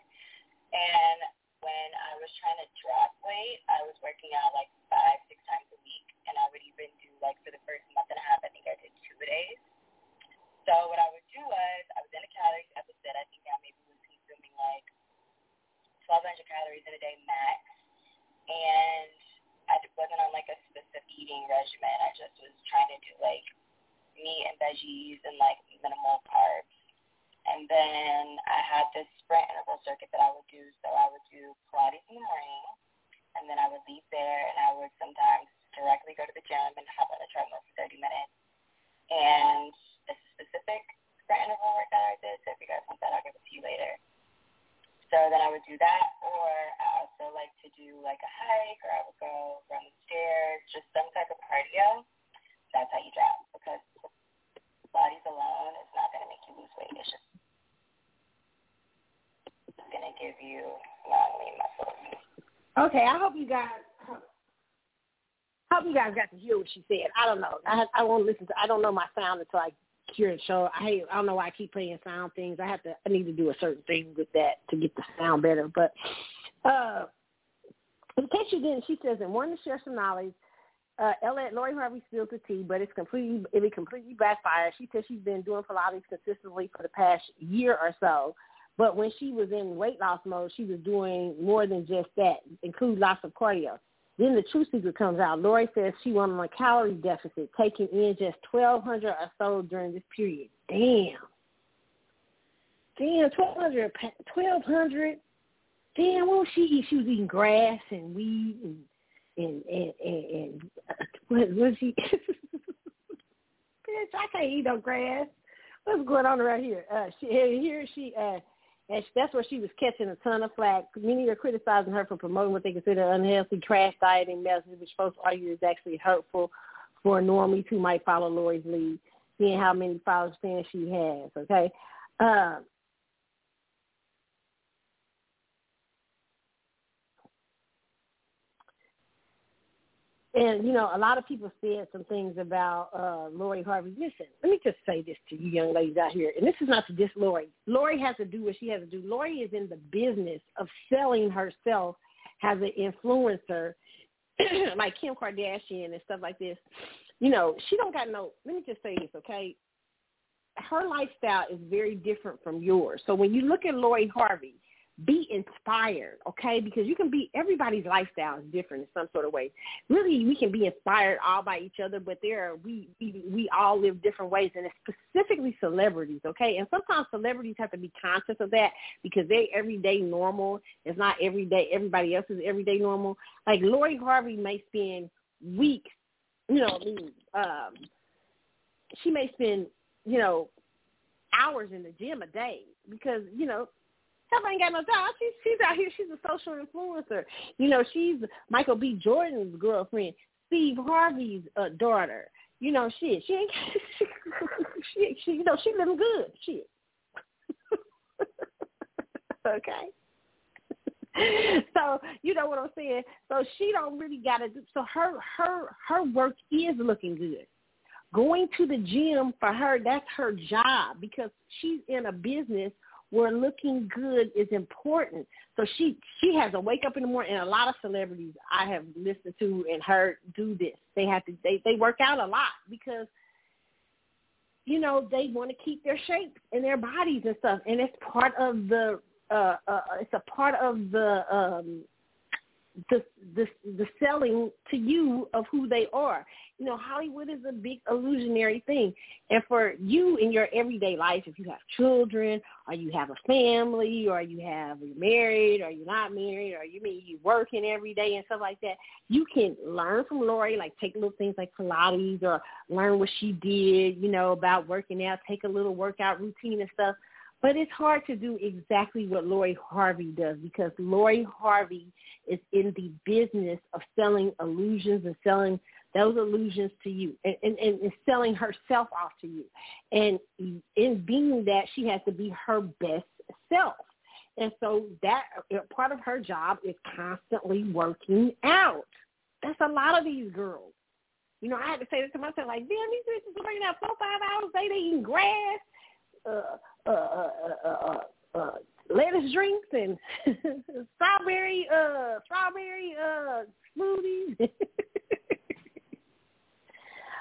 And when I was trying to drop weight, I was working out like five, six times a week, and I would even do like for the first month and a half, I think I did two days. So what I would do was I was in a calorie deficit. I think I maybe was consuming like 1,200 calories in a day max, and I wasn't on like a specific eating regimen. I just was trying to do like meat and veggies and like minimal carbs. And then I had this sprint interval circuit that I would do. So I would do Pilates in the morning, and then I would leave there, and I would sometimes directly go to the gym and hop on the treadmill for 30 minutes. And a specific sprint interval workout that I did. So if you guys want that, I'll give it to you later. So then I would do that, or I also like to do like a hike, or I would go run the stairs, just some type of cardio. That's how you drop, because Pilates alone is not going to make you lose weight. It's just going to give you long lean muscles. Okay, I hope you guys. You guys got to hear what she said. I don't know. I I won't listen to. I don't know my sound until I hear the show. I hate. I don't know why I keep playing sound things. I have to. I need to do a certain thing with that to get the sound better. But uh, in case you didn't, she says in one to share some knowledge. Uh, Ella, Lori Harvey spills the tea, but it's completely it be completely backfired. She says she's been doing Pilates consistently for the past year or so. But when she was in weight loss mode, she was doing more than just that, include lots of cardio. Then the true secret comes out. Lori says she went on a calorie deficit, taking in just 1,200 or so during this period. Damn. Damn, 1,200, 1,200. Damn, what was she eat? She was eating grass and weed and, and, and, and, and what was she? Bitch, I can't eat no grass. What's going on right here? Uh, she, here she, uh, and that's where she was catching a ton of flack. Many are criticizing her for promoting what they consider unhealthy crash dieting methods, which folks argue is actually hurtful for normies who might follow Lori's lead, seeing how many followers fans she has. Okay. Uh, and you know, a lot of people said some things about uh Lori Harvey. Listen, let me just say this to you young ladies out here, and this is not to diss Lori. Lori has to do what she has to do. Lori is in the business of selling herself as an influencer, like Kim Kardashian and stuff like this. You know, she don't got no. Let me just say this, okay? Her lifestyle is very different from yours. So when you look at Lori Harvey, be inspired, okay? Because you can be everybody's lifestyle is different in some sort of way. Really, we can be inspired all by each other, but there are, we we we all live different ways, and it's specifically celebrities, okay? And sometimes celebrities have to be conscious of that because they everyday normal. It's not every day. Everybody else is everyday normal. Like Lori Harvey may spend weeks, you know, um, she may spend, you know, hours in the gym a day because you know Hell ain't got no job. She's she's out here. She's a social influencer. You know, she's Michael B. Jordan's girlfriend, Steve Harvey's uh, daughter. You know, shit. She ain't. She, she, she you know, she living good. Shit. okay. so you know what I'm saying. So she don't really got to do. So her her her work is looking good. Going to the gym for her, that's her job because she's in a business where looking good is important. So she she has to wake up in the morning, and a lot of celebrities I have listened to and heard do this. They have to they they work out a lot because you know they want to keep their shape in their bodies and stuff, and it's part of the uh, uh it's a part of the um the the the selling to you of who they are. You know, Hollywood is a big illusionary thing. And for you in your everyday life, if you have children or you have a family or you have you're married or you're not married or you mean you working every day and stuff like that, you can learn from Lori, like take little things like Pilates or learn what she did, you know, about working out, take a little workout routine and stuff. But it's hard to do exactly what Lori Harvey does because Lori Harvey is in the business of selling illusions and selling those illusions to you and, and, and selling herself off to you. And in being that, she has to be her best self. And so that part of her job is constantly working out. That's a lot of these girls. You know, I had to say this to myself, like, damn, these bitches are working out four, five hours a day, they eating grass, uh, uh, uh, uh, uh, uh lettuce drinks and strawberry, uh, strawberry, uh, smoothies.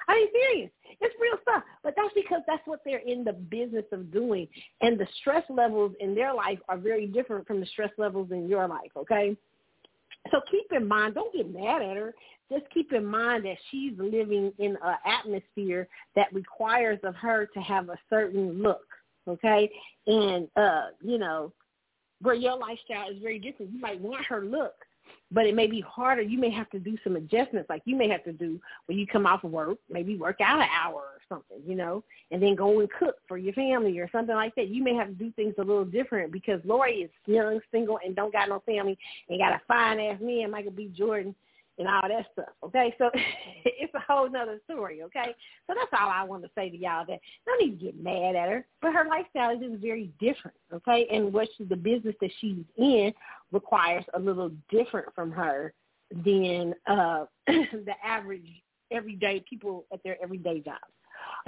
I mean, serious. It's real stuff. But that's because that's what they're in the business of doing. And the stress levels in their life are very different from the stress levels in your life, okay? So keep in mind, don't get mad at her. Just keep in mind that she's living in an atmosphere that requires of her to have a certain look, okay? And, uh, you know, where your lifestyle is very different. You might want her look, but it may be harder. You may have to do some adjustments, like you may have to do when you come off of work, maybe work out an hour or something, you know, and then go and cook for your family or something like that. You may have to do things a little different because Lori is young, single, and don't got no family, and got a fine ass man, Michael B. Jordan, and all that stuff. Okay, so it's a whole nother story. Okay, so that's all I want to say to y'all. That no need to get mad at her, but her lifestyle is just very different. Okay, and what she, the business that she's in requires a little different from her than uh the average everyday people at their everyday jobs.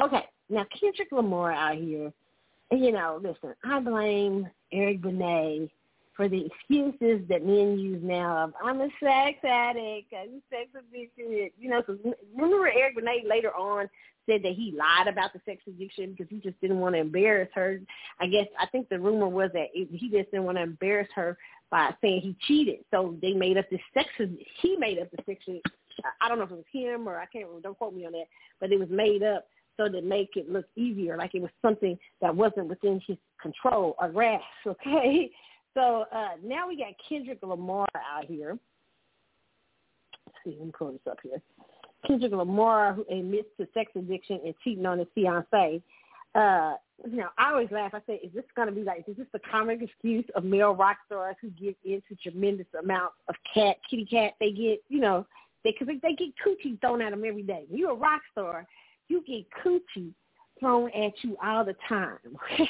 Okay, now Kendrick Lamar out here, you know, listen, I blame Eric Benet for the excuses that men use now of I'm a sex addict, I'm a sex addiction. You know, so remember Eric Benet later on said that he lied about the sex addiction because he just didn't want to embarrass her. I guess I think the rumor was that he just didn't want to embarrass her by saying he cheated. So they made up this sex. He made up the sex. I don't know if it was him or I can't remember. Don't quote me on that. But it was made up so to make it look easier, like it was something that wasn't within his control or grasp. Okay. So uh, now we got Kendrick Lamar out here. Let's see, let me pull this up here. Kendrick Lamar, who admits to sex addiction and cheating on his fiance. Uh, you know, I always laugh. I say, is this going to be like, is this the comic excuse of male rock stars who give into tremendous amounts of cat, kitty cat they get, you know, because they, they, they get coochie thrown at them every day. When you're a rock star, you get coochie thrown at you all the time.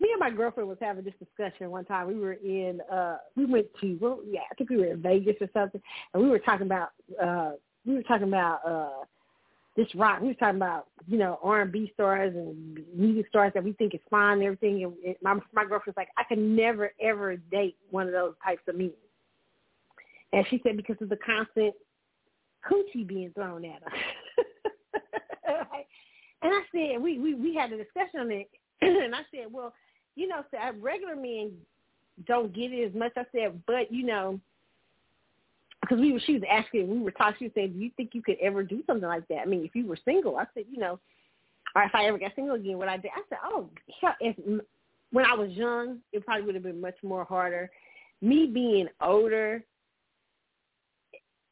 Me and my girlfriend was having this discussion one time. We were in, uh we went to, well, yeah, I think we were in Vegas or something, and we were talking about, uh we were talking about uh this rock. We were talking about, you know, R and B stars and music stars that we think is fine and everything. And it, my my girlfriend's like, I could never ever date one of those types of men. And she said because of the constant coochie being thrown at her. and I said, we, we, we had a discussion on it. and I said, well, you know, so regular men don't get it as much. I said, but, you know, because we were, she was asking, we were talking, she saying, do you think you could ever do something like that? I mean, if you were single, I said, you know, or if I ever got single again, what I did, I said, oh, hell, if, when I was young, it probably would have been much more harder. Me being older,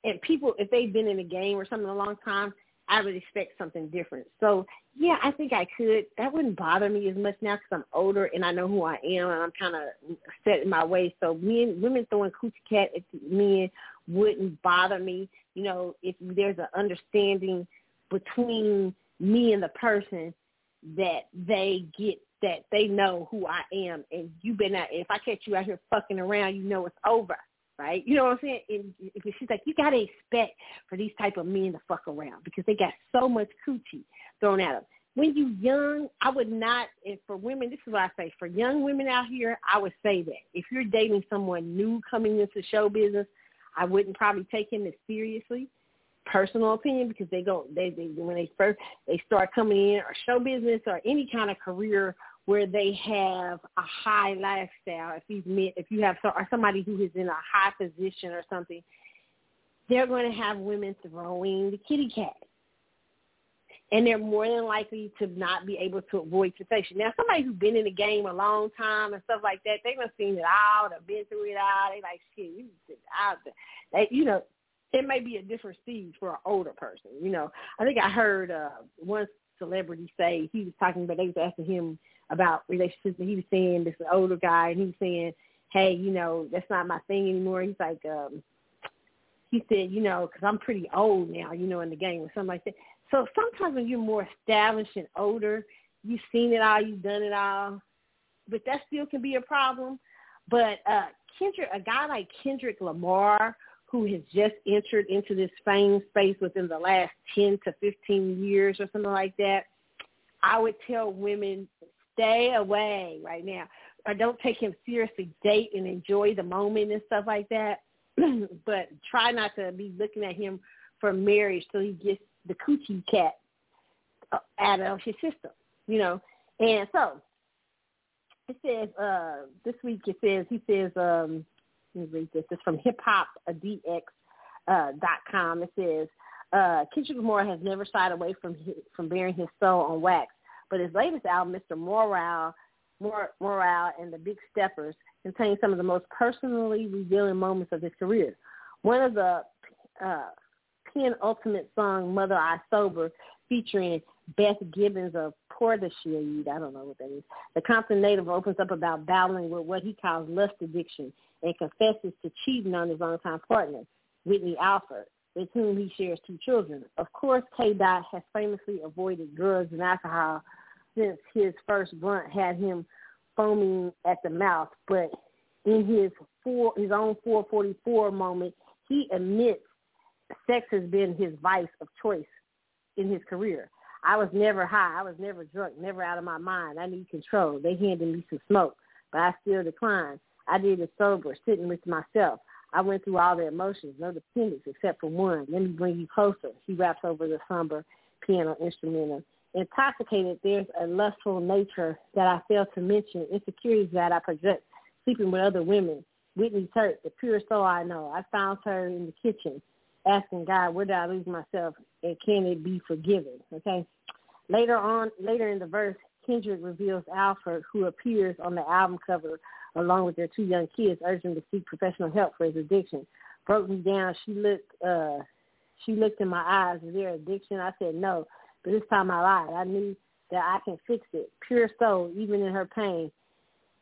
and people, if they've been in a game or something a long time, I would expect something different. So yeah, I think I could. That wouldn't bother me as much now because I'm older and I know who I am and I'm kind of set in my ways. So men, women throwing coochie cat at men wouldn't bother me. You know, if there's an understanding between me and the person that they get that they know who I am and you been out if I catch you out here fucking around, you know it's over right? You know what I'm saying? And she's like, you got to expect for these type of men to fuck around because they got so much coochie thrown at them. When you young, I would not, and for women, this is what I say, for young women out here, I would say that. If you're dating someone new coming into show business, I wouldn't probably take him as seriously. Personal opinion because they go they, they when they first they start coming in or show business or any kind of career where they have a high lifestyle. If you've met, if you have or somebody who is in a high position or something, they're going to have women throwing the kitty cat. And they're more than likely to not be able to avoid temptation. Now, somebody who's been in the game a long time and stuff like that, they've seen it all, they've been through it all. They like, shit, you just out there. They, you know, it may be a different stage for an older person. You know, I think I heard uh, one celebrity say he was talking, but they was asking him about relationships. And he was saying this older guy, and he was saying, "Hey, you know, that's not my thing anymore." He's like, um, he said, you know, because I'm pretty old now, you know, in the game or something like that. So sometimes when you're more established and older, you've seen it all, you've done it all, but that still can be a problem. But uh, Kendrick, a guy like Kendrick Lamar, who has just entered into this fame space within the last 10 to 15 years or something like that, I would tell women stay away right now. Or don't take him seriously. Date and enjoy the moment and stuff like that. but try not to be looking at him for marriage till he gets the coochie cat uh, out of his system, you know. And so it says uh this week it says he says um let me read this. It's from hip hop dx uh, dot com. It says uh Kendrick Lamar has never shied away from from bearing his soul on wax. But his latest album, Mr. Morale, Mor- Morale and the Big Steppers, contains some of the most personally revealing moments of his career. One of the uh, penultimate song, Mother I Sober, featuring Beth Gibbons of Portishead, I don't know what that is. The Compton native opens up about battling with what he calls lust addiction and confesses to cheating on his longtime partner, Whitney Alford, with whom he shares two children. Of course, K. Dot has famously avoided drugs and alcohol since his first blunt had him foaming at the mouth, but in his four, his own 444 moment, he admits sex has been his vice of choice in his career. I was never high. I was never drunk, never out of my mind. I need control. They handed me some smoke, but I still declined. I did it sober, sitting with myself. I went through all the emotions, no dependence except for one. Let me bring you closer. He raps over the somber piano instrumental intoxicated, there's a lustful nature that I failed to mention, insecurities that I project, sleeping with other women. Whitney's hurt, the pure soul I know. I found her in the kitchen asking God, where did I lose myself and can it be forgiven? Okay. Later on, later in the verse, Kendrick reveals Alford, who appears on the album cover along with their two young kids, urging to seek professional help for his addiction. Broke me down. She looked, uh, she looked in my eyes. Is there addiction? I said no. But this time I lied. I knew that I can fix it. Pure soul, even in her pain.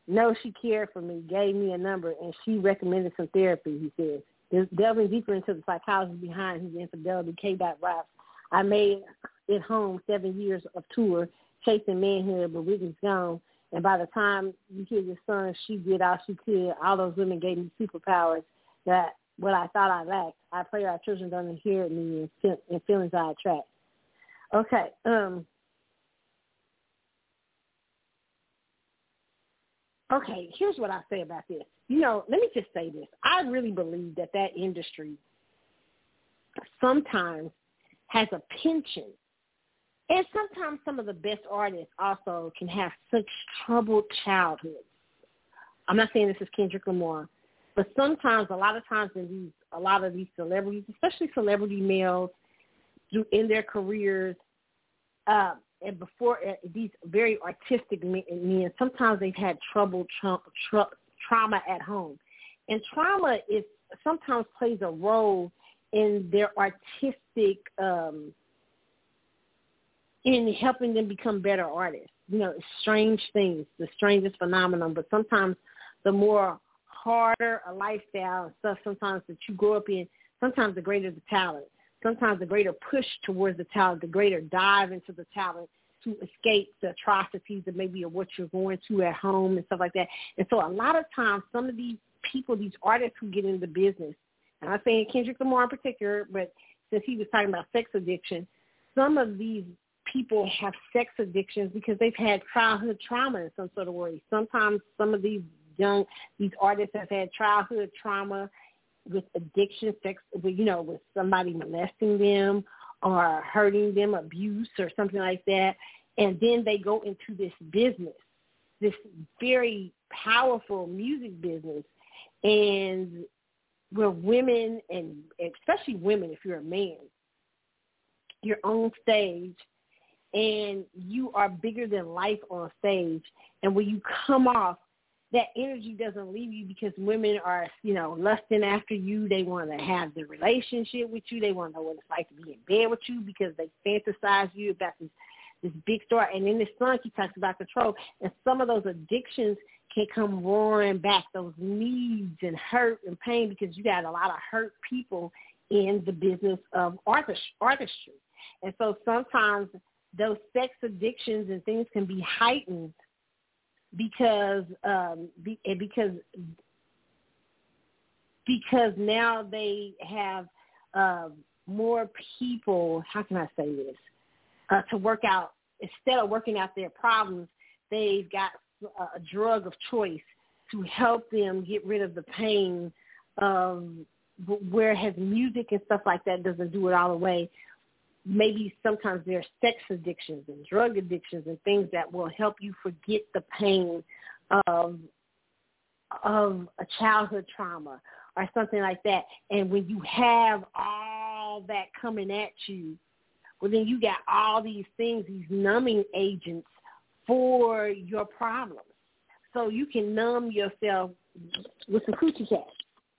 No, she cared for me, gave me a number, and she recommended some therapy, he says. Delving deeper into the psychology behind his infidelity, K-Dot raps, I made it home seven years of tour, chasing manhood, but Whitney's gone, And by the time you hear your son, she did all she could. All those women gave me superpowers that what I thought I lacked. I pray our children don't inherit me and feelings I attract. Okay. Um. Okay, here's what I say about this. You know, let me just say this. I really believe that that industry sometimes has a penchant and sometimes some of the best artists also can have such troubled childhoods. I'm not saying this is Kendrick Lamar, but sometimes, a lot of times in these, a lot of these celebrities, especially celebrity males, do in their careers, uh, and before uh, these very artistic men, sometimes they've had trouble, tra- tra- trauma at home, and trauma is sometimes plays a role in their artistic um, in helping them become better artists. You know, strange things, the strangest phenomenon. But sometimes the more harder a lifestyle and stuff sometimes that you grow up in, sometimes the greater the talent. Sometimes the greater push towards the talent, the greater dive into the talent to escape the atrocities that maybe of what you're going through at home and stuff like that. And so a lot of times some of these people, these artists who get into the business, and I'm saying Kendrick Lamar in particular, but since he was talking about sex addiction, some of these people have sex addictions because they've had childhood trauma in some sort of way. Sometimes some of these young these artists have had childhood trauma with addiction, sex, you know, with somebody molesting them or hurting them, abuse or something like that, and then they go into this business, this very powerful music business, and where women and especially women, if you're a man, you're on stage and you are bigger than life on stage. And when you come off, that energy doesn't leave you because women are, you know, lusting after you. They want to have the relationship with you. They want to know what it's like to be in bed with you because they fantasize you about this this big story. And in this song, he talks about control. And some of those addictions can come roaring back, those needs and hurt and pain because you got a lot of hurt people in the business of artistry. And so sometimes those sex addictions and things can be heightened because um be, because because now they have uh, more people how can i say this uh, to work out instead of working out their problems they've got a drug of choice to help them get rid of the pain of whereas music and stuff like that doesn't do it all the way maybe sometimes there are sex addictions and drug addictions and things that will help you forget the pain of of a childhood trauma or something like that. And when you have all that coming at you, well then you got all these things, these numbing agents for your problems. So you can numb yourself with some coochie cat.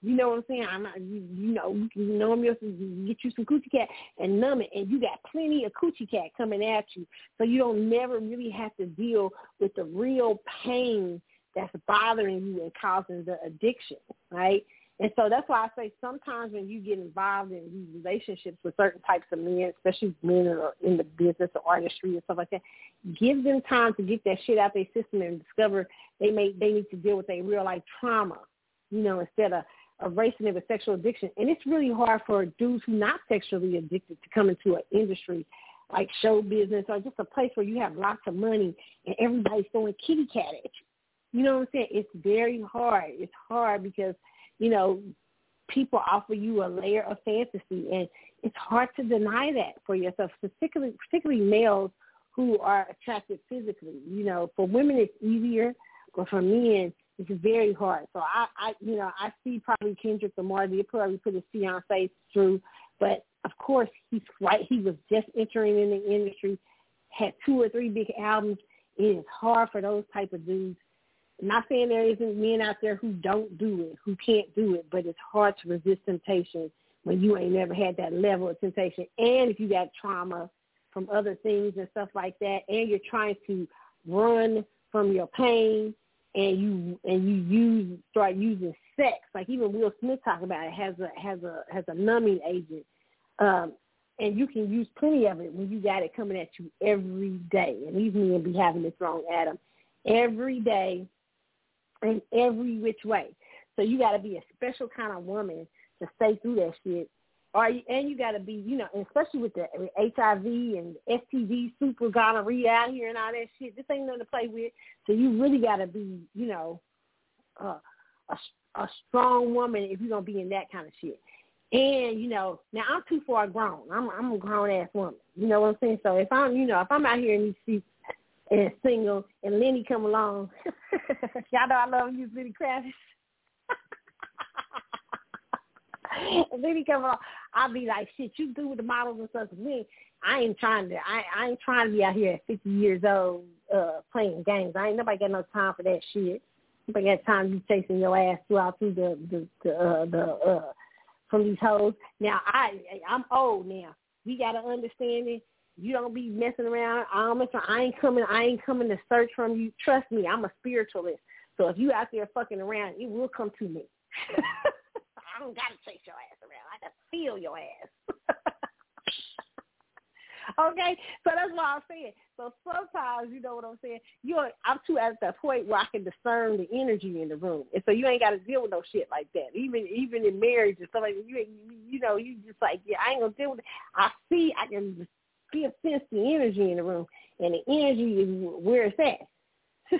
You know what I'm saying? I'm not, you, know, you know, you can numb yourself, get you some coochie cat and numb it, and you got plenty of coochie cat coming at you, so you don't never really have to deal with the real pain that's bothering you and causing the addiction, right? And so that's why I say sometimes when you get involved in these relationships with certain types of men, especially men that are in the business or artistry and stuff like that, give them time to get that shit out of their system and discover they may they need to deal with a real life trauma, you know, instead of erasing it with sexual addiction. And it's really hard for dudes who not sexually addicted to come into an industry like show business or just a place where you have lots of money and everybody's throwing kitty cat at you. You know what I'm saying? It's very hard. It's hard because, you know, people offer you a layer of fantasy and it's hard to deny that for yourself, particularly particularly males who are attracted physically. You know, for women it's easier, but for men it's very hard. So I, I, you know, I see probably Kendrick Lamar. They probably put his fiance through, but of course he's right. He was just entering in the industry, had two or three big albums. It is hard for those type of dudes. I'm not saying there isn't men out there who don't do it, who can't do it, but it's hard to resist temptation when you ain't never had that level of temptation. And if you got trauma from other things and stuff like that, and you're trying to run from your pain and you and you use start using sex, like even Will Smith talked about it, has a has a has a numbing agent. Um, and you can use plenty of it when you got it coming at you every day. And these men be having thrown at them. every day in every which way. So you got to be a special kind of woman to stay through that shit. And you got to be, you know, especially with the HIV and STD, super gonorrhea out here and all that shit. This ain't nothing to play with. So you really got to be, you know, uh, a a strong woman if you're gonna be in that kind of shit. And you know, now I'm too far grown. I'm I'm a grown ass woman. You know what I'm saying? So if I'm, you know, if I'm out here in these streets and single, and Lenny come along, y'all know I love you, Lenny Kravitz. and Lenny come along, I'll be like, shit, you do with the models and stuff. Me, I ain't trying to. I I ain't trying to be out here at 50 years old uh playing games. I ain't nobody got no time for that shit. Nobody got time to be chasing your ass throughout through the the the, uh, the uh from these hoes. Now I I'm old now. We gotta understand it. You don't be messing around. I don't. I ain't coming. I ain't coming to search from you. Trust me, I'm a spiritualist. So if you out there fucking around, it will come to me. I don't gotta chase your ass around. I just feel your ass. okay, so that's what I'm saying. So sometimes, you know what I'm saying. You, I'm too at the point where I can discern the energy in the room, and so you ain't got to deal with no shit like that. Even even in marriage and stuff like that, you you know you just like yeah, I ain't gonna deal with it. I see, I can feel sense the energy in the room, and the energy is where it's at.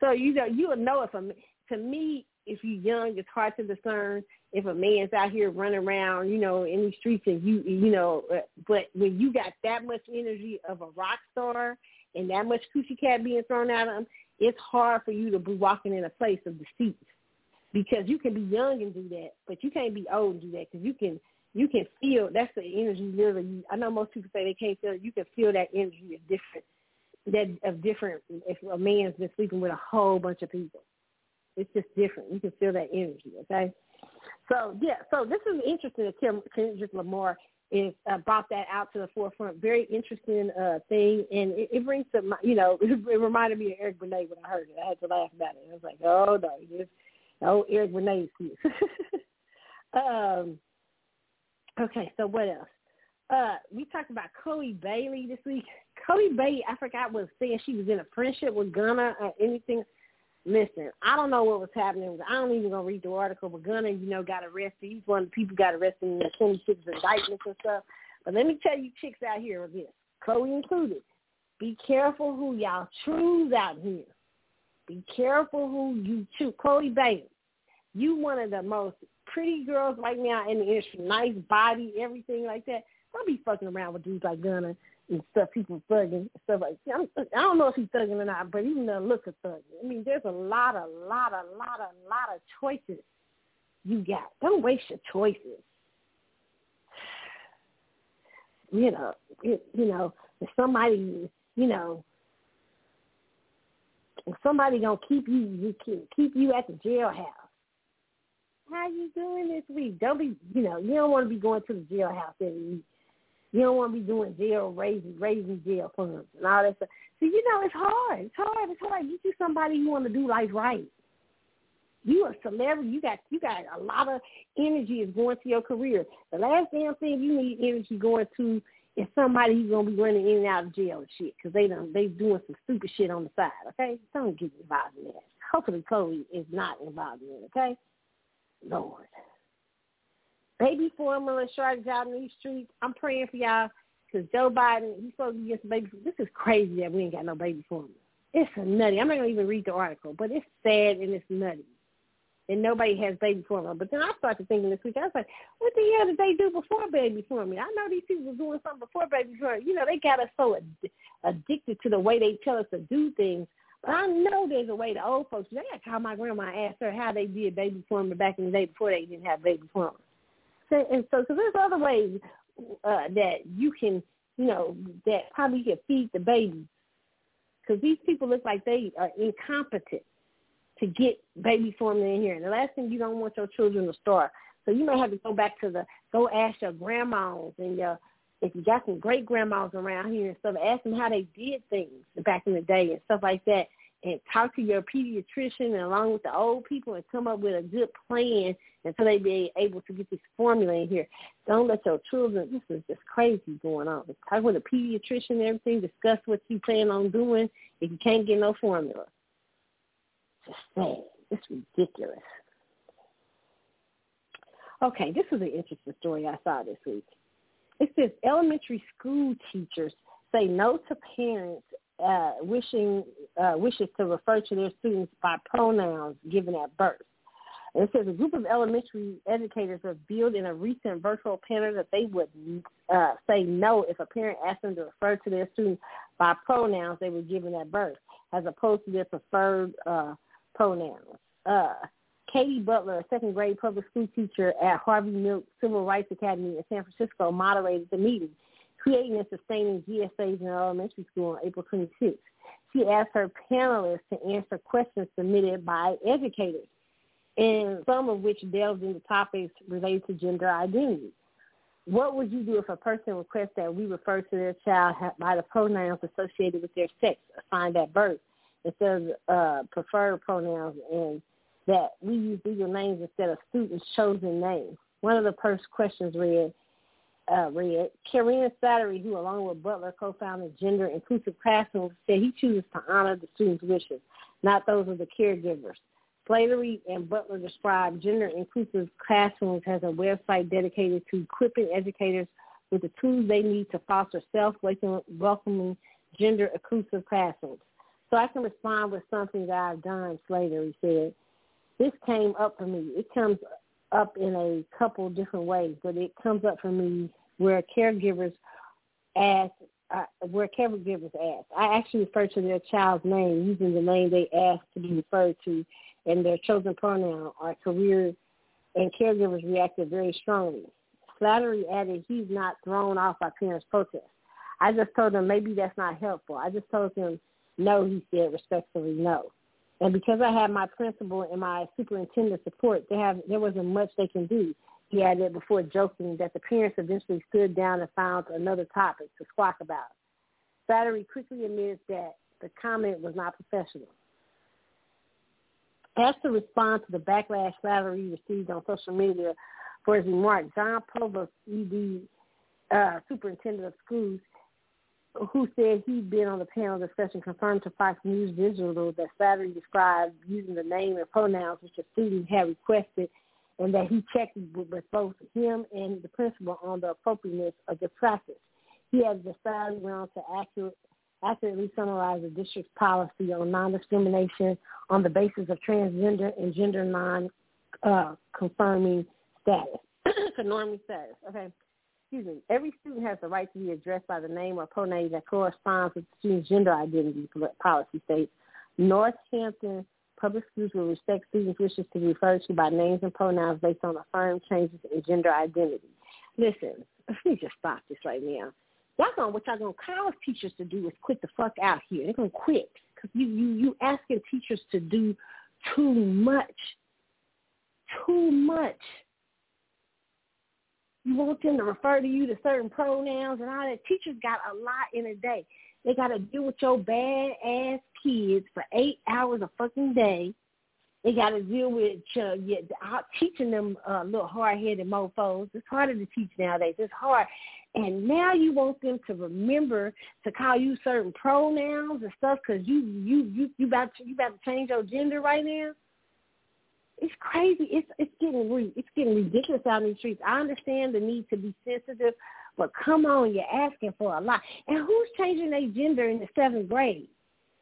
so you know you'll know it from to me if you're young, it's hard to discern if a man's out here running around, you know, in the streets and you, you know, but when you got that much energy of a rock star and that much coochie cat being thrown at him, it's hard for you to be walking in a place of deceit because you can be young and do that, but you can't be old and do that because you can you can feel that's the energy literally. I know most people say they can't feel it. You can feel that energy of different that of different if a man's been sleeping with a whole bunch of people. It's just different. You can feel that energy, okay? So yeah, so this is interesting that Kim Kendrick Lamar is uh, brought that out to the forefront. Very interesting uh, thing, and it, it brings some, you know, it, it reminded me of Eric Benet when I heard it. I had to laugh about it. I was like, oh no, this oh Eric Benet um, okay, so what else? Uh, we talked about Chloe Bailey this week. Chloe Bailey, I forgot was saying she was in a friendship with Gunna or anything listen, I don't know what was happening. I don't even gonna read the article, but Gunna, you know, got arrested. He's one of the people got arrested in the 26 indictments and stuff. But let me tell you, chicks out here this, Chloe included. Be careful who y'all choose out here. Be careful who you choose. Chloe Bailey, you one of the most pretty girls right now in the industry. Nice body, everything like that. Don't be fucking around with dudes like Gunna and stuff, people thugging stuff like that. I don't know if he's thugging or not, but even the look of thugging. I mean, there's a lot, a lot, a lot, a lot of choices you got. Don't waste your choices. You know, it, you know, if somebody, you know, if somebody gonna keep you, you can keep you at the jailhouse. How you doing this week? Don't be, you know, you don't want to be going to the jailhouse every week you don't want to be doing jail raising raising jail funds and all that stuff. So you know it's hard. It's hard. It's hard. You see somebody you want to do life right. You a celebrity. You got you got a lot of energy is going to your career. The last damn thing you need energy going to is somebody who's gonna be running in and out of jail and shit because they done they doing some stupid shit on the side. Okay, don't get involved in that. Hopefully Chloe is not involved in it. Okay, Lord baby formula shortage out in these streets. I'm praying for y'all because Joe Biden, he's supposed to get some baby. This is crazy that we ain't got no baby formula. It's nutty. I'm not gonna even read the article, but it's sad and it's nutty. And nobody has baby formula. But then I started thinking this week, I was like, what the hell did they do before baby formula? I know these people were doing something before baby formula. You know, they got us so ad- addicted to the way they tell us to do things. But I know there's a way the old folks, they got to call my grandma and ask her how they did baby formula back in the day before they didn't have baby formula and so, so there's other ways uh, that you can, you know, that probably can feed the baby. Because these people look like they are incompetent to get baby formula in here. And the last thing you don't want your children to starve. So you may have to go back to the, go ask your grandmas and your, if you got some great grandmas around here and stuff, ask them how they did things back in the day and stuff like that. And talk to your pediatrician and along with the old people and come up with a good plan until they be able to get this formula in here. Don't let your children, this is just crazy going on. Talk with a pediatrician and everything, discuss what you plan on doing if you can't get no formula. Just sad. It's ridiculous. Okay, this is an interesting story I saw this week. It says elementary school teachers say no to parents uh, wishing uh, wishes to refer to their students by pronouns given at birth. And it says a group of elementary educators revealed in a recent virtual panel that they would uh, say no if a parent asked them to refer to their students by pronouns they were given at birth, as opposed to their preferred uh, pronouns. Uh, Katie Butler, a second grade public school teacher at Harvey Milk Civil Rights Academy in San Francisco, moderated the meeting creating and sustaining GSAs in elementary school on April 26th. She asked her panelists to answer questions submitted by educators, and some of which delved into topics related to gender identity. What would you do if a person requests that we refer to their child by the pronouns associated with their sex assigned at birth instead of uh, preferred pronouns and that we use legal names instead of students' chosen names? One of the first questions read, uh, read, Kieran Slattery, who along with Butler co-founded Gender Inclusive Classrooms, said he chooses to honor the students' wishes, not those of the caregivers. Slattery and Butler described Gender Inclusive Classrooms as a website dedicated to equipping educators with the tools they need to foster self-welcoming, gender-inclusive classrooms. So I can respond with something that I've done, Slattery said. This came up for me. It comes up in a couple different ways, but it comes up for me where caregivers ask, uh, where caregivers ask. I actually refer to their child's name using the name they ask to be referred to and their chosen pronoun or career, and caregivers reacted very strongly. Slattery added he's not thrown off by parents' protest. I just told him maybe that's not helpful. I just told him no, he said respectfully no. And because I had my principal and my superintendent support, they have there wasn't much they can do. He added before joking that the parents eventually stood down and found another topic to squawk about. Slattery quickly admits that the comment was not professional. As to respond to the backlash Slattery received on social media for his remark, John Provost, ED, uh, superintendent of schools, who said he'd been on the panel discussion confirmed to Fox News Digital that Slattery described using the name and pronouns which a student had requested and that he checked with both him and the principal on the appropriateness of the practice. He has decided went to accurate, accurately summarize the district's policy on non-discrimination on the basis of transgender and gender non-confirming uh, status, conforming status. Okay excuse me, every student has the right to be addressed by the name or pronoun that corresponds with the student's gender identity, policy states. Northampton public schools will respect students' wishes to be referred to by names and pronouns based on affirmed changes in gender identity. Listen, let me just stop this right now. Y'all going what y'all gonna call teachers to do is quit the fuck out here. They're gonna quit because you you you asking teachers to do too much, too much. You want them to refer to you to certain pronouns and all that. Teachers got a lot in a day. They got to deal with your bad ass kids for eight hours a fucking day. They got to deal with uh, yeah, teaching them uh, little hard-headed mofos. It's harder to teach nowadays. It's hard. And now you want them to remember to call you certain pronouns and stuff because you you you you about to, you about to change your gender right now it's crazy. It's it's getting re, it's getting ridiculous out in the streets. I understand the need to be sensitive, but come on, you're asking for a lot. And who's changing their gender in the seventh grade,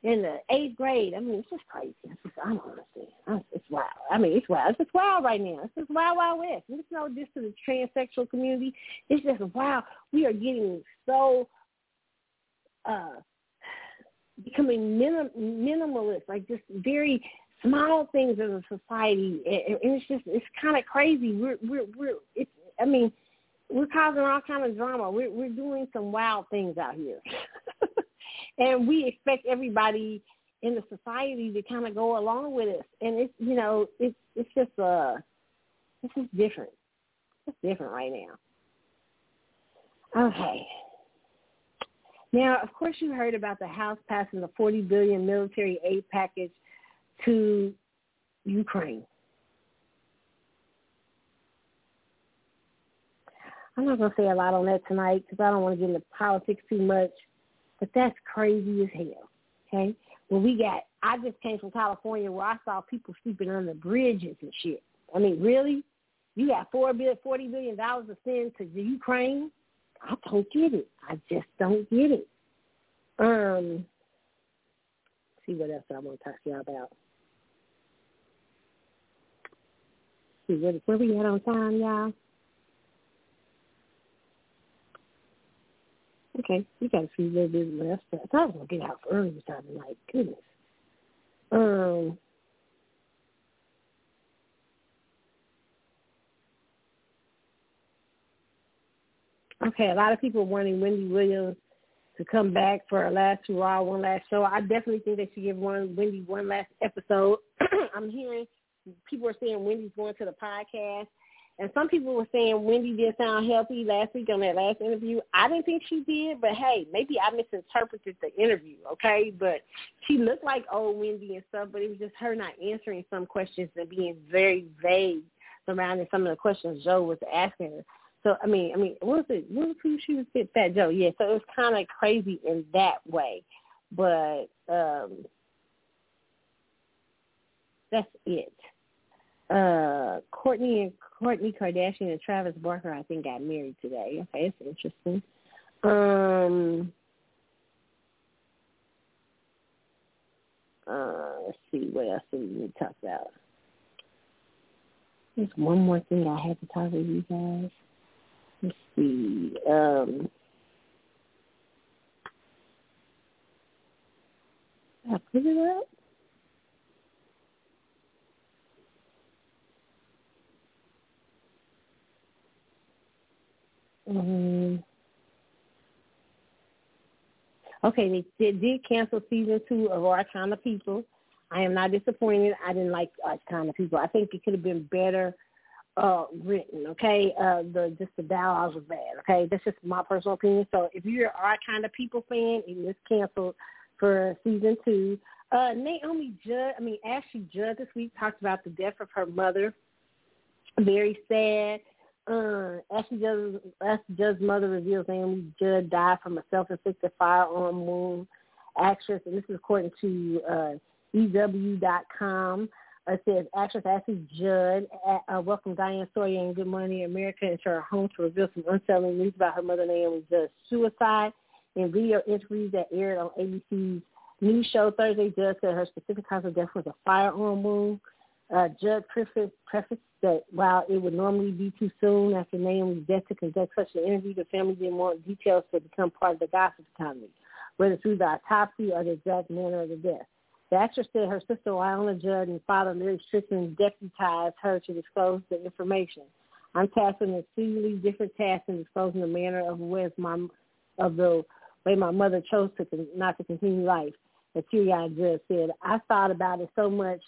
in the eighth grade? I mean, it's just crazy. It's just, I don't understand. It's wild. I mean, it's wild. It's just wild right now. It's just wild, wild west. It's no diss to the transsexual community. It's just wow. We are getting so uh becoming minim- minimalist, like just very small things in a society, and it's just it's kind of crazy. We're we're we're it's I mean we're causing all kind of drama. We're we're doing some wild things out here, and we expect everybody in the society to kind of go along with us. And it's you know it's it's just uh it's just different. It's different right now. Okay. Now, of course, you heard about the House passing the 40 billion military aid package to Ukraine. I'm not going to say a lot on that tonight because I don't want to get into politics too much, but that's crazy as hell. Okay, when we got, I just came from California where I saw people sleeping under bridges and shit. I mean, really? You got four billion, forty billion dollars to send to the Ukraine? I don't get it. I just don't get it. Um, see what else I want to talk to y'all about. See what where we at on time, y'all? Okay, we got a few little bit left. I thought I was gonna get out early this time tonight. Goodness. Um. Okay, a lot of people wanting Wendy Williams to come back for her last hurrah, one last show. I definitely think they should give one Wendy one last episode. I'm hearing people are saying Wendy's going to the podcast. And some people were saying Wendy didn't sound healthy last week on that last interview. I didn't think she did, but hey, maybe I misinterpreted the interview, okay? But she looked like old Wendy and stuff, but it was just her not answering some questions and being very vague surrounding some of the questions Joe was asking her. So I mean, I mean, what was it? What was who she was fit Fat Joe? Yeah. So it was kind of crazy in that way, but um that's it. Uh, Kourtney and Kourtney Kardashian and Travis Barker, I think, got married today. Okay, it's interesting. Um, uh, let's see what else do we need to talk about. There's one more thing I have to talk with you guys. Let's see. Um, I put it up. Mm-hmm. Okay, they did, did cancel season two of Our Kind of People. I am not disappointed. I didn't like Our Kind of People. I think it could have been better uh written, okay? Uh the just the dialogue was bad, okay? That's just my personal opinion. So if you're our kind of people fan, it was canceled for season two. Uh Naomi Judd I mean Ashley Judd this week talked about the death of her mother. Very sad. Uh, Ashley Judd's, Judd's mother reveals Naomi Judd died from a self-inflicted firearm wound. Actress, and this is according to uh, EW.com. It says actress Ashley Judd uh, welcomed Diane Sawyer and Good Morning America into her home to reveal some unsettling news about her mother Naomi Judd's suicide. In video interviews that aired on ABC's news show Thursday, Judd said her specific cause of death was a firearm wound. Uh, Judd prefaced, prefaced that while it would normally be too soon after Naomi's death to conduct such an interview, the family didn't want details to become part of the gossip economy, whether through the autopsy or the exact manner of the death. The actress said her sister Wynonna Judd and father Larry Strickland deputized her to disclose the information. I'm tasked with an exceedingly different task in disclosing the manner of where my of the way my mother chose to not to continue life. The teary-eyed said, "I thought about it so much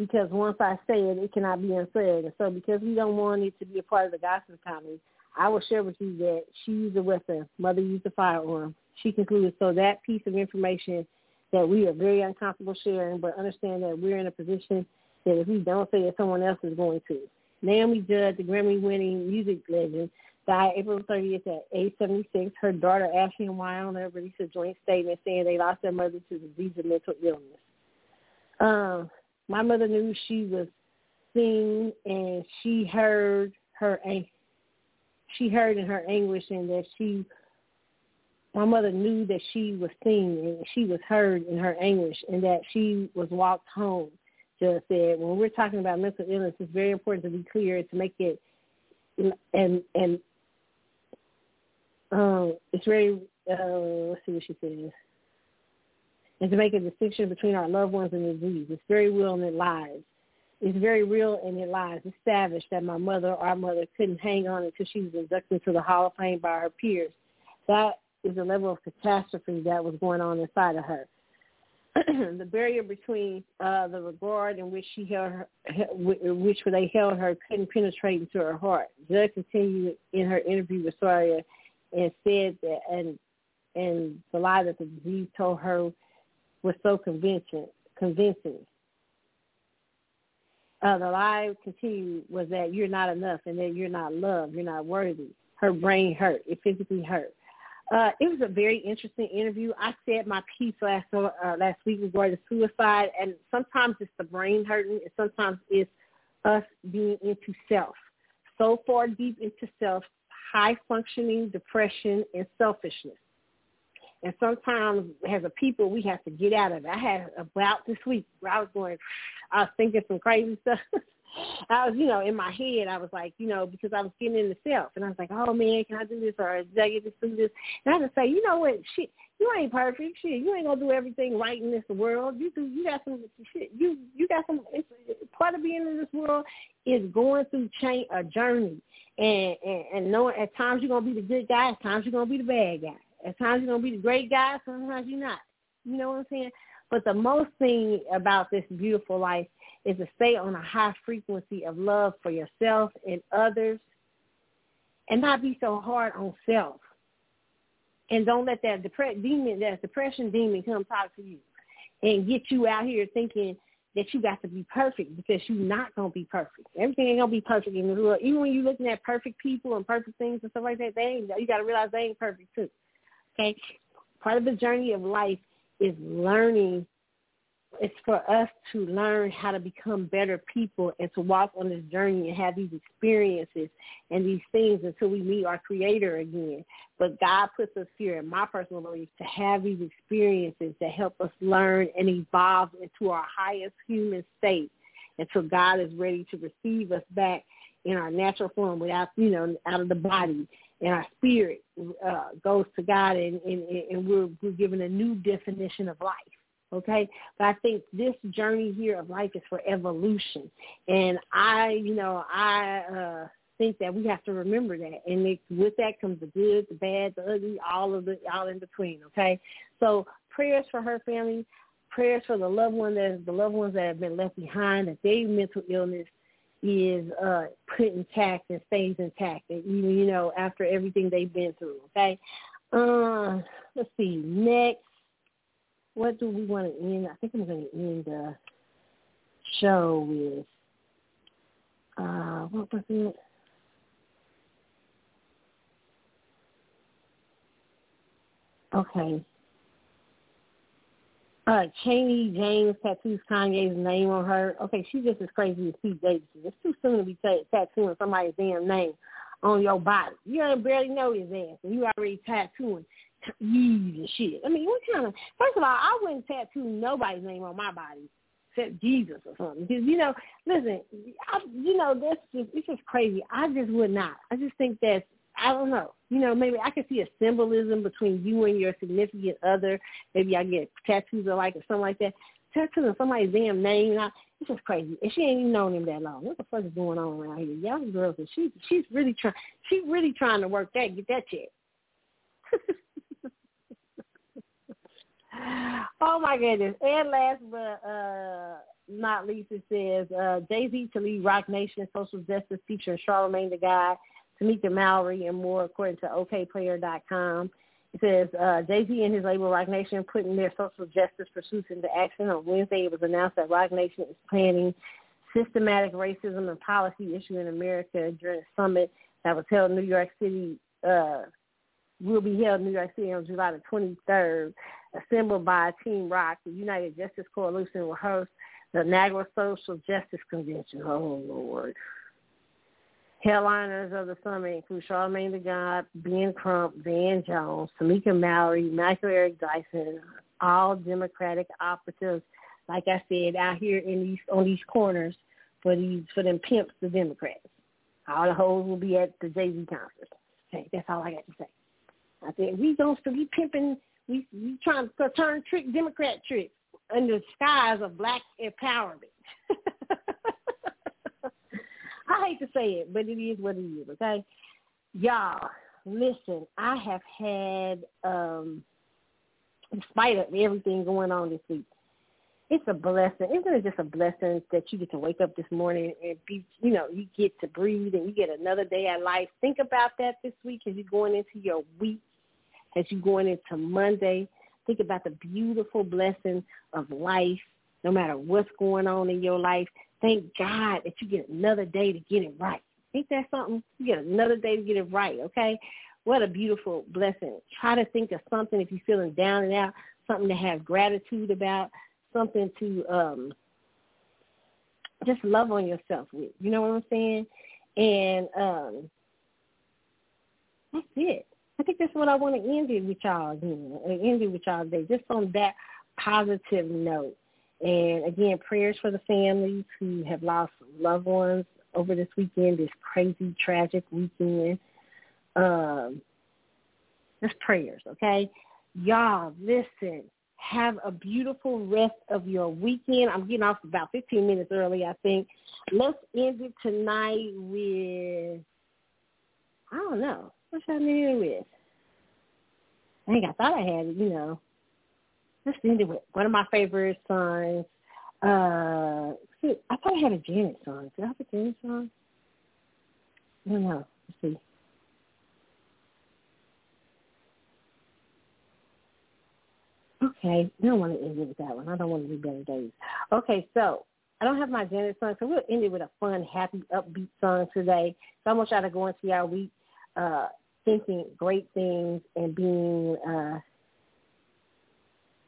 because once I say it, it cannot be unsaid. And so because we don't want it to be a part of the gossip economy, I will share with you that she used a weapon. Mother used a firearm. She concluded, so that piece of information that we are very uncomfortable sharing, but understand that we're in a position that if we don't say it, someone else is going to. Naomi Judd, the Grammy-winning music legend, died April 30th at age 76. Her daughter, Ashley and Wynonna, released a joint statement saying they lost their mother to disease and mental illness. Um, my mother knew she was seen and she heard her she heard in her anguish and that she my mother knew that she was seen and she was heard in her anguish and that she was walked home. Just said when we're talking about mental illness it's very important to be clear to make it and and um it's very uh let's see what she says and to make a distinction between our loved ones and the disease. It's very real and it lies. It's very real and it lies. It's savage that my mother, our mother, couldn't hang on until she was inducted into the Hall of Fame by her peers. That is the level of catastrophe that was going on inside of her. the barrier between uh, the regard in which she held her, which they held her, couldn't penetrate into her heart. Judd continued in her interview with Sawyer and said that, and and the lie that the disease told her was so convincing. Convincing. Uh, the lie continued was that you're not enough and that you're not loved, you're not worthy. Her brain hurt. It physically hurt. Uh, it was a very interesting interview. I said my piece last uh, last week regarding suicide, and sometimes it's the brain hurting, and sometimes it's us being into self, so far deep into self, high functioning depression and selfishness. And sometimes as a people, we have to get out of it. I had a bout this week where I was going, I was thinking some crazy stuff. I was, you know, in my head, I was like, you know, because I was getting into self, and I was like, oh man, can I do this or did I get to do this? And I had to say, you know what, shit, you ain't perfect, shit, you ain't gonna do everything right in this world. You do, you got some shit, you you got some. It's, part of being in this world is going through change a journey, and and, and knowing at times you're gonna be the good guy, at times you're gonna be the bad guy, at times you're gonna be the great guy, sometimes you're not. You know what I'm saying? But the most thing about this beautiful life is to stay on a high frequency of love for yourself and others and not be so hard on self. And don't let that depre- demon, that depression demon come talk to you and get you out here thinking that you got to be perfect because you're not going to be perfect. Everything ain't going to be perfect in the world. Even when you're looking at perfect people and perfect things and stuff like that, they ain't, you got to realize they ain't perfect too. Okay? Part of the journey of life is learning it's for us to learn how to become better people and to walk on this journey and have these experiences and these things until we meet our creator again. But God puts us here, in my personal belief, to have these experiences that help us learn and evolve into our highest human state until God is ready to receive us back in our natural form without, you know, out of the body. And our spirit uh, goes to God and, and, and we're, we're given a new definition of life okay? But I think this journey here of life is for evolution. And I, you know, I uh think that we have to remember that. And it, with that comes the good, the bad, the ugly, all of the all in between, okay? So prayers for her family, prayers for the loved one that the loved ones that have been left behind, that their mental illness is uh put intact and stays intact and you know after everything they've been through okay uh let's see next what do we want to end? I think I'm going to end the show with, uh, what was it? Okay. Uh, Chaney Jones tattoos Kanye's name on her. Okay, she's just as crazy as Pete Davidson. It's too soon to be t- tattooing somebody's damn name on your body. You ain't barely know his ass, and you already tattooing Yeez and shit. I mean, what kind of? First of all, I wouldn't tattoo nobody's name on my body except Jesus or something. Because you know, listen, I, you know, that's just it's just crazy. I just would not. I just think that's I don't know. You know, maybe I could see a symbolism between you and your significant other. Maybe I get tattoos or like or something like that. Tattoos Tattooing somebody's damn name. I, it's just crazy. And she ain't even known him that long. What the fuck is going on around here? Y'all girls, and she she's really trying. She's really trying to work that, get that check. oh my goodness. And last but uh, not least, it says uh, Jay-Z to lead Roc Nation Social Justice featuring Charlemagne the God, Tamika Mallory, and more, according to OKPlayer.com. It says uh, Jay-Z and his label Roc Nation putting their social justice pursuits into action. On Wednesday, it was announced that Roc Nation is planning systematic racism and policy issue in America during a summit that was held in New York City uh, will be held in New York City on July the 23rd, assembled by Team Roc. The United Justice Coalition will host the NAGWA Social Justice Convention. Oh, Lord. Headliners of the summit include Charlemagne the God, Ben Crump, Van Jones, Tamika Mallory, Michael Eric Dyson, all Democratic operatives, like I said, out here in these on these corners for these for them pimps, the Democrats. All the hoes will be at the Jay Z concert. Okay, that's all I got to say. I said, we don't be pimping, we, we trying to turn trick Democrat tricks under the skies of black empowerment. I hate to say it, but it is what it is, okay? Y'all, listen, I have had, um, in spite of everything going on this week, it's a blessing. Isn't it just a blessing that you get to wake up this morning and be, you know, you get to breathe and you get another day of life. Think about that this week as you're going into your week as you're going into Monday. Think about the beautiful blessing of life, no matter what's going on in your life. Thank God that you get another day to get it right. Ain't that something? You get another day to get it right, okay? What a beautiful blessing. Try to think of something if you're feeling down and out, something to have gratitude about, something to um just love on yourself with. You know what I'm saying? And um that's it. I think that's what I want to end it with y'all again. End it with y'all today, just on that positive note. And again, prayers for the families who have lost loved ones over this weekend, this crazy, tragic weekend. Um, just prayers, okay? Y'all, listen. Have a beautiful rest of your weekend. I'm getting off about 15 minutes early, I think. Let's end it tonight with, I don't know. What should I end it with? I think I thought I had it, you know. Let's end it with one of my favorite songs. Uh, see, I thought I had a Janet song. Did I have a Janet song? I don't know. Let's see. Okay, I don't want to end it with that one. I don't want to do better days. Okay, so I don't have my Janet song, so we'll end it with a fun, happy, upbeat song today. So I want y'all to go into our week uh, thinking great things and being, uh,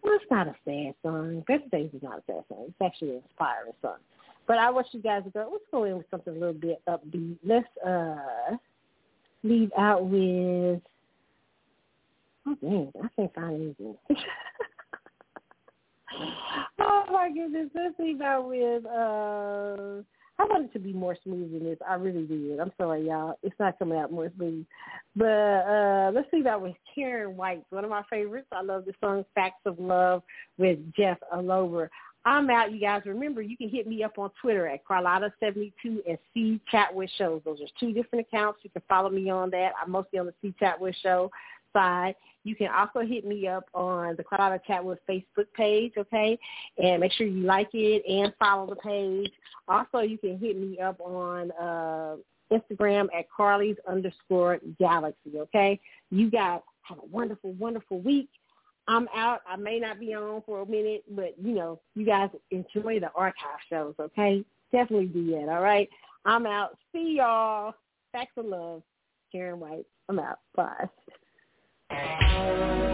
well, it's not a sad song. Better Days is not a sad song. It's actually an inspiring song. But I want you guys to go, let's go in with something a little bit upbeat. Let's uh, leave out with Oh dang, I can't find anything. oh my goodness, let's see about with uh I wanted to be more smooth than this. I really did. I'm sorry, y'all. It's not coming out more smooth. But uh let's see that with Karyn White, one of my favorites. I love the song Facts of Love with Jeff Lorber. I'm out, you guys. Remember, you can hit me up on Twitter at Carlotta72 and C Chatwood Shows. Those are two different accounts. You can follow me on that. I'm mostly on the C Chatwood Show side. You can also hit me up on the Carlotta Chatwood Facebook page, okay? And make sure you like it and follow the page. Also, you can hit me up on uh, Instagram at Carly's underscore Galaxy, okay? You guys have a wonderful, wonderful week. I'm out. I may not be on for a minute, but, you know, you guys enjoy the archive shows, okay? Definitely do that, all right? I'm out. See y'all. Facts of love. Karyn White. I'm out. Bye. Please